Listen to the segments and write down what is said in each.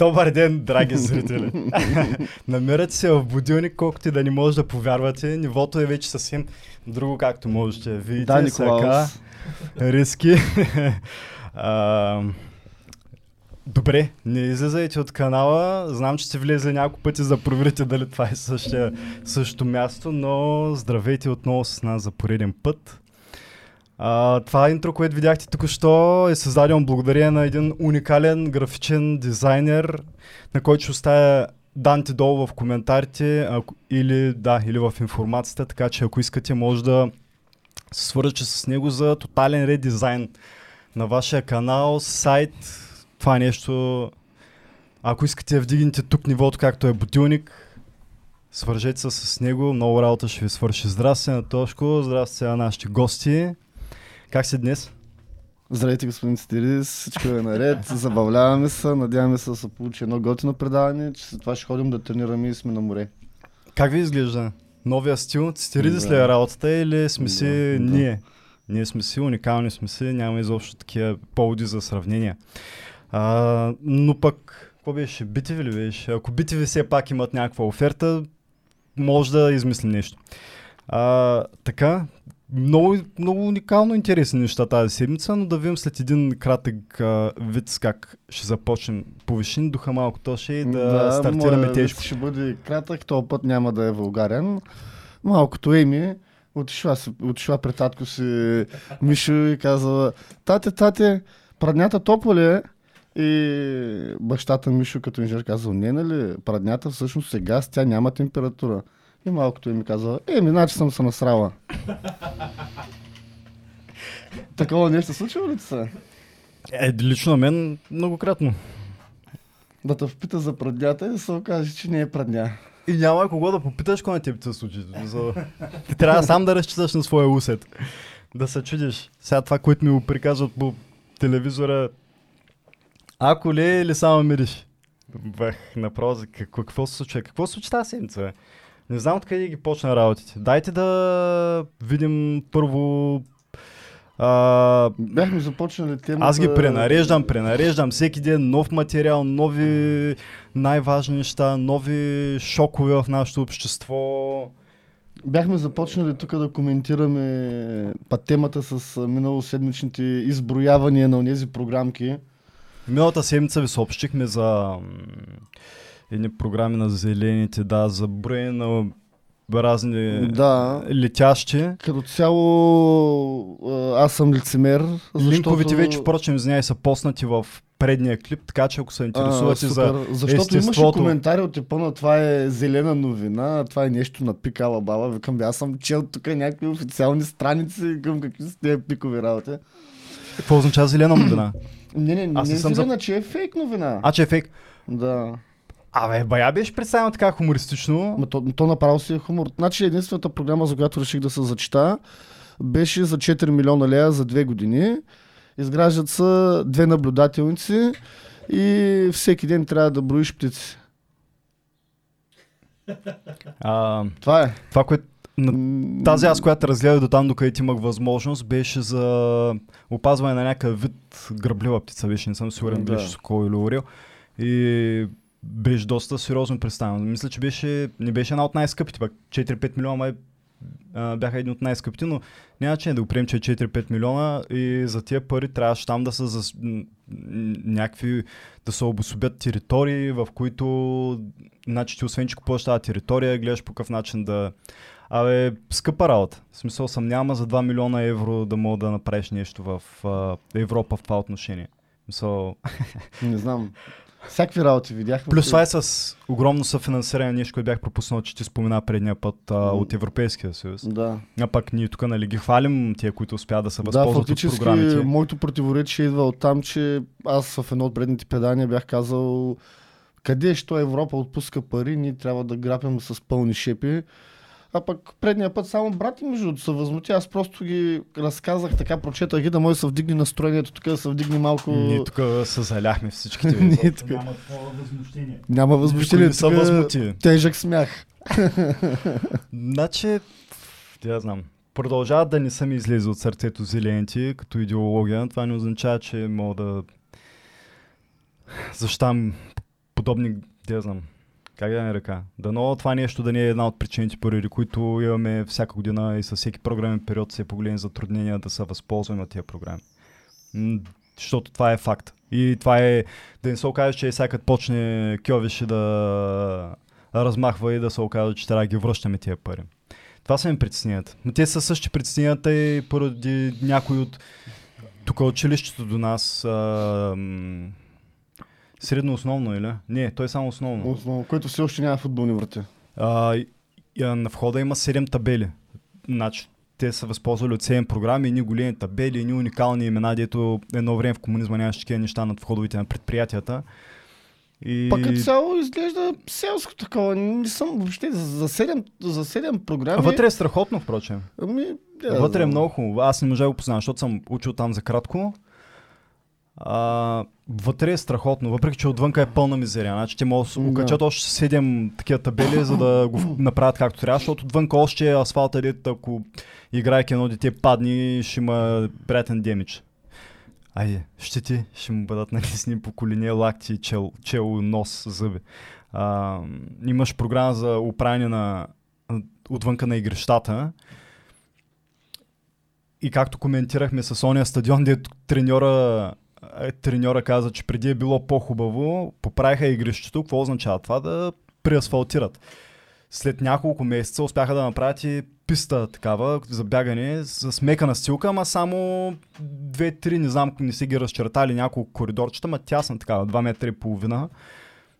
Добър ден, драги зрители! Намирате се в будилник, колкото и да не може да повярвате. Нивото е вече съвсем друго, както можете. Видите, Да, Николаус. риски. а, добре, не излизайте от канала. Знам, че сте влезли няколко пъти за да проверите дали това е същия, същото място, но здравейте отново с нас за пореден път. А, това интро, което видяхте току-що е създадено благодарение на един уникален графичен дизайнер, на който ще оставя данните долу в коментарите ако, или, да, или в информацията, така че ако искате може да се свържете с него за тотален редизайн на вашия канал, сайт, това нещо. Ако искате вдигнете тук нивото, както е будилник, свържете се с него, много работа ще ви свърши. Здрасти на Тошко, здрасти на нашите гости. Как си днес? Здравейте, господин Цитирис, всичко е наред, забавляваме се, надяваме се да се получи едно готино предаване, че след това ще ходим да тренираме и сме на море. Как ви изглежда? Новия стил? Цитиридис Да. ли е работата или сме си Да, да. ние? Ние сме си, уникални сме си, няма изобщо такива поводи за сравнение. А, но пък, какво беше? Битиви ли беше? Ако битиви все пак имат някаква оферта, може да измислим нещо. А, така, много, много уникално интересни неща тази седмица, но да видим след един кратък а, вид как ще започнем. Повишим духа малко тоше и да, стартираме моя тежко. Ще бъде кратък, този път няма да е вулгарен. Малкото Еми отишла, отишла при татко си Мишо и казала, тате, тате, праднята топла ли е? И бащата Мишо като инженер казал, не, нали, праднята всъщност е газ, тя няма температура. И малкото Еми казала, еми, значи съм се насрала. Такова нещо случило ли ти се? Е, лично на мен многократно. Да те впита за праднята и да се окаже, че не е прадня. И няма кого да попиташ, кой на теб ти се случи. За... Ти трябва сам да разчиташ на своя усет. Да се чудиш. Сега това, което ми го приказват по телевизора, ако ли е или само мириш? Бах, направо, за какво, какво се случва? Какво се случи тази седмица? Не знам откъде ги почна работите. Дайте да видим първо... А, Бяхме започнали темата... аз ги пренареждам, пренареждам всеки ден нов материал, нови най-важни неща, нови шокове в нашето общество. Бяхме започнали тук да коментираме па темата с миналоседмичните изброявания на тези програмки. Миналата седмица ви съобщихме за едни програми на зелените, да, за броене на разни Да. летящи. Като цяло а, аз съм лицемер, защото... Линковете вече, впрочем, извиняй, са поснати в предния клип, така че ако се интересувате за... супер. Защото имаше естеството- коментари от типа на това е зелена новина, това е нещо на пикала баба. Викам, бе, аз съм чел тук някакви официални страници, към какви са тези пикови работи. Какво означава зелена новина? Не, не, не не е съм за- зелена, че е фейк новина. А, че е фейк. Да. Абе, бая беше представено така хумористично. Ма то, то направо си е хумор. Значи единствената програма, за която реших да се зачита, беше за 4 милиона лея за две години. Изграждат се две наблюдателници и всеки ден трябва да броиш птици. А, Това е. това, което на Тази аз, която разгледах до там, докъдето имах възможност, беше за опазване на някакъв вид гръблива птица, беше, не съм сигурен Да. ще сокол или орел. И беше доста сериозно представено. Мисля, че беше, не беше една от най-скъпите, пък 4-5 милиона май, бяха едни от най-скъпите, но няма че да го приемем, че е 4-5 милиона и за тия пари трябваше там да са за някакви, да се обособят територии, в които, значи ти освен, че купуваш тази територия, гледаш по какъв начин да, Абе, скъпа работа. В смисъл съм няма за 2 милиона евро да мога да направиш нещо в а, Европа в това отношение. В Смисъл... Не знам. Всякакви работи видяхме. Плюс това е с огромно съфинансиране, нещо, което бях пропуснал, че ти спомена предния път а, от Европейския съюз. Да. А пък ние тук нали ги хвалим, тия, които успяват да се Да, възползват от фактически програмите. моето противоречие идва от там, че аз в едно от предните предания бях казал къде що Европа отпуска пари, ние трябва да грабим с пълни шепи. А пък предния път само брат ми между другото се възмути, аз просто ги разказах така, прочетах ги да може да се вдигне настроението, тук да се вдигне малко... Ние тук се заляхме всичките. Ние тук- Няма такова възмущение. Няма възмущение, не тук е възмути. тежък смях. Значи, я знам. Продължават да не са ми излезе от сърцето зелените като идеология. Това не означава, че мога да защитам подобни, да знам, как да не ръка. Дано това нещо да не е една от причините, поради които имаме всяка година и със всеки програмен период се по-големи затруднения да се възползваме от тия програми. Защото това е факт. И това е, да не се окаже, че сега като почне Кьовиш да размахва и да се окаже, че трябва да ги връщаме тия пари. Това са ми притесненията. Но те са същи притесненията и поради някои от тук училището до нас. А, средно основно, или? Не, той е само основно. Основно, което все още няма футболни врати. А, а, на входа има 7 табели. Значи, те са възползвали от 7 програми, едни големи табели, едни уникални имена, дето едно време в комунизма нямаше такива неща над входовете на предприятията. И... Пак като цяло изглежда селско такова. Не съм въобще за- за 7, за 7 програми. Вътре е страхотно, впрочем. Ами, да, Вътре е много хубаво. Аз не можа да го познавам, защото съм учил там за кратко. А, вътре е страхотно, въпреки че отвънка е пълна мизерия. Значи те могат да окачат още 7 такива табели, за да го направят както трябва, защото отвънка още е асфалта, дето ако играйки едно дете падни, ще има приятен демидж. Айде, ще ти, ще му бъдат нанесени по колене, лакти, чел, чел, нос, зъби. А, имаш програма за оправяне на отвънка на игрищата. И както коментирахме с ония стадион, треньора, е, треньора каза, че преди е било по-хубаво, поправиха игрището. Какво означава това? Да преасфалтират. След няколко месеца успяха да направят и писта такава за бягане с мека настилка, ама само две-три, не знам, не си ги разчертали няколко коридорчета, ма тясна такава, 2 метра и половина.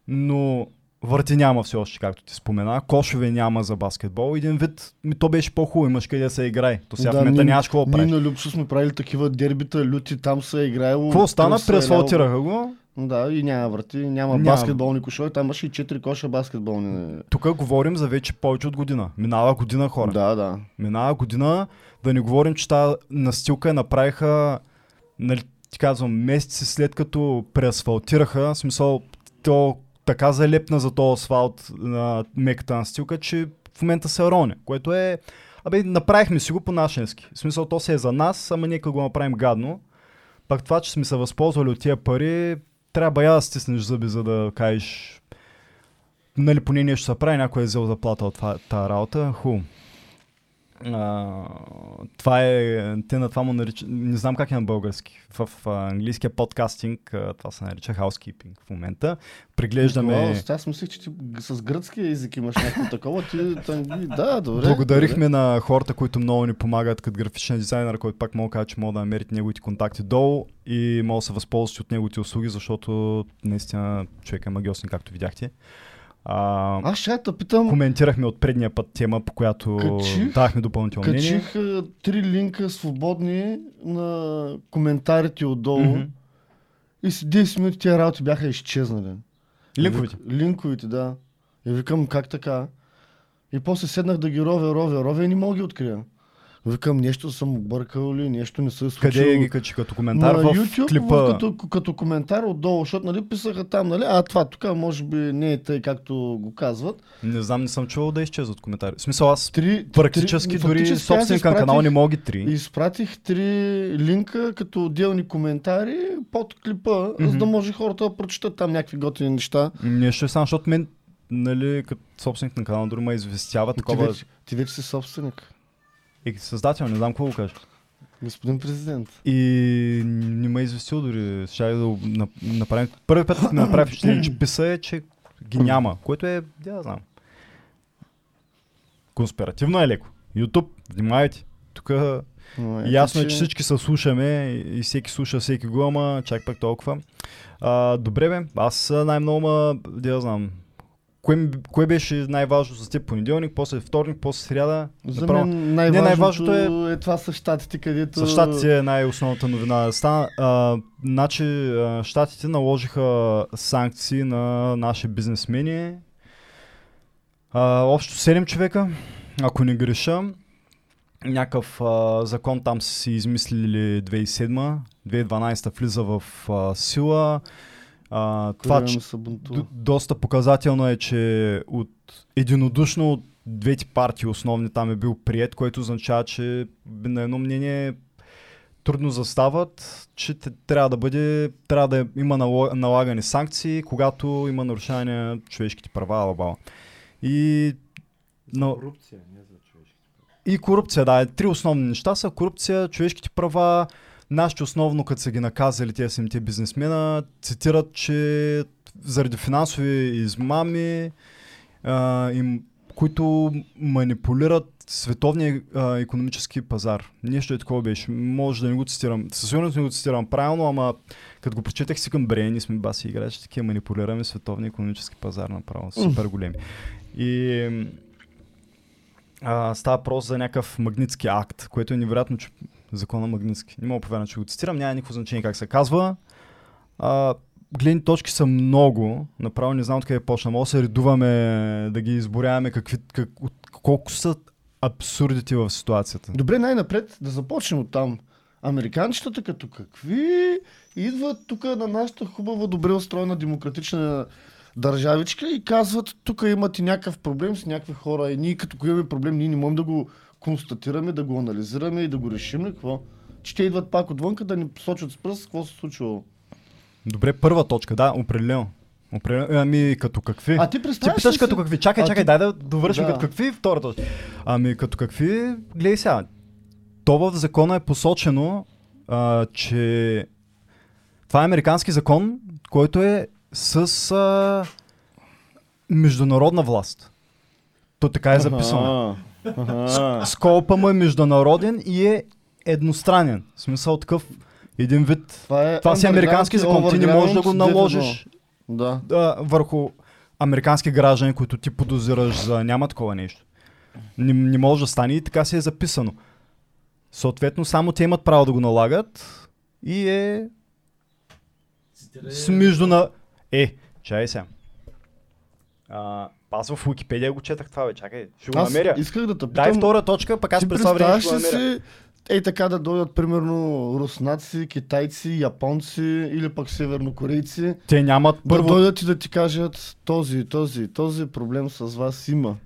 Но върти няма все още, както ти спомена. Кошове няма за баскетбол. Един вид, ми, то беше по-хубаво, имаш къде да се играе. То сега в момента ние- нямаш какво да Ние правиш. на Люксо сме правили такива дербита, люти, там се е играело. Какво стана? е Преасфалтираха го. Да, и няма врати, няма, Няма. баскетболни кошове, там имаше и 4 коша баскетболни. Тук говорим за вече повече от година. Минава година хора. Да, да. Минава година, да не говорим, че тази настилка направиха, нали, ти казвам, месеци след като преасфалтираха, в смисъл, то така залепна за този асфалт на меката настилка, че в момента се роне, което е... Абе, направихме си го по нашенски. В смисъл, то се е за нас, ама нека го направим гадно. Пак това, че сме се възползвали от тия пари, трябва я да стиснеш зъби, за да кажеш нали, поне нещо се прави, някой е взел заплата от тази работа. Хубаво. А, това е, те на това му наричат, не знам как е на български. В, а, английския подкастинг това се нарича housekeeping в момента. Преглеждаме... Това, аз мислех, че ти с гръцкия език имаш някакво такова. Ти, тънги... Да, добре. Благодарихме на хората, които много ни помагат като графичен дизайнер, който пак мога да кажа, че мога да намерите неговите контакти долу и мога да се възползвате от неговите услуги, защото наистина човек е магиосен, както видяхте. А, Аз ще те питам, коментирахме от предния път тема, по която Качих- дахме допълнително мнение. качих а, три линка свободни на коментарите отдолу Мгм. и след 10 минути тези работи бяха изчезнали. Линковите. Линковите, да. И викам, как така? И после седнах да ги ровя, ровя, ровя и не мога да ги открия. Викам, нещо съм объркал ли, нещо не се е случило. Къде ги качи като коментар на в YouTube, клипа? в, като, като коментар отдолу, защото нали, писаха там, нали, а това тук може би не е тъй, както го казват. Не знам, не съм чувал да изчезват коментари. В смисъл аз Три, практически три, дори собственика на канала не мога три. Изпратих три линка като отделни коментари под клипа, Мгм. за да може хората да прочитат там някакви готини неща. Не ще сам, защото мен, нали, като собственик на канала, дори ме известява Ти такова. вече, ти вече си собственик, И създател, не знам какво го кажа. господин президент. И не ме е известил дори. Ще да направим. Първи път, ми направи впечатление, че писа е, че ги няма. Което е, да знам. Конспиративно е леко. YouTube, внимавайте. Тук Но, Ясно е, че всички се слушаме и всеки слуша всеки го, ама чак пак толкова. А, добре бе, аз най-много ма, да знам, кое, кое беше най-важно за теб понеделник, после вторник, после сряда? За Направо- мен най-важното, най-важното е... това са щатите, където... За щатите е най-основната новина. Стана, а, значи, щатите наложиха санкции на наши бизнесмени. А, общо 7 човека, ако не греша. Някакъв а, закон там са си измислили 2007 2012 влиза в а, сила. А, това, че, доста показателно е, че от единодушно от двете партии основни там е бил прият, което означава, че на едно мнение трудно застават, че трябва да бъде, трябва да има налагани санкции, когато има нарушение на човешките права, алабала. И, но, Корупция, не за човешки. и корупция, да. Три основни неща са корупция, човешките права, нашите основно, като са ги наказали тези самите бизнесмена, цитират, че заради финансови измами, а, им, които манипулират световния а, економически пазар. Нещо е такова беше. Може да не го цитирам. Със сигурност не го цитирам правилно, ама като го прочетах си към бре, ние сме баси играчи, такива манипулираме световния економически пазар направо. Супер големи. И а, става въпрос за някакъв магнитски акт, което е невероятно, че закона магнитски. Не мога повярвам, че го цитирам, няма никакво значение как се казва. А, гледни точки са много, направо не знам откъде почна. Може да се редуваме, да ги изборяваме какви, как, от, колко са абсурдите в ситуацията. Добре, най-напред да започнем от там. Американчетата като какви идват тук на нашата хубава, добре устроена демократична държавичка и казват, тук имате някакъв проблем с някакви хора и ние като имаме проблем, ние не можем да го констатираме, да го анализираме и да го решим ли какво? Че те идват пак отвънка да ни посочат с пръст какво се случило. Добре, първа точка, да, определено. Определено. Ами, като какви? А ти Ти представяш питаш ли като какви. Чакай, А чакай, ти- дай да довършим Да. като какви втора точка. Ами като какви, гледай сега. То в закона е посочено, а, че това е американски закон, който е с а, международна власт. То така е записано. Аха. Сколпа му е международен и е едностранен. В смисъл такъв един вид. Това, е Това си американски закон. Ти не можеш да го наложиш Да. а, върху американски граждани, които ти подозираш за няма такова нещо. Не, не може да стане и така си е записано. Съответно, само те имат право да го налагат и е с между на... Е, чай сега. А, аз в Уикипедия го четах това, бе. Чакай, ще го Аз намеря. исках да те питам. Дай втора точка, пък аз през това време ще го намеря. си, ей така да дойдат примерно руснаци, китайци, японци или пък севернокорейци, Те нямат Първо... да дойдат и да ти кажат този, този, този проблем с вас има.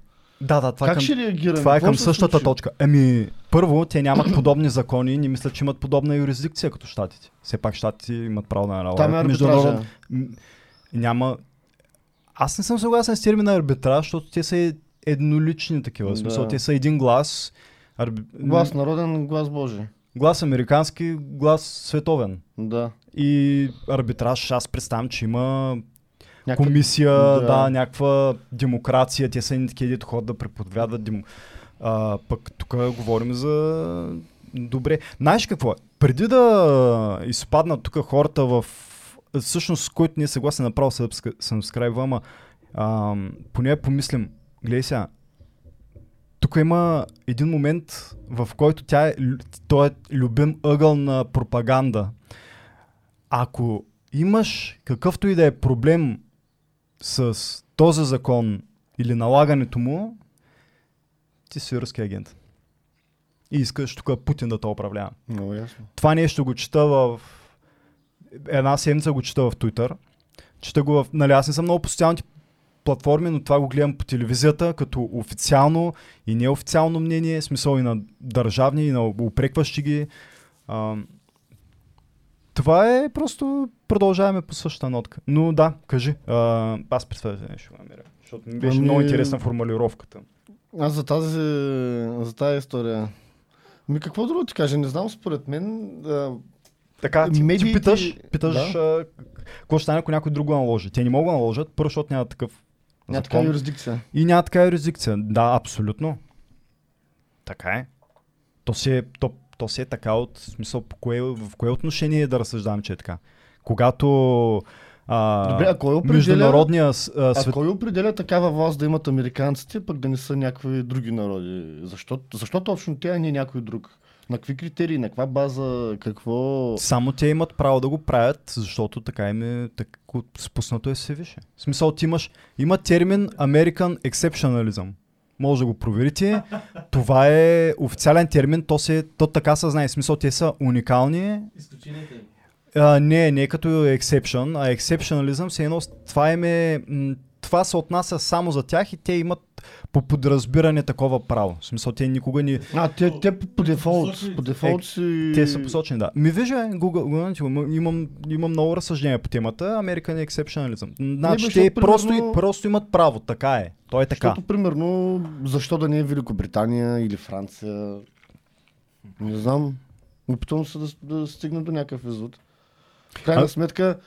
Да, да, това как към... ще реагираме? Това е към същата случи? точка. Еми, първо, те нямат подобни закони, не мисля, че имат подобна юрисдикция като щатите. Все пак щатите имат право да налагат. Там е международно- арбитража. М, Няма... Аз не съм съгласен с термина арбитраж, защото те са еднолични такива. В смисъл, Да. те са един глас. Арби... Глас народен, глас Божи. глас американски, глас световен. Да. И арбитраж, аз представям, че има Някакъв... комисия, Да. да. да, някаква демокрация, те са едни такива, дето ходят да преподвядват демо... а, пък тук говорим за добре. Знаеш какво? Преди да изпаднат тук хората в всъщност с който ние съгласен направо се subscribe, ама а, поне помислим, гледай сега, тук има един момент, в който тя е, той е любим ъгъл на пропаганда. Ако имаш какъвто и да е проблем с този закон или налагането му, ти си руски агент. И искаш тук Путин да те управлява. Много ясно. Това нещо го чета в... Една седмица го чета в Twitter. Чета го в... Нали, аз не съм много по социалните платформи, но това го гледам по телевизията като официално и неофициално мнение, смисъл и на държавни, и на упрекващи ги. А, това е просто продължаваме по същата нотка. Но да, кажи. А, аз представя се нещо намеря. Защото ми беше Ами- много интересна формулировката. Аз за тази, за тази история. Ми какво друго ти кажа? Не знам, според мен. А, Така, ти, ти питаш, питаш Да. а, какво ще стане, ако някой друг го наложи. Те не могат да наложат, първо, защото няма такъв няма така юрисдикция. И няма така юрисдикция. Да, абсолютно. Така е. То си е, то, то си е така от смисъл, по кое, в кое отношение да разсъждавам, че е така. Когато а, Добре, а кой определя- международния а, А свет... кой определя такава власт да имат американците, пък да не са някакви други народи? Защо, защо точно те, а не някой друг? На какви критерии, на каква база, какво... Само те имат право да го правят, защото така им е так, спуснато е се више. В смисъл, ти имаш, има термин American Exceptionalism. Може да го проверите. Това е официален термин, то, се, то така се знае. В смисъл, те са уникални. Изключенията. А, не, не като exception, а exceptionalism се едно, това им е, м, това се отнася само за тях и те имат по подразбиране такова право. В смисъл, те никога ни... А, те, те по, по дефолт, по дефолт си... Те са посочени, да. Ми вижда, Google, Google имам, имам, много разсъждения по темата. American Exceptionalism. Значи, бе, те защото, просто, примерно- просто имат право. Така е. То е така. Защото, примерно, защо да не е Великобритания или Франция? Не знам. Опитвам се да, да стигна до някакъв извод. В крайна А- сметка,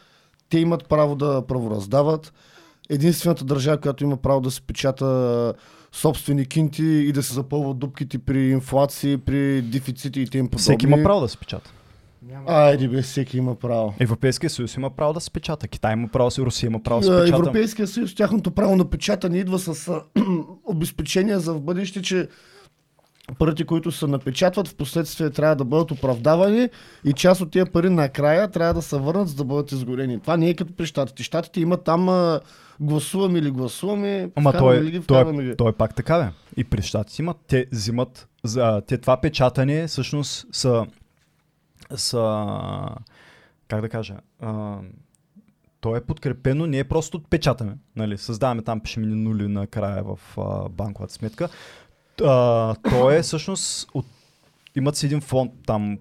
те имат право да правораздават. Единствената държава, която има право да се печата собствени кинти и да се запълват дупките при инфлации, при дефицити и тем подобни. Всеки има право да се печата. Айде бе, всеки има право. Европейския съюз има право да се печата. Китай има право, си Русия има право да се печата. Европейския съюз, тяхното право на печатане идва с обезпечение за в бъдеще, че парите, които се напечатват, в последствие трябва да бъдат оправдавани и част от тези пари накрая трябва да се върнат, за да бъдат изгорени. Това не е като при щатите. Щатите имат там а, гласуваме или гласуваме, Ама той, ли ги, той, е, ги. той е пак така, бе. И при щатите имат. Те взимат. За, те това печатане всъщност са. са как да кажа. А, то е подкрепено, не е просто печатаме. Нали? Създаваме там пишем ни нули накрая в а, банковата сметка. А, то е всъщност. От, имат си един фонд там,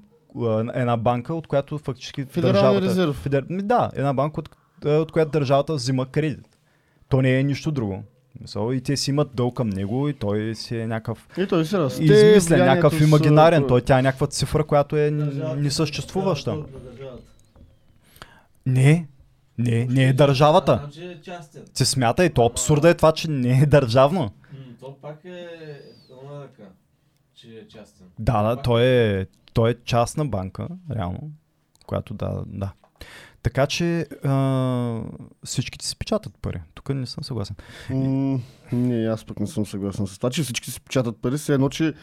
една банка, от която фактически Федералния държавата... резерв. Федер... Ми, Да, една банка, от, от която държавата взима кредит. То не е нищо друго. Мисъл, И те си имат дълг към него и той си е някакъв И той се расте. измислен, влиянието някакъв с- имагинарен. Той тя е някаква цифра, която е Държавата- несъществуваща. държавата. Не, не, не е държавата. Значи е. Се смята и то абсурда е това, че не е държавно. М, То пак е една ръка, че е частен. Да, да, той е, той е частна банка, реално, която да, да. Така че а, всичките си печатат пари. Тук не съм съгласен. М, Не, аз пък не съм съгласен с това, че всички си печатат пари, все едно, че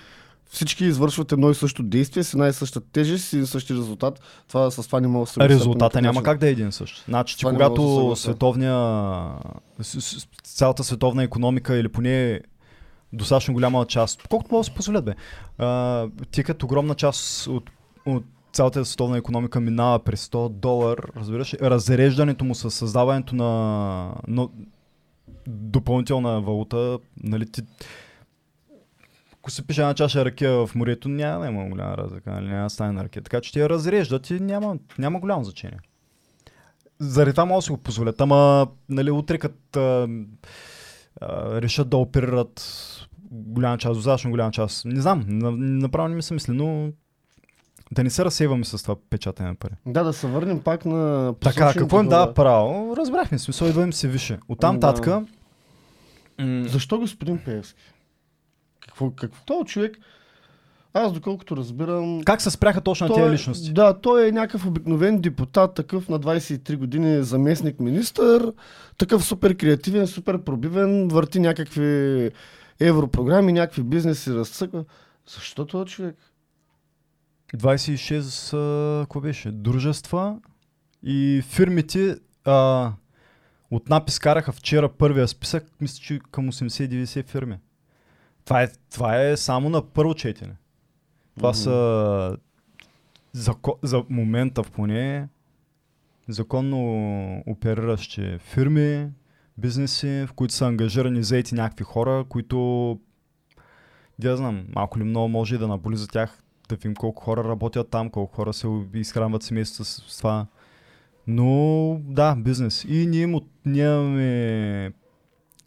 всички извършват едно и също действие с една и съща тежест и един същи резултат. Това, с това не мога да се резултата няма начин. как да е един същ. Значи, че да се когато съглася. световния, цялата световна економика или поне достатъчно голяма част, колкото могат да се позволят, бе, ти като огромна част от, от цялата световна економика минава през 100 долар, разбираш, разреждането му с създаването на, на допълнителна валута, нали, ти, ако се пише една чаша ракия в морето, няма да има голяма разлика, нали, няма да стане на ракия. Така че ти я разреждат и няма, няма голямо значение. Заради това могат да си го позволят, ама нали, утре като а, решат да оперират голяма част, достатъчно голяма част. Не знам, на- направо не ми се мисли, но да не се разсейваме с това печатане на пари. Да, да се върнем пак на... Така, какво им дава право? Разбрахме, смисъл идва им се више. Оттам Да. татка, м, Защо господин Пеевски? Какво, какво? Той човек, аз доколкото разбирам... как се спряха точно на тези личности? Да, той е някакъв обикновен депутат, такъв на 23 години заместник министър, такъв супер креативен, супер пробивен, върти някакви европрограми, някакви бизнеси разцъква. Защо този човек? 26, а, какво беше? Дружества и фирмите а, от напис караха вчера първия списък, мисля, че към 80-90 фирми. Това е, това е само на първо четене. Това Мгм. са за, за момента в поне законно опериращи фирми, бизнеси, в които са ангажирани заети някакви хора, които да знам, малко ли много може да наболи за тях, да видим колко хора работят там, колко хора се изхранват семейството с, с това. Но да, бизнес. И ние, му, ние имаме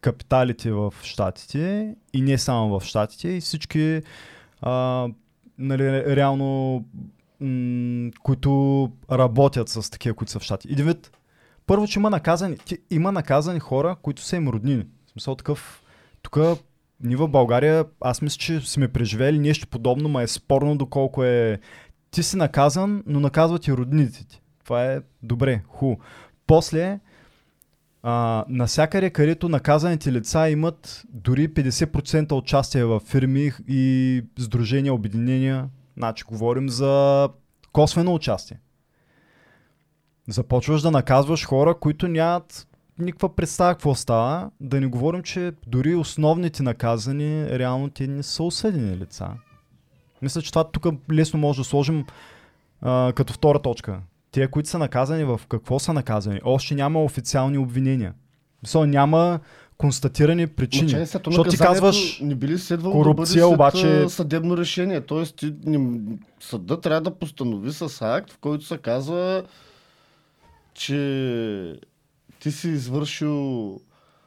капиталите в Штатите и не само в Штатите и всички а, нали, реално м- които работят с такива, които са в Штати. Един вид, първо, че има наказани, има наказани хора, които са им роднини. В смисъл такъв, тук ние в България, аз мисля, че сме преживели нещо подобно, ма е спорно доколко е... Ти си наказан, но наказват и роднините ти. Това е добре, ху. После, а, насякъде, където наказаните лица имат дори 50% участие в фирми и сдружения, обединения, значи говорим за косвено участие. Започваш да наказваш хора, които нямат никаква представа какво става. Да не говорим, че дори основните наказани, реално те не са осъдени лица. Мисля, че това тук лесно може да сложим а, като втора точка. Те, които са наказани, в какво са наказани? Още няма официални обвинения. Мисля, няма констатирани причини. Защото ти казваш, Не би ли следвало корупция, да обаче- след, а, съдебно решение? Тоест, ти, не, съда трябва да постанови с акт, в който се казва, че ти си извършил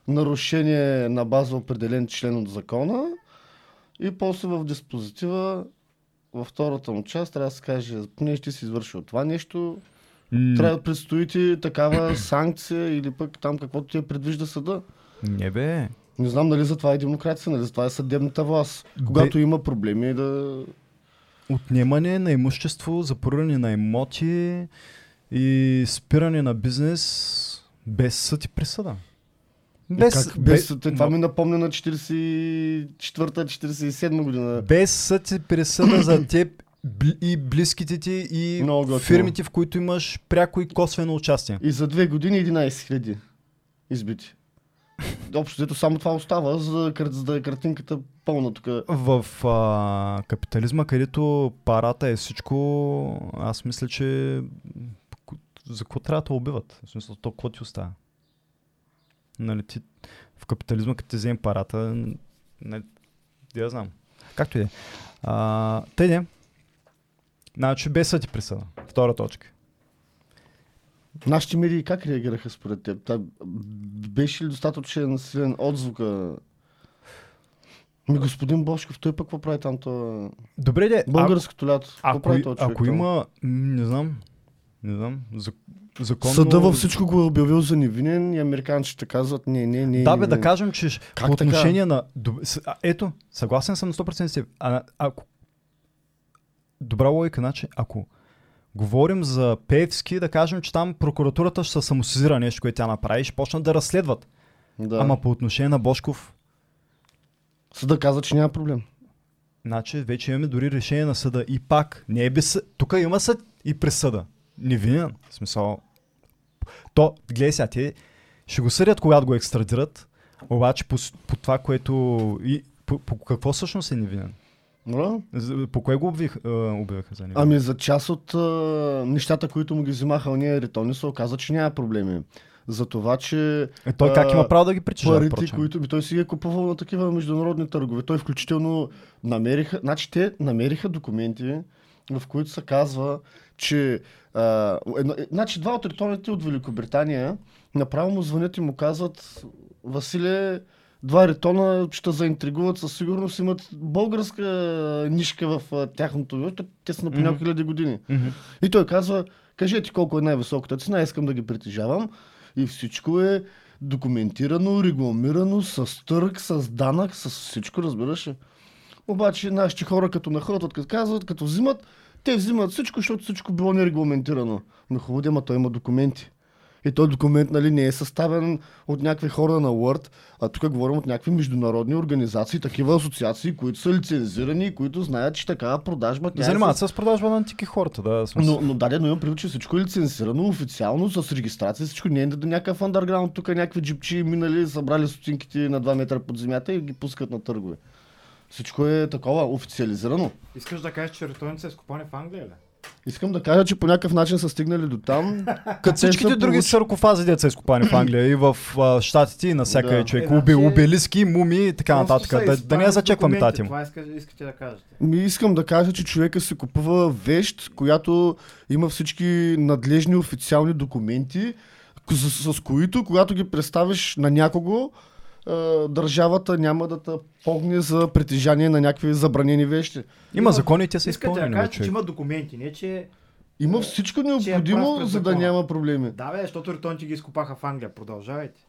нарушение на база определен член от закона и после в диспозитива във втората му част трябва да се каже, понеже ти си извършил това нещо, трябва да предстои ти такава санкция или пък там каквото ти е предвижда съда. не бе. Не знам нали за това е демокрация, нали за това е съдебната власт. Когато има проблеми да... Отнемане на имущество, запориране на имоти и спиране на бизнес без съд и присъда. Без, как, без, бе- това ми напомня на 44-47 година. без съд и присъда за теб и близките ти и фирмите, в които имаш пряко и косвено участие. И за две години 11 хиляди избити. Общо взето само това остава, за да, за да е картинката пълна тук. В а, капитализма, където парата е всичко, аз мисля, че за какво трябва да убиват? В смисъл, то какво ти остава? Нали, ти, в капитализма, като ти вземем парата, не, я знам. Както и да е. Тъй не. Значи без съд и присъда. Втора точка. Нашите медии как реагираха според теб? Та, беше ли достатъчно силен отзвука? Ми господин Бошков, той пък какво прави там? То... Добре, де. Българското лято. Ако, прави този ако там? има, не знам, не знам, зак, законно... Съда във всичко го е обявил за невинен и американците казват не, не, не. Да, бе, не, да кажем, че Как по така? отношение на... Доб... с- а, ето, съгласен съм на 100% с теб. А, ако... Добра логика, значи, ако говорим за Певски, да кажем, че там прокуратурата ще се самосизира нещо, което тя направи ще почнат да разследват. Да. Ама по отношение на Бошков, Съда каза, че няма проблем. значи вече имаме дори решение на съда. И пак, не е без. Тук има съд и присъда. Невинен. В смисъл. То, гледай сега, те ще го съдят, когато го екстрадират, обаче по, по това, което... И, по, по какво всъщност е невинен? Да? По кое го обвих, а, обявиха за невинен? Ами за част от а, нещата, които му ги взимаха уния ритони, се оказа, че няма проблеми. За това, че Е, той как а, има право да ги притежава, парите, впрочем? които... Би, той си ги е купувал на такива международни търгове. Той включително намериха... Значи те намериха документи, в които се казва, че... А, едно, е, значи два от ритоните от Великобритания направо му звънят и му казват Василе, два ритона ще заинтригуват със сигурност, имат българска нишка в тяхното... Те са на по няколко хиляди години. И той казва, кажете колко е най-високата цена, искам да ги притежавам. И всичко е документирано, регламирано, с търг, с данък, с всичко, разбираш ли. Обаче нашите хора като нахълтват, като казват, като взимат, те взимат всичко, защото всичко било нерегламентирано. Но хубаво, ама той има документи. И този документ нали, не е съставен от някакви хора на Word, а тук говорим от някакви международни организации, такива асоциации, които са лицензирани и които знаят, че такава продажба тя е Занимават с се с продажба на антики хората, да. смисъл. но, но да, но имам предвид, че всичко е лицензирано официално, с регистрация, всичко не е до някакъв андерграунд, тук някакви джипчи минали, събрали стотинките на 2 метра под земята и ги пускат на търгове. Всичко е такова официализирано. Искаш да кажеш, че ретоните са изкопани в Англия, ли? Искам да кажа, че по някакъв начин са стигнали до там. Като всичките са други получ- саркофази, деца изкопани в Англия и в а, Штатите и навсякъде Да. човек. Е, Обе, значи- обелиски, муми и така нататък. са Да, да не я с зачекваме тази му. Това иска, искате да кажете. Ми искам да кажа, че човека си купува вещ, която има всички надлежни официални документи, к- с, с които, когато ги представиш на някого, е, държавата няма да те погне за притежание на някакви забранени вещи. Има закони те са Искате да изпълнени. бе, кажете, че има документи, не че... Има всичко е необходимо, пред за да няма проблеми. Да, бе, защото ретоните ги изкопаха в Англия. Продължавайте.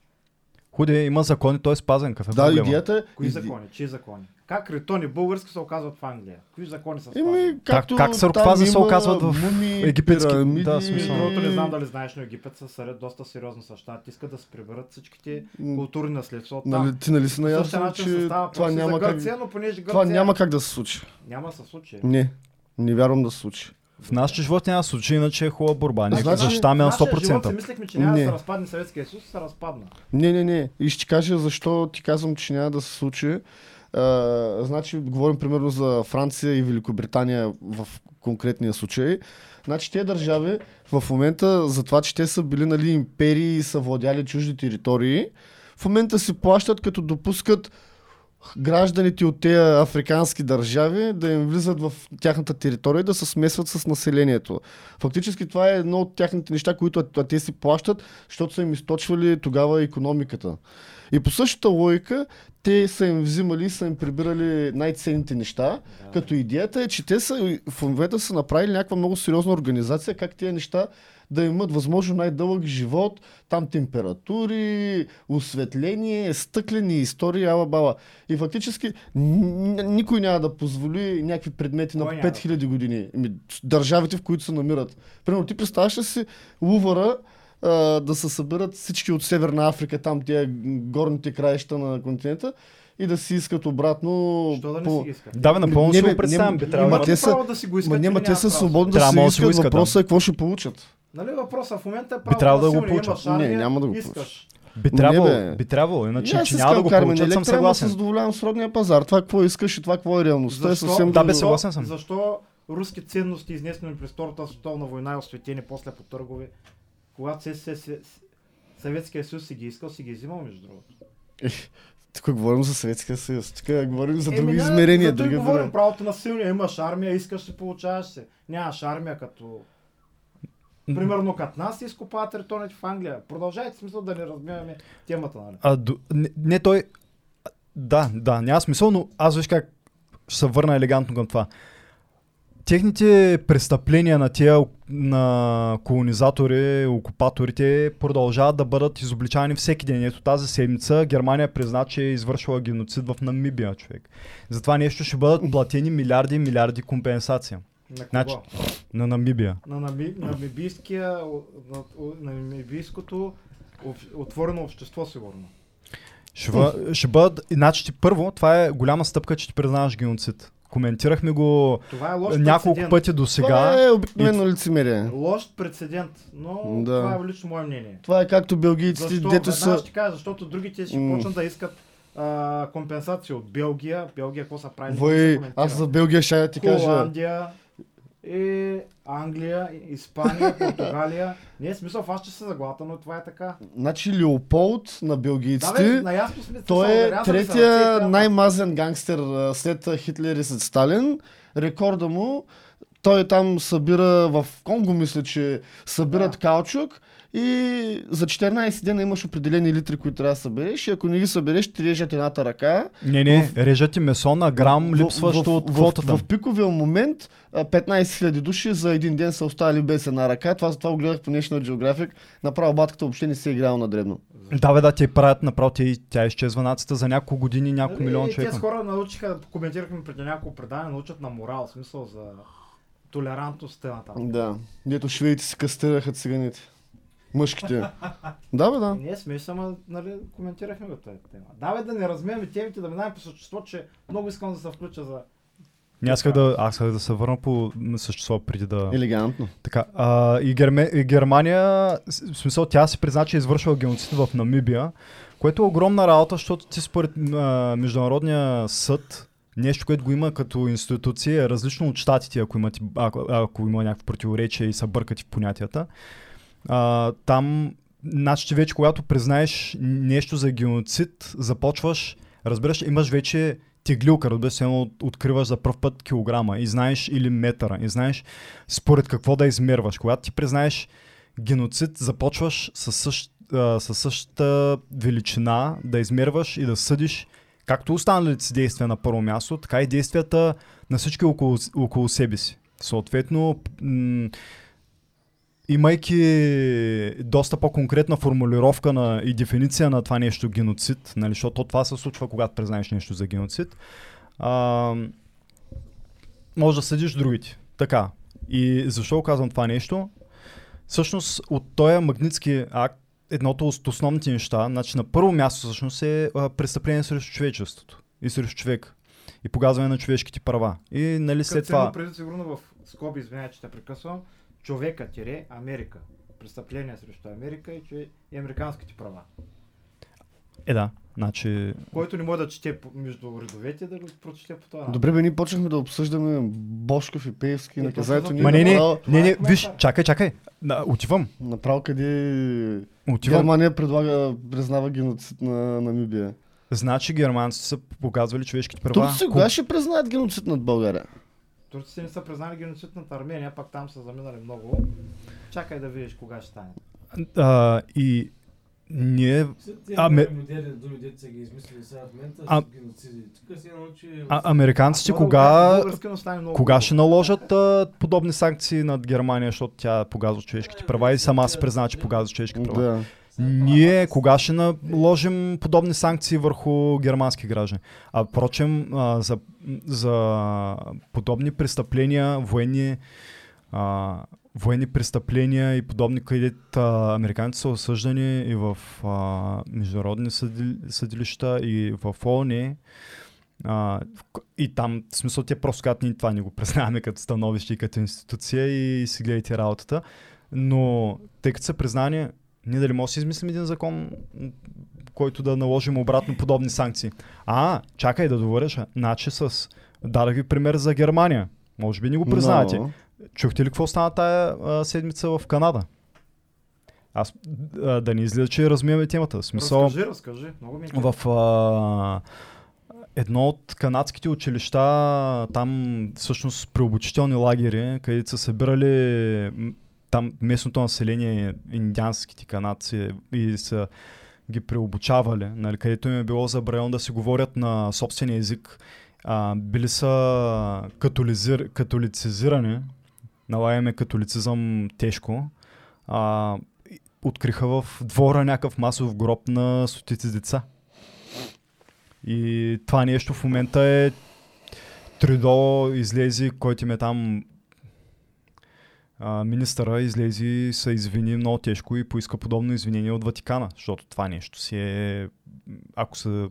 Худе, има закони, той е спазен. Какъв е Да, проблема? идеята е... Кои закони? Чии закони? Как ретони български се оказват в Англия? Кои закони са? Еми, както как саркофази се оказват в мумии, египетски- пирамиди, да, смисъл. Другото не знам дали знаеш, но Египет са сред доста сериозно с щатите. Искат да се приберат всичките културни наследства от Нали, там. ти нали си наясно, начин се че това няма, за как, Гърция, но понеже Гърция това няма как да се случи. няма да се случи. Не, не вярвам да се случи. В нашия живот няма случай, иначе е хубава борба. Ние значи, защитаваме на В нашия живот си 100%. мислехме, че няма Не. да се разпадне Съветския съюз, се разпадна. Не, не, не. И ще ти кажа защо ти казвам, че няма да се случи. Значи, говорим примерно за Франция и Великобритания в конкретния случай. Значи, тези държави в момента, за това, че те са били нали, империи и са владяли чужди територии, в момента си плащат, като допускат гражданите от тези африкански държави да им влизат в тяхната територия и да се смесват с населението. Фактически това е едно от тяхните неща, които а- те си плащат, защото са им източвали тогава економиката. И по същата логика, те са им взимали и са им прибирали най-ценните неща, като идеята е, че те са в момента са направили някаква много сериозна организация, как тези неща да имат възможно най-дълъг живот, там температури, осветление, стъклени истории, ала бала. И фактически никой няма да позволи някакви предмети на Кой няма? 5000 години. Ами, държавите, в които се намират. Примерно, ти представяш ли си Лувъра, да се съберат всички от Северна Африка, там тия горните краища на континента и да си искат обратно. Що да не по- си искат? Да, бе, напълно Не, си го представям. не- Би не- трябвало ма да те са- право да си го искат. Ма няма, те са свободни да Трябва си да искат. искат, Въпросът е какво ще получат. Нали въпросът в момента е право трябвало да го получат. Не, няма да го искаш. Би Не, трябвало, бе. би трябвало. Иначе, аз че няма да го Кармен получат, съм Електра, ама се съгласен. задоволявам с родния пазар. Това какво искаш и това какво е реалността е Защо? съвсем Да, бе, съгласен съм. Защо руски ценности, изнесени през Втората световна война и осветени после по търгове, когато се, се, се, Съветския съюз си ги искал, си ги е взимал между другото. Тук говорим за Съветския съюз. Тук говорим за Еми, други да, измерения. Други говорим правото на силния. Имаш армия, искаш се, получаваш се. Нямаш армия като... Примерно като нас се изкопават териториите в Англия. Продължайте смисъл да не разбиваме темата, нали? А, до, не, не той... Да, да, няма смисъл, но аз виж как ще се върна елегантно към това. Техните престъпления на тия на колонизатори, окупаторите продължават да бъдат изобличавани всеки ден. Ето тази седмица Германия призна, че е извършила геноцид в Намибия, човек. За това нещо ще бъдат платени милиарди и милиарди компенсация На кого? Значи- на Намибия. на нами, намибийския, на, на намибийското отворено общество, сигурно. Ще, бъ, ще бъдат, иначе ти първо, това е голяма стъпка, че ти признаваш геноцид. Коментирахме го Това е лош няколко прецедент. пъти до Това сега. е обикновено лицемерие. Лош прецедент, но Да. това е лично мое мнение. Това е както белгийците, Защо? дето са... ще кажа, защото другите ще М. почнат да искат а, компенсация от Белгия. Белгия какво са правили? Вой, аз за Белгия ще ти кажа. Холандия, и Англия, Испания, Португалия. Не е смисъл, аз ще се заглата, но това е така. Значи Леополд на Да, бе, белгийците, наясно сме. той е третия ръцете, най-мазен гангстер след Хитлер и след Сталин. Рекорда му, той там събира в Конго, мисля, че събират Да. каучук и за 14 дена имаш определени литри, които трябва да събереш и ако не ги събереш, ти режат едната ръка. Не, не, режат ти месо на грам, В- липсващо в- от в- квотата. В, в пиковия момент а, 15 000 души за един ден са оставили без една ръка. Това, това го гледах по National Geographic. Направо батката въобще не се е играла на дребно. Да, бе, да, те правят направо, тя, тя изчезва нацията за няколко години, няколко Нали, милиона Тези човека. хора научиха, коментирахме преди няколко предания, научат на морал, в смисъл за толерантност на там. Да. Дето шведите си кастираха циганите. Мъжките. да, бе, да. Ние сме само, нали, коментирахме го тази тема. Да, бе, да не размиваме темите, да минаваме по същество, че много искам да се включа за... Не, аз исках да, аз исках да се върна по същество преди да... Елегантно. Така, а, и, Герме, и Германия, в смисъл, тя си призна, че е извършила геноцид в Намибия, което е огромна работа, защото ти според а, Международния съд, нещо, което го има като институция, е различно от щатите, ако, имат, ако, ако има някакво противоречие и са бъркати в понятията. А, там, значи вече, когато признаеш нещо за геноцид, започваш, разбираш, имаш вече теглилка, разбира се, откриваш за първ път килограма и знаеш или метъра и знаеш според какво да измерваш. Когато ти признаеш геноцид, започваш със, същ, а, със същата величина да измерваш и да съдиш както останалите си действия на първо място, така и действията на всички около, около себе си. Съответно, м- имайки доста по-конкретна формулировка на, и дефиниция на това нещо геноцид, нали, защото това се случва, когато признаеш нещо за геноцид, а, може да съдиш другите. Така. И защо казвам това нещо? Всъщност от този магнитски акт едното от основните неща, значи на първо място всъщност е а, престъпление срещу човечеството и срещу човек и погазване на човешките права. И нали след това... сигурно в скоби, извинявай, че те прекъсвам, човека тире Америка. Престъпление срещу Америка и, че... и американските права. Е, да. Значи, Който не може да чете между редовете, да го прочете по това. Добре, бе, ние почнахме да обсъждаме Бошков и Пеевски. Е, Наказанието ма не, не, не, не, виж, чакай, чакай. Да, отивам. направо къде Отивам. Германия предлага, признава геноцид на Намибия. Значи германците са показвали човешките права. Турците кога ще признаят геноцид над България? Турците не са признали геноцид над Армения, пак там са заминали много. Чакай да видиш кога ще стане. А, и ние Тези А, А- американците кога, кога ще наложат а, подобни санкции над Германия, защото тя погазва човешките права и сама се признава, че погазва човешките права. Да. Ние кога ще наложим подобни санкции върху германски граждани? А впрочем, а, за, за подобни престъпления, военни, а, военни престъпления и подобни, където американците са осъждани и в а, международни съди, съдилища и в ООН. А, к- и там, в смисъл, те просто казват, ние това не го признаваме като становище и като институция и си гледайте работата. Но тъй като са признани, ние дали може да си измислим един закон, който да наложим обратно подобни санкции. А, чакай да довърш. Значи с... Дадах ви пример за Германия. Може би не го признавате. Но, Чухте ли какво стана тая а, седмица в Канада? Аз а, да не излиза, че размиваме темата. Смисъл, Разкажи, разкажи. Много ми е в а, едно от канадските училища, там всъщност при обучителни лагери, където са събирали там местното население, индианските канадци и са ги преобучавали, нали, където им е било забранено да си говорят на собствения език. А, били са католизир, католицизирани, налагаме католицизъм тежко. А, откриха в двора някакъв масов гроб на стотици деца. И това нещо в момента е Тридо излезе, който им е там а, министъра излезе и се извини много тежко и поиска подобно извинение от Ватикана, защото това нещо си е, ако се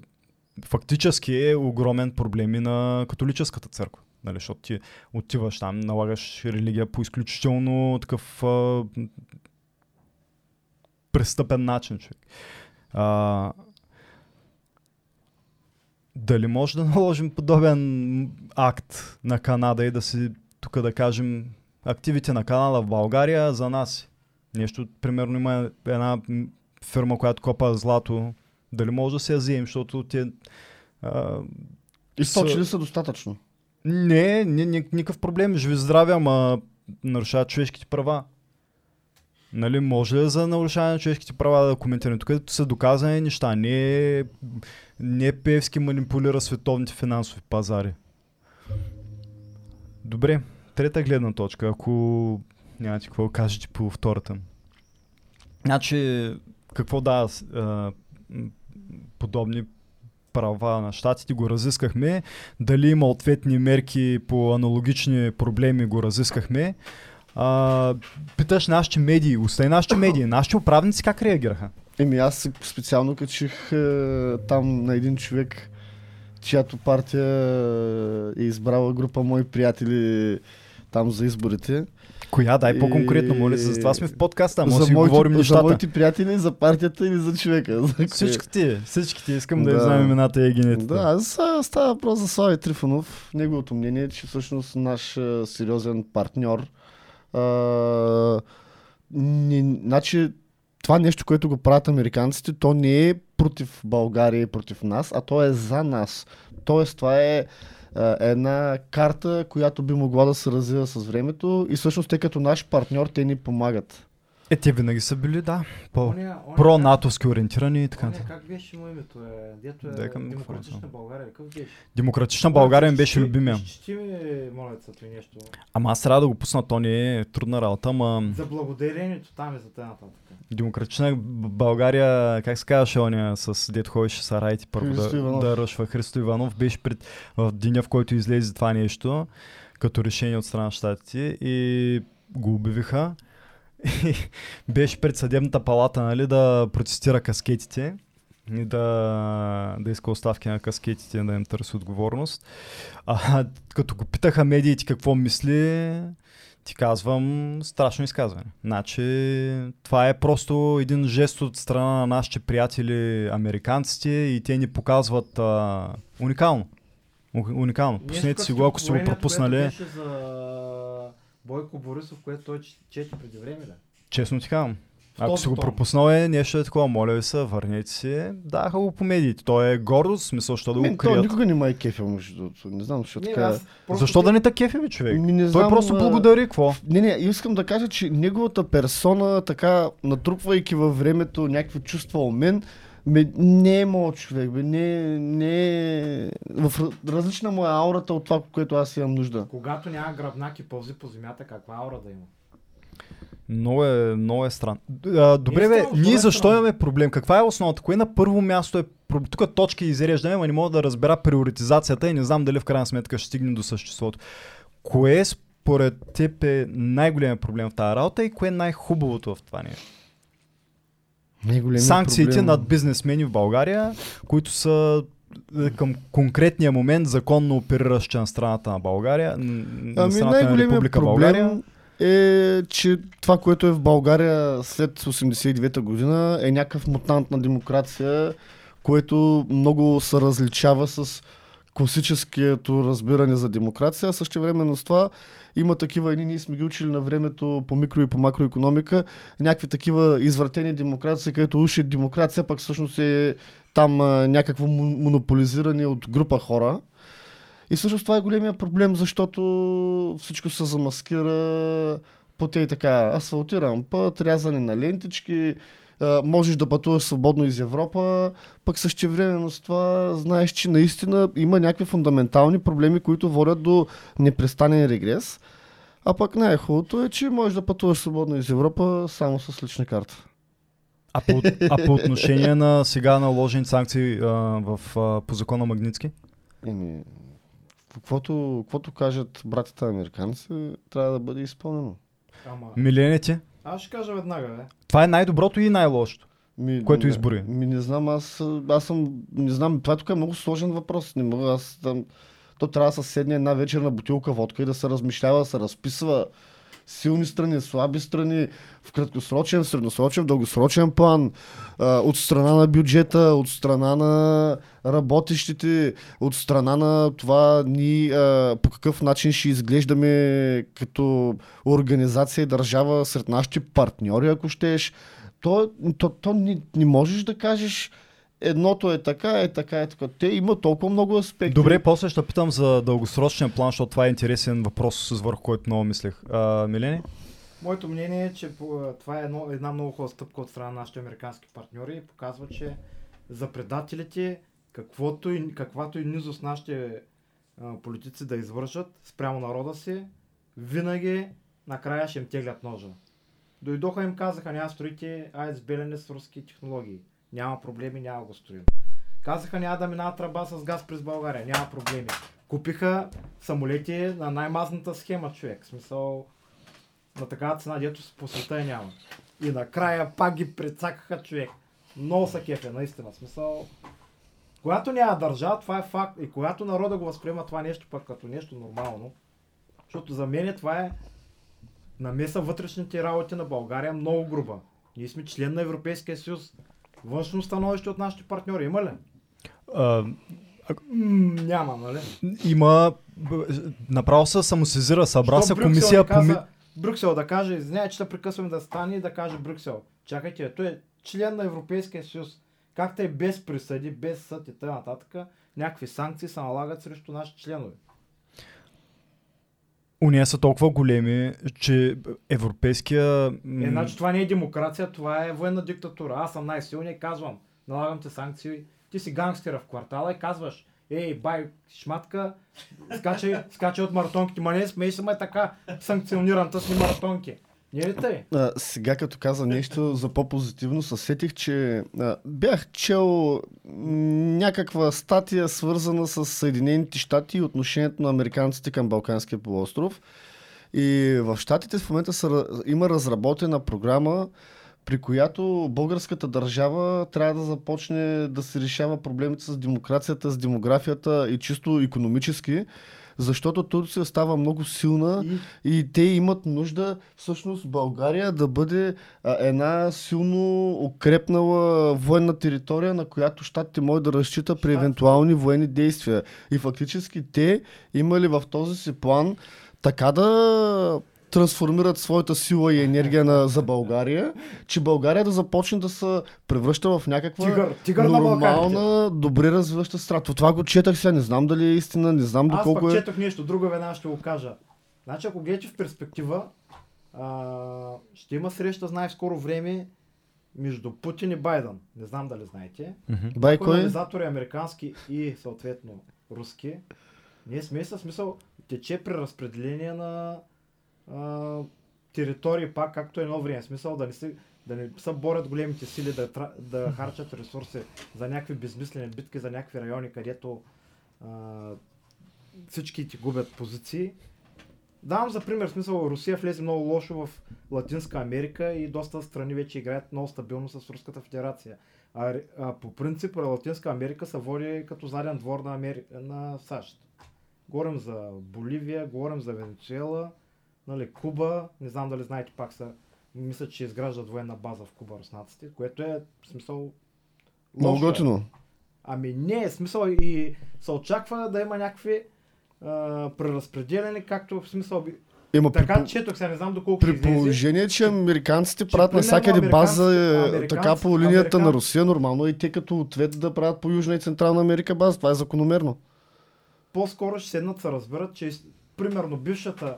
фактически е огромен проблем и на католическата църква. Нали, защото ти отиваш там, налагаш религия по изключително такъв а, престъпен начин, човек. А, дали може да наложим подобен акт на Канада и да си тук да кажем активите на Канада в България за нас? Нещо, примерно има една фирма, която копа злато. Дали може да се я вземем, защото те... А, източили са достатъчно. не, не, не, никакъв проблем. Живи здраве, ама нарушават човешките права. Нали, може ли за нарушаване на човешките права да коментираме? Тук са доказани неща. Не, не Певски манипулира световните финансови пазари. Добре, трета гледна точка, ако нямате какво кажете по втората. Значи, какво да, а, подобни права на щатите го разискахме. Дали има ответни мерки по аналогични проблеми го разискахме. А, питаш нашите медии, остай нашите медии, нашите управници как реагираха? Еми аз специално качих е, там на един човек, чиято партия е избрала група мои приятели там за изборите. Коя? Дай по-конкретно, моля се. Затова сме в подкаста, може да си моите, говорим за нещата. моите приятели, за партията или за човека. За? Всичките, всичките искам да, Да. знаем имената и генетите. Да, аз става въпрос за Слави Трифонов. Неговото мнение е, че всъщност наш а, сериозен партньор. А, не, значи, това нещо, което го правят американците, то не е против България и против нас, а то е за нас. Тоест, това е една карта, която би могла да се развива с времето и всъщност те като наш партньор, те ни помагат. Е, те винаги са били, да, по Оня- оня про-натовски ориентирани и така. Нататък. как беше му името? Е, дето е към демократична. България. Какъв беше? Демократична България ми беше любимия. Изчети ми, моля се, той нещо. Ама аз трябва да го пусна, то не е трудна работа, ама За благодарението там и за т.н. нататък. Демократична България, как се казваше оня с дет ходеше Сарайте първо да, да ръшва Христо Иванов, беше пред, в деня, в който излезе това нещо, като решение от страна на щатите и го обявиха. Беше пред съдебната палата, нали, да протестира каскетите и да, да иска оставки на каскетите, да им търси отговорност. А като го питаха медиите какво мисли, Ти казвам страшно изказване. Значи, това е просто един жест от страна на нашите приятели американците и те ни показват а, уникално. Уникално. Пуснете си го, ако сте го пропуснали. За Бойко Борисов, което той чете преди време, ли? Честно ти казвам. Ако си го пропуснал е нещо е такова, моля ви се, върнете си. Даха го по медиите. Той е гордост, смисъл, защо да го Мен, той крият. никога не ме е кефил, между другото. Не знам, защо така. аз просто Защо да не те кефи, бе, човек? Ми, не Той знам, просто а, благодари, какво? Не, не, искам да кажа, че неговата персона, така, натрупвайки във времето някакви чувства у мен, ме, не е моят човек, бе, не, не е... В раз- различна му е аурата от това, което аз имам нужда. Когато няма гръбнак и пълзи по земята, каква аура да има? Много е, много е странно. А, добре, бе, странно, ние защо е странно? имаме проблем? Каква е основата? Кое на първо място е... Тук точки изреждаме, но не мога да разбера приоритизацията и не знам дали в крайна сметка ще стигнем до съществото. Кое според теб е най-големият проблем в тази работа и кое е най-хубавото в това нещо? Санкциите проблем- над бизнесмени в България, които са е, към конкретния момент законно опериращи на страната на България, на Ами страната на най-големият Република проблем България. е, че това, което е в България след 89-та година е някакъв мутант на демокрация, което много се различава с класическото разбиране за демокрация, а също времено с това има такива, едни ние сме ги учили на времето по микро и по макроекономика, някакви такива извратени демокрации, където уж е демокрация, пък всъщност е там някакво мо- монополизиране от група хора. И всъщност това е големия проблем, защото всичко се замаскира по те и така асфалтиран път, рязане на лентички, а, можеш да пътуваш свободно из Европа, пък същевременно с това знаеш, че наистина има някакви фундаментални проблеми, които водят до непрестанен регрес. А пък най-хубавото е, че можеш да пътуваш свободно из Европа само с лична карта. А по, а по отношение на сега наложени санкции а, в, а, по закона Магницки? Еми, каквото, каквото кажат братята американци, трябва да бъде изпълнено. Ама, Милените? Аз ще кажа веднага, бе. Това е най-доброто и най-лошото. Ми, Което не, избори? Ми не знам, аз, аз съм, не знам, това тук е много сложен въпрос. Не мога, аз там, то трябва да се седне една вечер на бутилка водка и да се размишлява, да се разписва силни страни, слаби страни, в краткосрочен, средносрочен, в дългосрочен план, от страна на бюджета, от страна на работещите, от страна на това ни по какъв начин ще изглеждаме като организация и държава сред нашите партньори, ако щеш. То, то, то не, не можеш да кажеш едното е така, е така, е така. Те има толкова много аспекти. Добре, после ще питам за дългосрочния план, защото това е интересен въпрос, с върху който много мислех. А, Милени? Моето мнение е, че това е едно, една много хубава стъпка от страна на нашите американски партньори и показва, че за предателите, каквото и, каквато и низост нашите а, политици да извършат спрямо народа си, винаги накрая ще им теглят ножа. Дойдоха и им казаха, няма строите АЕЦ Белене с руски технологии. Няма проблеми, няма го строим. Казаха, няма да минава тръба с газ през България. Няма проблеми. Купиха самолети на най-мазната схема, човек. В смисъл, на такава цена, дето по света я няма. И накрая пак ги прецакаха човек. Много са кефе, наистина. Смисъл, когато няма държава, това е факт. И когато народа го възприема това нещо пък като нещо нормално, защото за мен това е намеса вътрешните работи на България много груба. Ние сме член на Европейския съюз. Външно становище от нашите партньори има ли? А, М, няма, нали? има... Направо се самосезира, събра се комисия по... каза, Брюксел да каже, извиняй, че да прекъсваме да стане и да каже Брюксел. Чакайте, той е член на Европейския съюз. Как те без присъди, без съд и т.н. някакви санкции се налагат срещу наши членове. Уния са толкова големи, че европейския... Е, значи това не е демокрация, това е военна диктатура. Аз съм най-силният и казвам, налагам те санкции. Ти си гангстера в квартала и казваш, ей, бай, шматка, скачай, скачай от маратонките. Ма не смей се, ма е така санкциониран, тъсни маратонки. Не ли тъй? А, сега като каза нещо за по-позитивно, се сетих, че а, бях чел някаква статия свързана с Съединените щати и отношението на американците към Балканския полуостров. И в щатите в момента са, има разработена програма, при която българската държава трябва да започне да се решава проблемите с демокрацията, с демографията и чисто економически, защото Турция става много силна И и те имат нужда всъщност България да бъде а, една силно укрепнала военна територия, на която щатите могат да разчита при евентуални военни действия. И фактически те имали в този си план така да трансформират своята сила и енергия на, за България, че България да започне да се превръща в някаква тигър, тигър на нормална, добре развиваща страна. Това го четах сега, не знам дали е истина, не знам Аз доколко пък е. четох нещо друго, веднага ще го кажа. Значи, ако гледате в перспектива, а, ще има среща, знае в скоро време, между Путин и Байден. Не знам дали знаете. Бай, Някои кой? анализатори, американски и съответно руски, ние сме със смисъл, тече при разпределение на а, територии пак, както едно време. Смисъл да не се да не се борят големите сили да, да харчат ресурси за някакви безмислени битки, за някакви райони, където а, всички ти губят позиции. Давам за пример, смисъл Русия влезе много лошо в Латинска Америка и доста страни вече играят много стабилно с Руската федерация. А, а по принцип Латинска Америка се води като заден двор на, Амери... на САЩ. Говорим за Боливия, говорим за Венецуела, нали, Куба, не знам дали знаете пак са, мисля, че изграждат военна база в Куба руснаците, което е в смисъл Много е. готино. Ами не, е смисъл и се очаква да има някакви а, преразпределени, както в смисъл при, Така по- четох, сега не знам доколко при положение, че американците Че правят навсякъде база е, така по линията на Русия, нормално и те като ответ да правят по Южна и Централна Америка база. Това е закономерно. по-скоро ще седнат се разберат, че примерно бившата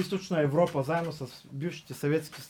източна Европа, заедно с бившите съветски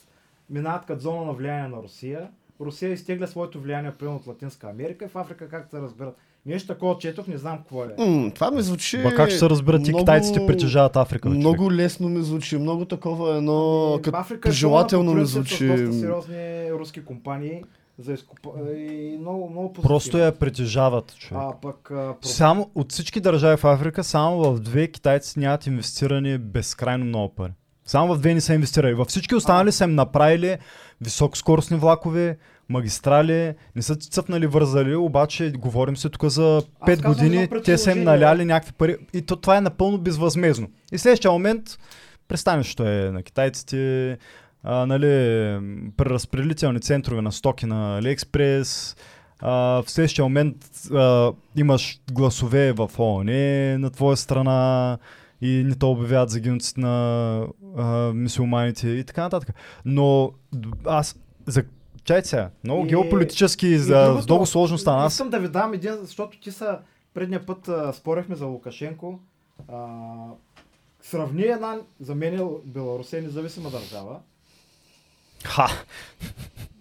минават като зона на влияние на Русия. Русия изтегля своето влияние примерно от Латинска Америка и в Африка как се разберат. Нещо такова четох, не знам какво е. М, това ми звучи... Ма как ще се разберат и китайците притежават Африка? човек? Много лесно ми звучи, много такова едно, Ами, като Африка е пожелателно пълна ми звучи. Доста сериозни руски компании за изкупа... и много, много позитивно. Просто я притежават, човек. А пък... А, про- Само от всички държави в Африка, само в две китайци нямат инвестирани безкрайно много пари. Само в две не са инвестирали. Във всички останали са им направили високоскоростни влакове, магистрали, не са цъпнали вързали, обаче говорим се тук за 5 казвам години, те са им наляли някакви пари и то, това е напълно безвъзмезно. И следващия момент пристанището е на китайците, а, нали, преразпределителни центрове на стоки на AliExpress, а, в следващия момент а, имаш гласове в ООН на твоя страна и не те обявяват загинуците на а, мисиоманите и така нататък. Но аз за Чайте сега, много И- геополитически, и за, другото, с много сложно стана. Аз Искам да ви дам един, защото ти са предния път а, спорехме за Лукашенко. А, сравни една, за мен е Беларус е независима държава. Ха!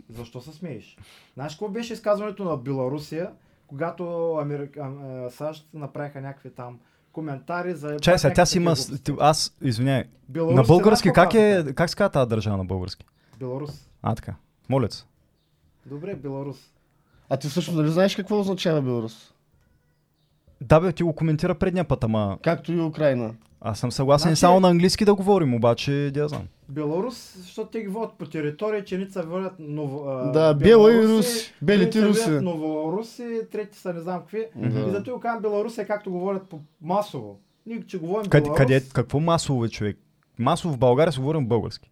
Защо се смееш? Знаеш какво беше изказването на Беларусия, когато Америка, САЩ направиха някакви там коментари за... Чай сега, тя си има... Аз, извиняй, Беларус, на български как е... Как се казва тази държава на български? Беларус. А, така. Моля се. Добре, Беларус. А ти всъщност нали знаеш какво означава Беларус? Да бе, ти го коментира предния път, ама Както и Украина. Аз съм съгласен Значи- само на английски да говорим, обаче да я знам. Беларус, защото те ги водят по територия, ченица водят ново... Да, бела и руси. Белите руси. Новоруси, трети са не знам какви. Да. И зато го казвам Беларус е както говорят по масово. Ние, че говорим Къде, Беларус, къде, какво масово е човек? Масово в България се говорим български.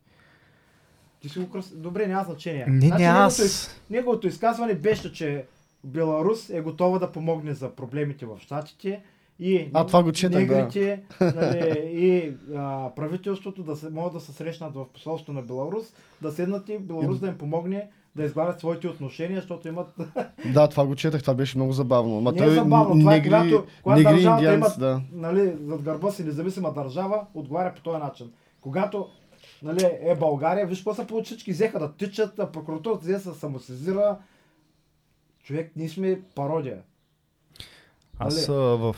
ти си го кръс... Добре, няма значение. Не, не Значи аз. Неговото, неговото изказване беше, че Беларус е готова да помогне за проблемите в Штатите и А, това го четах, да. негрите нали, и а, правителството да се, могат да се срещнат в посолството на Беларус, да седнат и Беларус да им помогне да изгладят своите отношения, защото имат Да, това го четах, това беше много забавно. Ма Не той е забавно, това е когато- когато негри държавата индианци, има- да. нали, зад гърба си независима държава, отговаря по този начин. Когато нали, е България, виж какво са получи, всички взеха да тичат, прокуратурата взе да се самосезира. Човек, ние сме пародия. Аз Нали? а, в...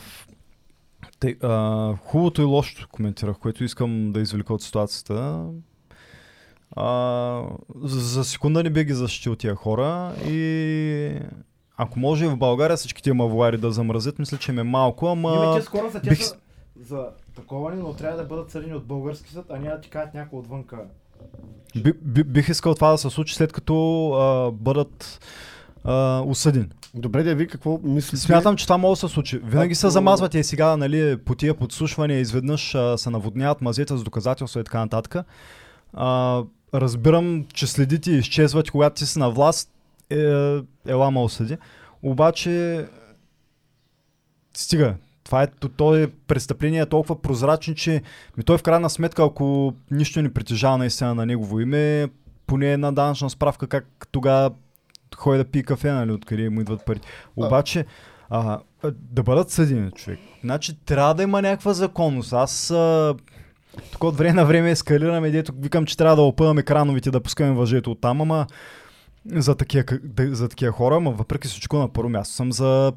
Те, а, хубавото и лошото коментирах, което искам да извлека от ситуацията. А, за, за секунда не би ги защитил тия хора и ако може и в България всички тия мавуари да замразят, мисля, че им е малко, Ама... ама... те скоро са, бих са за такова, но трябва да бъдат съдени от български съд, а не да ти кажат някой отвънка. Би, би, бих искал това да се случи след като а, бъдат а, осъдени. Добре, да ви какво мислите? Смятам, че това може да се случи. Винаги се Ако- замазват и сега, нали, по тия подслушвания изведнъж а, се наводняват мазета с доказателства и така нататък. А, разбирам, че следите и изчезват, когато ти си на власт, е, ела ма осъди. Обаче, стига. Това е, то е престъпление е толкова прозрачно, че ми той в крайна сметка, ако нищо не притежава наистина на негово име, поне една данъчна справка как тогава ходи да пие кафе, нали, откъде му идват пари. Обаче, а, да бъдат съдени, човек. Значи трябва да има някаква законност. Аз а, тук от време на време ескалираме, дето викам, че трябва да опъваме крановите, да пускаме въжето от там, ама за такива, за такива хора, ама въпреки всичко на първо място съм за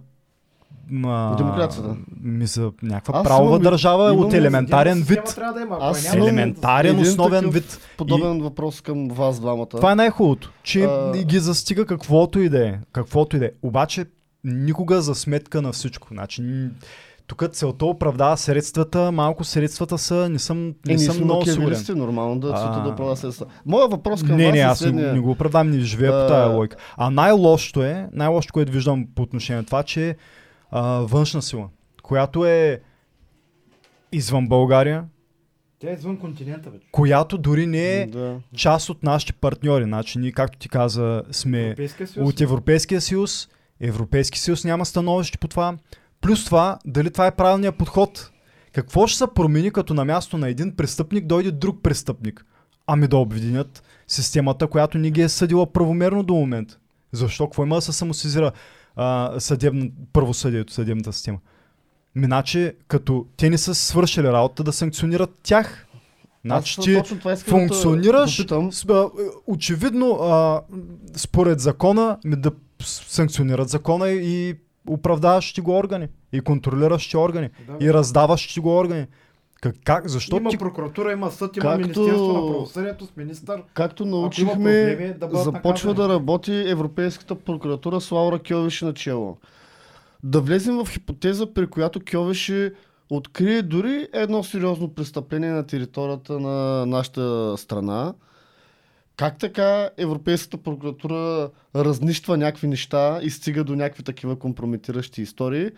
ма, Демокрацията. Ми за някаква Аз правова имам- държава имам- от елементарен вид. Трябва да има. ако Аз Елементарен, основен такъв вид. Подобен въпрос към вас двамата. Това е най-хубавото, че А- ги застига каквото и да е. Каквото и да е. Обаче никога за сметка на всичко. Значи, тук целта оправдава средствата, малко средствата са, не съм, не Е, съм много сигурен. макиавелисти, нормално да целта да оправда средства. Моя въпрос към Не, вас не, е аз следния. не го оправдавам, не живея А. по тая логика. А най-лошото е, най-лошото, което виждам по отношение на това, че е а, външна сила, която е извън България, Тя е извън континента вече. която дори не е Да. част от нашите партньори. Значи ние, както ти каза, сме Европейския съюз. от Европейския съюз. Европейски съюз няма становище по това. Плюс това, дали това е правилният подход. Какво ще се промени, като на място на един престъпник дойде друг престъпник? Ами да обединят системата, която ни ги е съдила правомерно до момента. Защо? Какво има да се самосизира а, съдебна, правосъдието, съдебната система? Миначе, като те не са свършили работа да санкционират тях. Значи ти функционираш, Да очевидно, а, според закона, да санкционират закона и оправдаващи го органи, и контролиращи органи, Да, и раздаващи го органи. Как, как защо има ти... прокуратура, има съд, има Както- Министерство на правосъдието с министър. Както научихме, проблеми, да бъдат започва наказани. да работи Европейската прокуратура с Лаура Кьовиш начало. Да влезем в хипотеза, при която Кьовиш открие дори едно сериозно престъпление на територията на нашата страна. Как така Европейската прокуратура разнищва някакви неща и стига до някакви такива компрометиращи истории?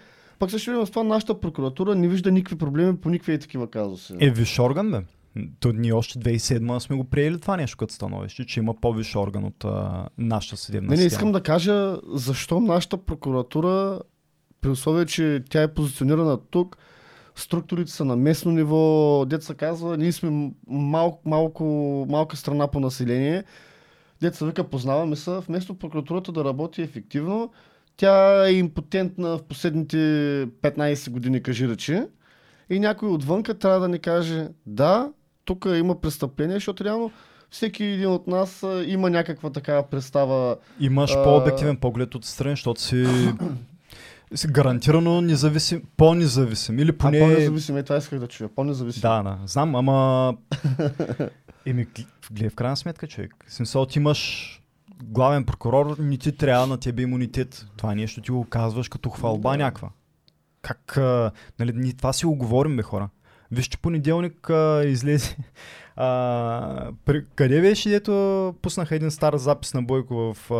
Пък също време с това нашата прокуратура не вижда никакви проблеми по никакви такива казуси. Е, виш орган, бе. То ние още 2007 сме го приели това нещо като становище, че има по-виш орган от а, нашата съдебна Не, не, искам да кажа защо нашата прокуратура, при условие, че тя е позиционирана тук, структурите са на местно ниво, деца казва, ние сме малко, малко, малка страна по население, деца вика, познаваме се, вместо прокуратурата да работи ефективно, тя е импотентна в последните 15 години, кажи речи, и някой отвънка трябва да ни каже, да, тук има престъпление, защото реално всеки един от нас а, има някаква такава представа. Имаш А- по-обективен поглед от страни, защото си, си гарантирано независим, по-независим. Или Поне... А по-независим, е, това исках да чуя. По-независим. Да, да, знам, ама... Еми, гл- гледай в крайна сметка, човек. Смисъл, ти имаш главен прокурор, не ти трябва на тебе имунитет. Това нещо ти го казваш като хвалба някаква. Как, а, нали, ние това си го говорим, бе, хора. Вижте, понеделник а, излезе. А, при, къде беше, дето пуснаха един стар запис на Бойко в а,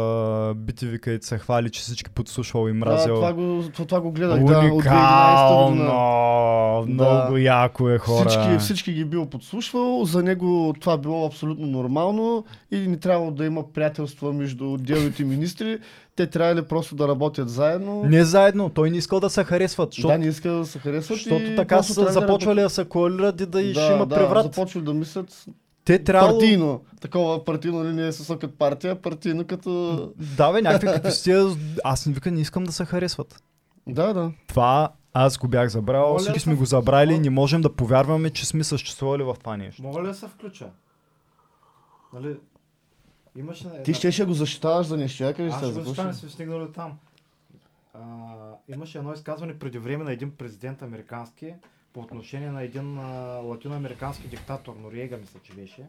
BTV, където се хвали, че всички подслушвал и Да, мразил. това, го, това, това го гледах, да, от 2011 Уникално! година. Много яко е, хора. Всички, всички ги бил подслушвал, за него това било абсолютно нормално и не трябвало да има приятелства между отделните министри. Те трябвали просто да работят заедно. Не заедно, той не искал да се харесват, защото, да, не иска да се харесват. защото и така са трябва да започвали работят. да се коалират и да, и да, ще има да, преврат. започвали да мислят Те трябва... партийно. Такова партийно ли не е със като партия, партийно като... Да, бе, някакви тия- Аз не вика, не искам да се харесват. Да, да. Това аз го бях забрал, всички сме го забрали, не можем да повярваме, че сме съществували в това нещо. Мога ли да се включа? Нали, имаше... Ти ще, ще го защитаваш за нещо, я сега, ще го защитавам, сме стигнали там. А, имаше едно изказване преди време на един президент американски по отношение на един а, латиноамерикански диктатор, Нориега мисля, че беше.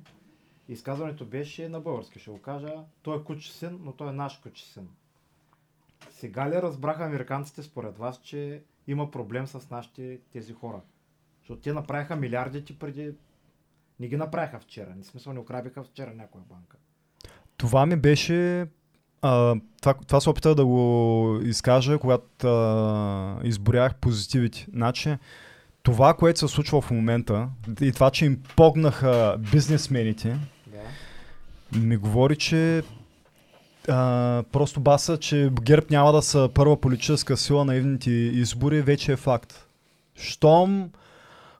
Изказването беше на български, ще го кажа. Той е кучи син, но той е наш кучи син. Сега ли разбраха американците според вас, че има проблем с нашите тези хора? Защото те направиха милиардите преди Не ги направиха вчера. Не смисъл не ограбиха вчера някоя банка. Това ми беше... А, това, това се опитах да го изкажа, когато а, изборях позитивите. Значи, това, което се случва в момента и това, че им погнаха бизнесмените, Да. ми говори, че а, просто баса, че ГЕРБ няма да са първа политическа сила на идните избори, вече е факт. Щом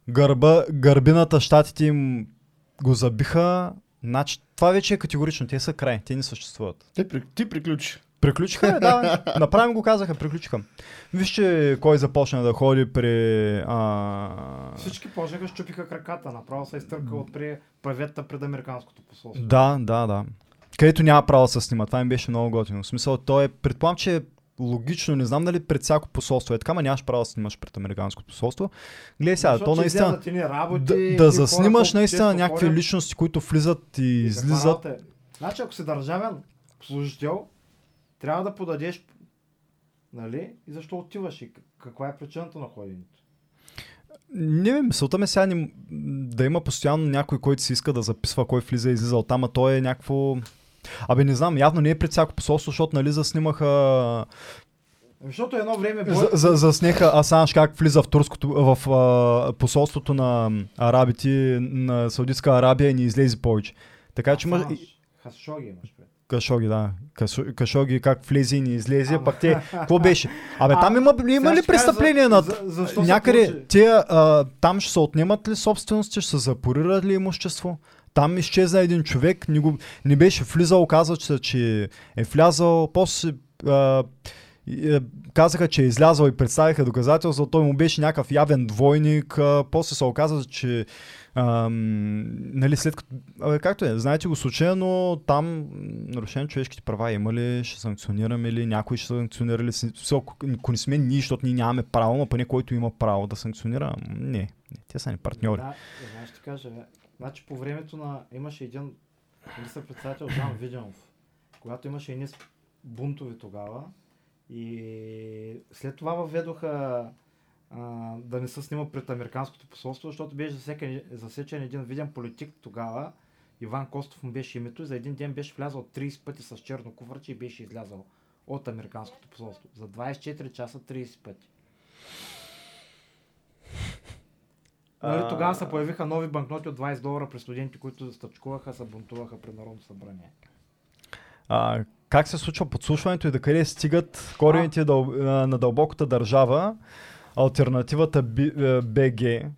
гърба, гърбината щатите им го забиха, значи това вече е категорично. Те са край, те не съществуват. Ти, при- ти приключи. Приключиха, да. Направим го казаха, приключиха. Вижте кой започна да ходи при... А... Всички почнаха, щупиха краката. Направо се изтърка от при паветта пред американското посолство. Да, да, да. Където няма право да се снима. Това им беше много готино. В смисъл, то е, предполагам, че логично, не знам дали пред всяко посолство е така, ма нямаш право да снимаш пред американското посолство. Гледай сега, то наистина, работи, да, да хора, заснимаш колко наистина някакви ходят. личности, които влизат и И излизат. е? Значи, ако си държавен служител, трябва да подадеш, нали? И защо отиваш и как- каква е причината на ходенето? Не, бе, мисълта ми сега не, да има постоянно някой, който си иска да записва кой влиза и излиза от там, а то е някакво... Абе не знам, явно не е пред всяко посолство, защото нали заснимаха Защото едно време За, за, заснеха Асанж как влиза в турското, в а, посолството на арабите на Саудитска Арабия и не излезе повече. Така че има и- Хасшоги имаш пред. Кашоги, да. Кашо- Кашоги как влезе и не излезе, Ама. пак те, какво беше? Абе там А, има, има ли престъпление за- над... за- защо Някъде, те, а, там ще се отнемат ли собствености, ще се запорират ли имущество? Там изчезна един човек, не, го, не беше влизал, казва, че, че е влязал, после а, е, казаха, че е излязъл и представиха доказателства, той му беше някакъв явен двойник, а, после се оказа, че ам, нали, след като, абе, както е, знаете го случая, но там нарушение на човешките права има ли, ще санкционираме ли, някой ще санкционира ли, ако не сме ние, защото ние нямаме право, но поне който има право да санкционира, не, не те са ни партньори. Да, знаеш, ще кажа. Значи по времето на... Имаше един министър-председател Жан Виденов, когато имаше едни бунтове тогава и след това въведоха а, да не се снима пред Американското посолство, защото беше засекен, засечен един виден политик тогава, Иван Костов му беше името и за един ден беше влязъл 30 пъти с черно кувърче и беше излязъл от Американското посолство. За 24 часа 30 пъти. Нали, тогава се появиха нови банкноти от 20 долара при студенти, които стъпчкуваха, се бунтуваха пред Народно събрание. А, как се случва подслушването и до къде стигат корените дъл... на дълбоката държава, альтернативата е, БГ,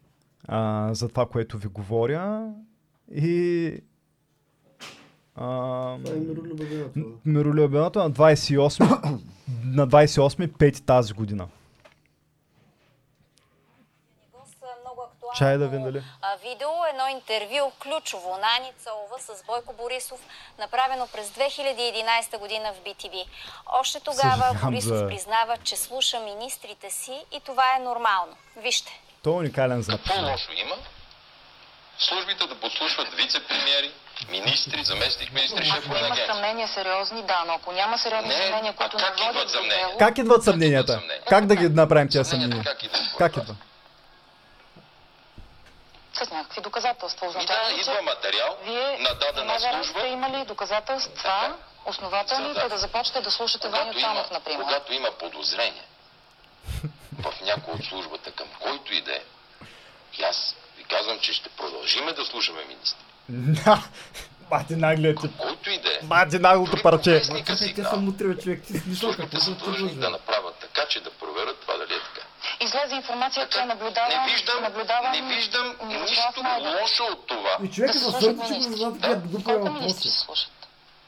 а, за това, което ви говоря. И а, Това е миролюбеното на 28 на 28 5 тази година. много актуално Чай да ви, а, видео, едно интервю, ключово на Ани Цолова с Бойко Борисов, направено през 2011 година в BTV. Още тогава Съжалявам Борисов за- признава, че слуша министрите си и това е нормално. Вижте. То е уникален запис. Какво лошо има? Службите да подслушват вице-премьери, министри, заместник министри, шефове на има агенции. съмнения сериозни, да, но ако няма сериозни Не, съмнения, които не как идват водят до съмнения? дело, Как идват съмненията? съмнения? Как да ги направим тези съмнения? как идват? Как? С някакви доказателства. И Означава да, идва материал вие на дадена служба, сте имали доказателства, основателни, да. да започнете да слушате Ваню Цанов, например. когато има подозрение в някой от службата, към който и да е. И аз ви казвам, че ще продължиме да слушаме министри. Бати наглият тип. Който и да е. Бати наглото парче. Те са мутри, човек. Ти смисъл Службите какво са да длъжни да направят така, че да проверят това дали е така. Излезе информация, че Така, наблюдавам, не виждам, наблюдавам не виждам нищо лошо от това. И човек да е се за слушат министри. Колко министри слушат?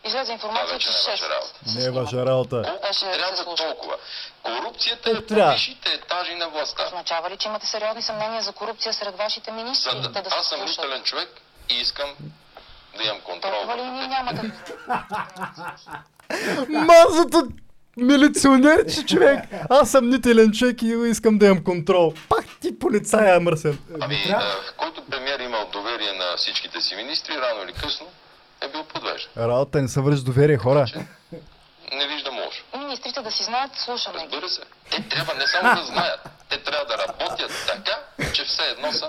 Излезе Това информация, вече че не е 6 ваша работа. Не е ваша работа. Трябва толкова? Корупцията Е, е по висшите етажи на властта. Означава ли, че имате сериозни съмнения за корупция сред вашите министри? За да, да аз съм нителен човек и искам да имам контрол. Толкова ли няма да... Мазато милиционерче човек. Аз съм нителен човек и искам да имам контрол. Пак ти полицая, мърсен. Ами, който премьер имал доверие на всичките си министри, рано или късно е бил подвежен. Работа не се върши доверие, хора. Не виждам лошо. Министрите да си знаят, слушаме. Разбира се. Те трябва не само да знаят, те трябва да работят така, че все едно са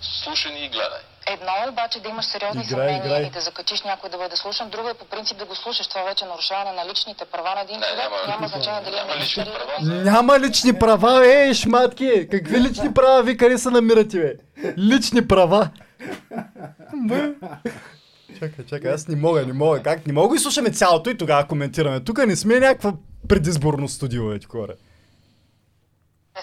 слушани и гледани. Едно е обаче да имаш сериозни Играй, съмнения играй. и да закачиш някой да бъде слушан. Друго е по принцип да го слушаш. Това вече е нарушаване на личните права на един човек. няма- Няма значение дали е Няма лични права. Няма лични права, ей, шматки! Какви лични права ви къде се намирате, бе? Лични права! Чакай, чакай, аз не мога, не мога. Как? Не мога да изслушаме цялото и тогава коментираме. Тук не сме някаква предизборно студио, бе, хора. Те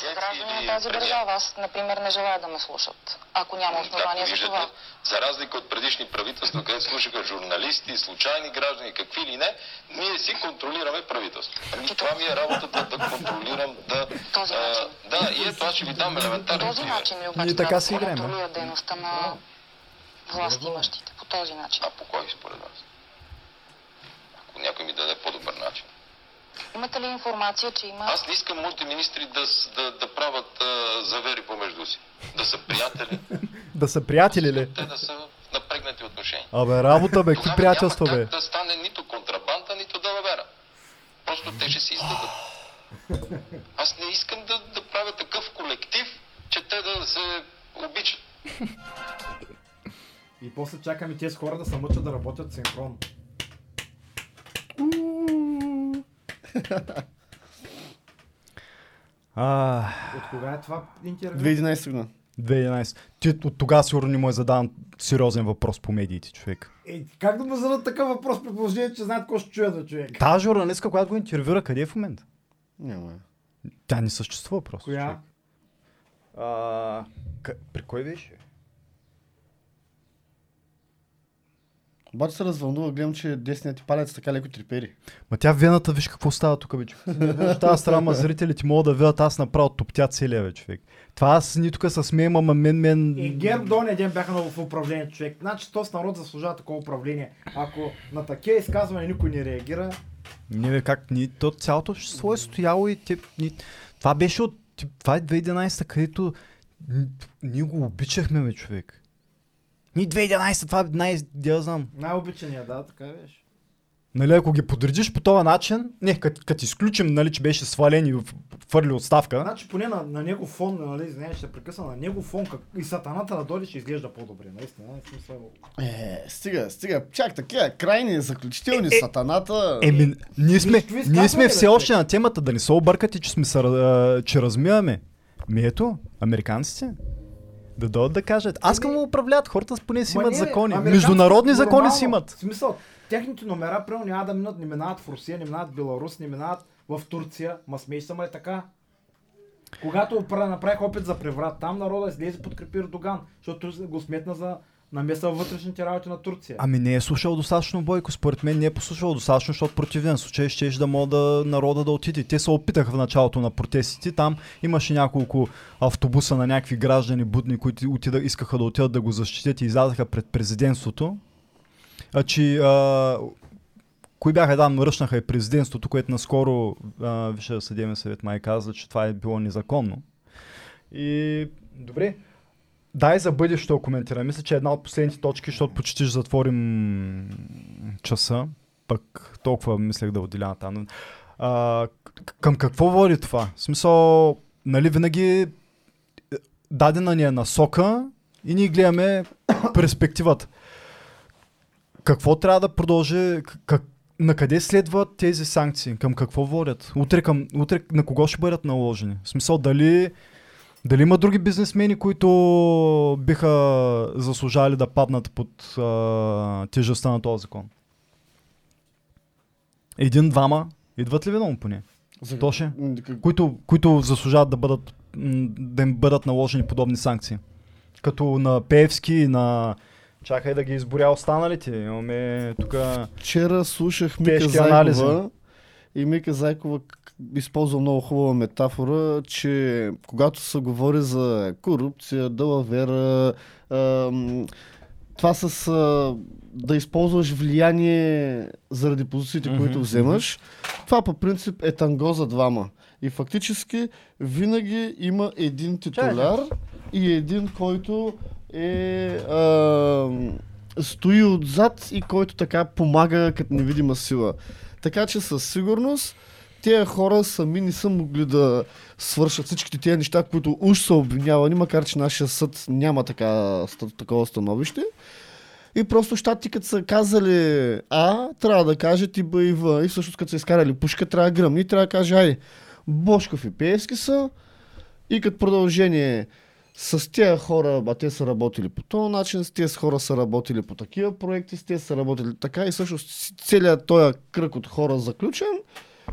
преди- държава. Аз, например, не желая да ме слушат, ако няма основание за това. за разлика от предишни правителства, където слушаха журналисти, случайни граждани, какви ли не, ние си контролираме правителството. Ами това ми е работата да контролирам, да... Този а, начин. да, и ето аз ще ви дам По елементарен този пример. начин ли обаче така си да а? контролира дейността на власт имащите? По този начин. А по кой според вас? Ако някой ми даде по-добър начин. Имате ли информация, че има Аз не искам моите министри да, да, да правят а, завери помежду си. Да са приятели, Да са приятели ли? те да са напрегнати отношения. Абе, работа, бе, какви приятелства, бе? да стане нито контрабанда, нито далавера. Просто те ще си издадат. Аз не искам да, да правя такъв колектив, че те да се обичат. И после чакаме тези хора да се мъчат да работят синхронно. А, От кога е това интервю? 2011 година. 2011. Ти от тогава сигурно не му е задаван сериозен въпрос по медиите, човек. Е, как да му зададат такъв въпрос при положение, че знаят какво ще чуят за човек? Та журналистка, която го интервюра, къде е в момента? Няма. Тя не съществува просто. Коя? човек. А, къ- при кой беше? Обаче се развълнува, гледам, че десният ти палец така леко трипери. Ма тя вената, виж какво става тук, бе, виждаш тази страна, зрителите могат да видят, аз направо топтя целия, бе, човек. Това аз ни тук се смеем, ама мен, мен... И ГЕРБ до ден бяха много в управление човек. Значи този народ заслужава такова управление. Ако на такива изказвания никой не реагира, Не бе, как ни, то цялото общество е стояло и те, ни, това беше от, това е 2011, където ние го обичахме, бе, човек. Ни 2011, това е най, да знам. най-обичания, да, така беше. Нали, ако ги подредиш по този начин, не, като кът изключим, нали, че беше свален и фърли отставка, Значи поне на, на него фон, нали, извинявай, ще прекъсна, на него фон как, и сатаната да дойде ще изглежда по-добре, наистина. В смисъл, Е, стига, стига. Чак такива крайни, заключителни Е, е, сатаната. Еми, ние сме, ние сме бе, все още на темата, да не се объркате, че, сме, че размиваме. Ми ето, американците. Да дойдат да кажат. Аз искам да управляват, хората поне си Ма имат не, закони. Международни закони нормално. си имат. В смисъл, техните номера, примерно, няма да минат, не минават в Русия, не минават в Беларус, не минават в Турция. Ма смей се, ма е така. Когато направих опит за преврат, там народа излезе подкрепи Ердоган, защото го сметна за намеса във вътрешните работи на Турция. Ами не е слушал достатъчно Бойко. Според мен не е послушал достатъчно, защото противен случай ще да мога да народа да отиде. Те се опитаха в началото на протестите. Там имаше няколко автобуса на някакви граждани будни, които отида, искаха да отидат да го защитят и излязаха пред президентството. А, че, а, кои бяха, да, мръщнаха и президентството, което наскоро Висшия съдебен съвет май каза, че това е било незаконно. И добре, Дай за бъдещето коментира. Мисля, че е една от последните точки, защото почти ще затворим часа. Пък толкова мислех да отделя там. А, к- към какво води това? В смисъл, нали винаги е, дадена ни е насока и ние гледаме перспективата. Какво трябва да продължи? Как, на къде следват тези санкции? Към какво водят? Утре, към, утре на кого ще бъдат наложени? В смисъл, дали дали има други бизнесмени, които биха заслужали да паднат под а, тежестта на този закон? Един-двама идват ли ви на поне? За- Тоше? Как- Които, които заслужават да бъдат, да им бъдат наложени подобни санкции. Като на Певски, на... Чакай да ги изборя останалите. Имаме тук... Вчера слушах Мика Зайкова анализи. и Мика Зайкова к- използва много хубава метафора, че когато се говори за корупция, далавера, това с а, да използваш влияние заради позициите, Мгм, които вземаш, това по принцип е танго за двама. И фактически винаги има един титуляр и един, който е а, стои отзад и който така помага като невидима сила. Така че със сигурност тези хора сами не са могли да свършат всичките тези неща, които уж са обвинявани, макар че нашия съд няма така, такова становище. И просто щати, като са казали А, трябва да кажат и Б и В. И всъщност като са изкарали пушка, трябва да гръмни, трябва да каже, ай, Бошков и Пеевски са. И като продължение с тези хора, а те са работили по този начин, с тези хора са работили по такива проекти, с тези са работили така и всъщност целият този кръг от хора заключен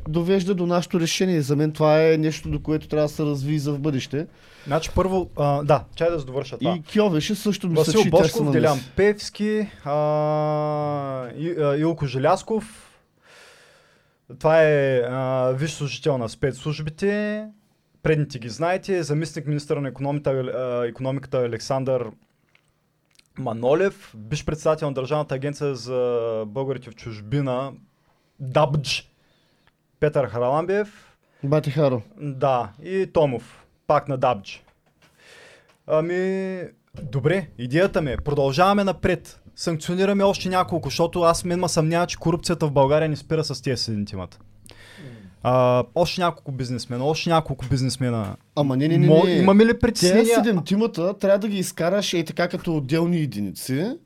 довежда до нашето решение. За мен това е нещо, до което трябва да се развие за в бъдеще. Значи първо, а, да, чай да довърша това. И Кьовеше също ми Васил Бошков. Делян Певски, а, И- а, Илко Желясков. Това е а, висш служител на спецслужбите. Предните ги знаете. Заместник министър на економиката Александър Манолев, биш председател на Държавната агенция за българите в чужбина, ДАБДЖ, Петър Хараламбиев, Бати Харо. да, и Томов, пак на Дабдж. Ами, добре, идеята ми е, продължаваме напред. Санкционираме още няколко, защото аз мен ма съмнява, че корупцията в България не спира с тези седентимата. А, още няколко бизнесмена, още няколко бизнесмена. Ама не, не, не, не. Имаме ли Тези притеснения? седемтимата трябва да ги изкараш ей така като отделни единици,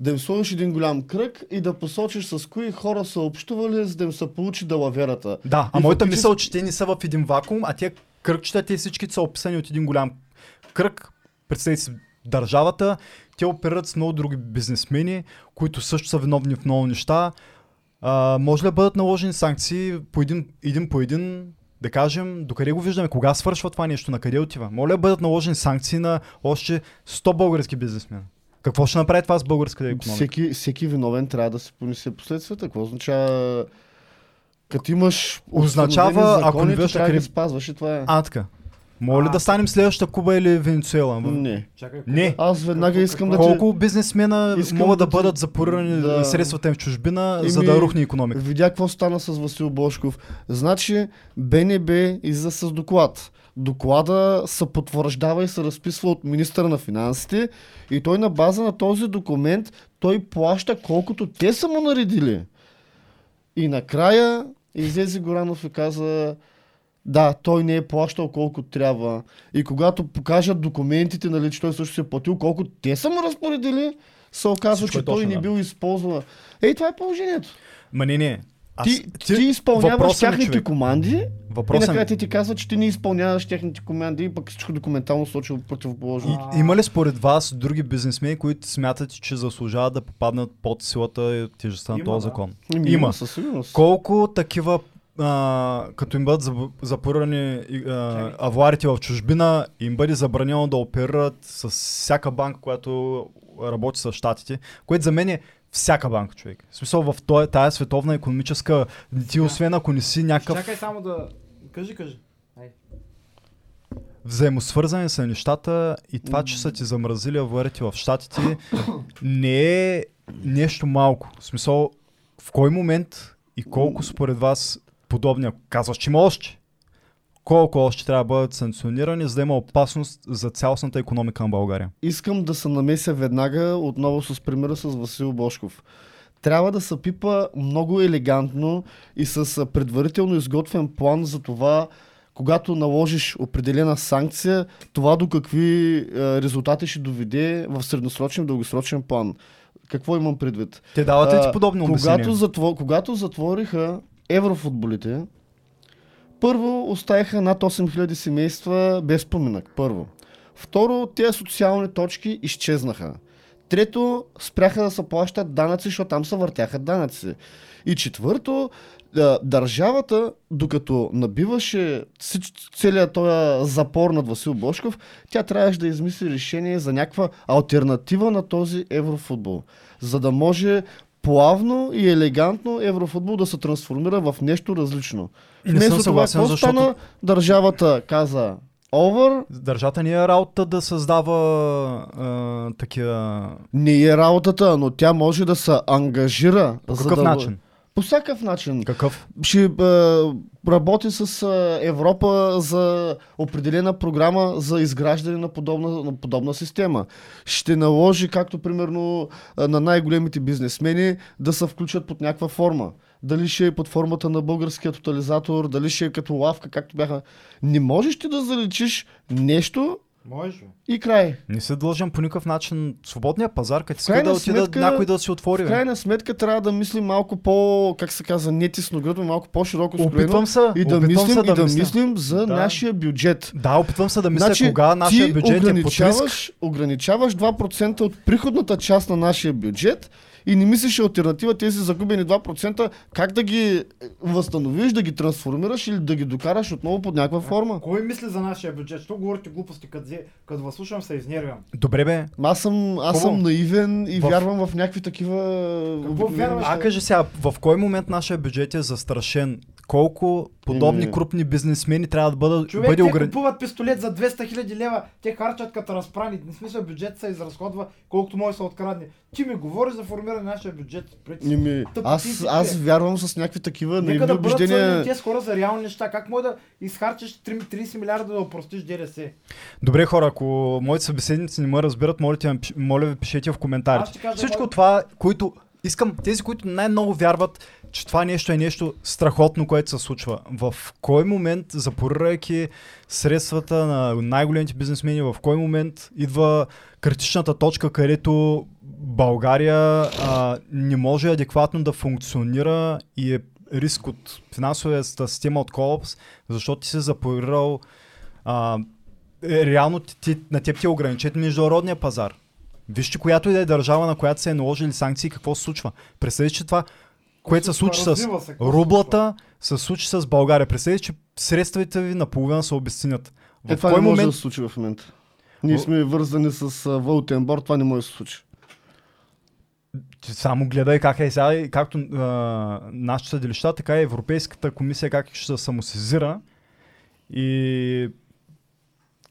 да им сложиш един голям кръг и да посочиш с кои хора са общували, за да им се получи далаверата. Да, а И моята фактически- мисъл, че те не са в един вакуум, а те кръгчета, те всички са описани от един голям кръг. Представете си държавата, те оперират с много други бизнесмени, които също са виновни в много неща. А, може ли да бъдат наложени санкции по един, един по един, да кажем, докъде го виждаме, кога свършва това нещо, на къде отива? Моля да бъдат наложени санкции на още 100 български бизнесмени. Какво ще направи това с българската економика? Всеки, всеки виновен трябва да се понесе последствията. Какво означава? Като имаш Означава, ако не виждаш трябва да спазваш и това е. А, така. Моля А, да станем следващата Куба или Венецуела? Не. Чакай, Не. Аз веднага искам да Колко бизнесмена Искам могат да, да бъдат запорирани да- средствата им в чужбина, Еми, за да рухне економика? Видя какво стана с Васил Бошков. Значи БНБ излиза с доклад. Доклада се потвърждава и се разписва от министъра на финансите и той на база на този документ той плаща колкото те са му наредили. И накрая излезе Горанов и каза да, той не е плащал колко трябва. И когато покажат документите, нали, че той също се е платил колко те са му разпоредили, се оказва, Всичко е че той точно, не да. бил използвал. Ей, това е положението. Ма не, не. Аз, Ти, ти, изпълняваш въпросът ми, тяхните човек. команди и Въпросът накрая ми. ти ти казват, че ти не изпълняваш техните команди и пък всичко документално сочи противоположно. И, има ли според вас други бизнесмени, които смятат, че заслужават да попаднат под силата и тежестта на Има, този да. закон? Еми, има. Със сигурност. Колко такива, а, като им бъдат заб- запорирани и, а, авуарите в чужбина, им бъде забранено да оперират с всяка банка, която работи с щатите, което за мен е всяка банка, човек. В смисъл в тая световна економическа, ти освен ако не си някакъв Чакай само да... Кажи, кажи. Взаимосвързани са нещата и това, че са ти замразили аварите в щатите, не е нещо малко. В смисъл, в кой момент и колко според вас подобни, ако казваш, че има още, колко още трябва да бъдат санкционирани, за да има опасност за цялостната економика на България? Искам да се намеся веднага отново с примера с Васил Бошков. Трябва да се пипа много елегантно и с предварително изготвен план за това, когато наложиш определена санкция, това до какви резултати ще доведе в средносрочен и дългосрочен план. Какво имам предвид? Те дават ли ти А, подобни когато, затво, когато затвориха еврофутболите, първо оставиха над 8000 семейства без поминък. Първо. Второ, тези социални точки изчезнаха. Трето, спряха да се плащат данъци, защото там се въртяха данъци. И четвърто, държавата, докато набиваше целият този запор над Васил Бошков, тя трябваше да измисли решение за някаква альтернатива на този еврофутбол. За да може плавно и елегантно еврофутбол да се трансформира в нещо различно. Не съм Вместо това, какво защото- стана? Държавата каза over, Държата ни е работа да създава а, такива... не е работата, но тя може да се ангажира. По какъв да, начин? По всякакъв начин. Какъв? Ще а, работи с а, Европа за определена програма за изграждане на подобна, на подобна система. Ще наложи, както примерно а, на най-големите бизнесмени, да се включат под някаква форма. Дали ще е под формата на българския тотализатор, дали ще е като лавка, както бяха. Не можеш ти да заличиш нещо Можеш ли? и край. Не се дължим по никакъв начин. Свободния пазар, като иска да отида сметка- някой да си отвори. В крайна сметка трябва да мислим малко по, как се казва, не тисногръдно, малко по-широко. Опитвам се. И да опитвам мислим, се и да мисля. мислим за Да. нашия бюджет. Да, опитвам се да мисля Значи, кога нашия ти бюджет е под риск. ограничаваш, ограничаваш 2% от приходната част на нашия бюджет и не мислиш альтернатива тези загубени 2% как да ги възстановиш, да ги трансформираш или да ги докараш отново под някаква форма. Кой мисли за нашия бюджет? Що говорите глупости, като, вас слушам се изнервям. Добре бе. Аз съм, аз съм наивен и В- вярвам в някакви такива... обикновени вярваш? А кажи сега, в кой момент нашия бюджет е застрашен? Колко подобни крупни бизнесмени трябва да бъдат, Човек, бъде те купуват пистолет за 200 хиляди лева, те харчат като разпрани. В смисъл бюджет се изразходва колкото може да се открадне. Ти ми говориш за формиране на нашия бюджет. Преди. Еми, Тъпо аз, ти си, аз човек. вярвам с някакви такива Нека наивни да убеждения. тези хора за реални неща. Как може да изхарчиш 3 30 милиарда да опростиш ДДС? Добре хора, ако моите събеседници не ме разберат, моля, моля ви пишете в коментарите. Всичко това, които искам, тези, които най-много вярват, че това нещо е нещо страхотно, което се случва. В кой момент, запорирайки средствата на най-големите бизнесмени, в кой момент идва критичната точка, където България а, не може адекватно да функционира и е риск от финансовата система от колапс, защото ти си запорирал а, е, реално ти, на теб ти е ограничен международния пазар. Вижте, която и да е държава, на която се е наложили санкции, какво се случва. Представи, че това, което се случи с рублата, се случи с България. Представи, че средствата ви наполовина се обесценят. Е, В това кой не може момент да се случи в момента. Ние сме вързани с валутен борт, това не може да се случи. Само гледай как е сега, и както а, нашите съдилища, така и Европейската комисия как ще се самосезира и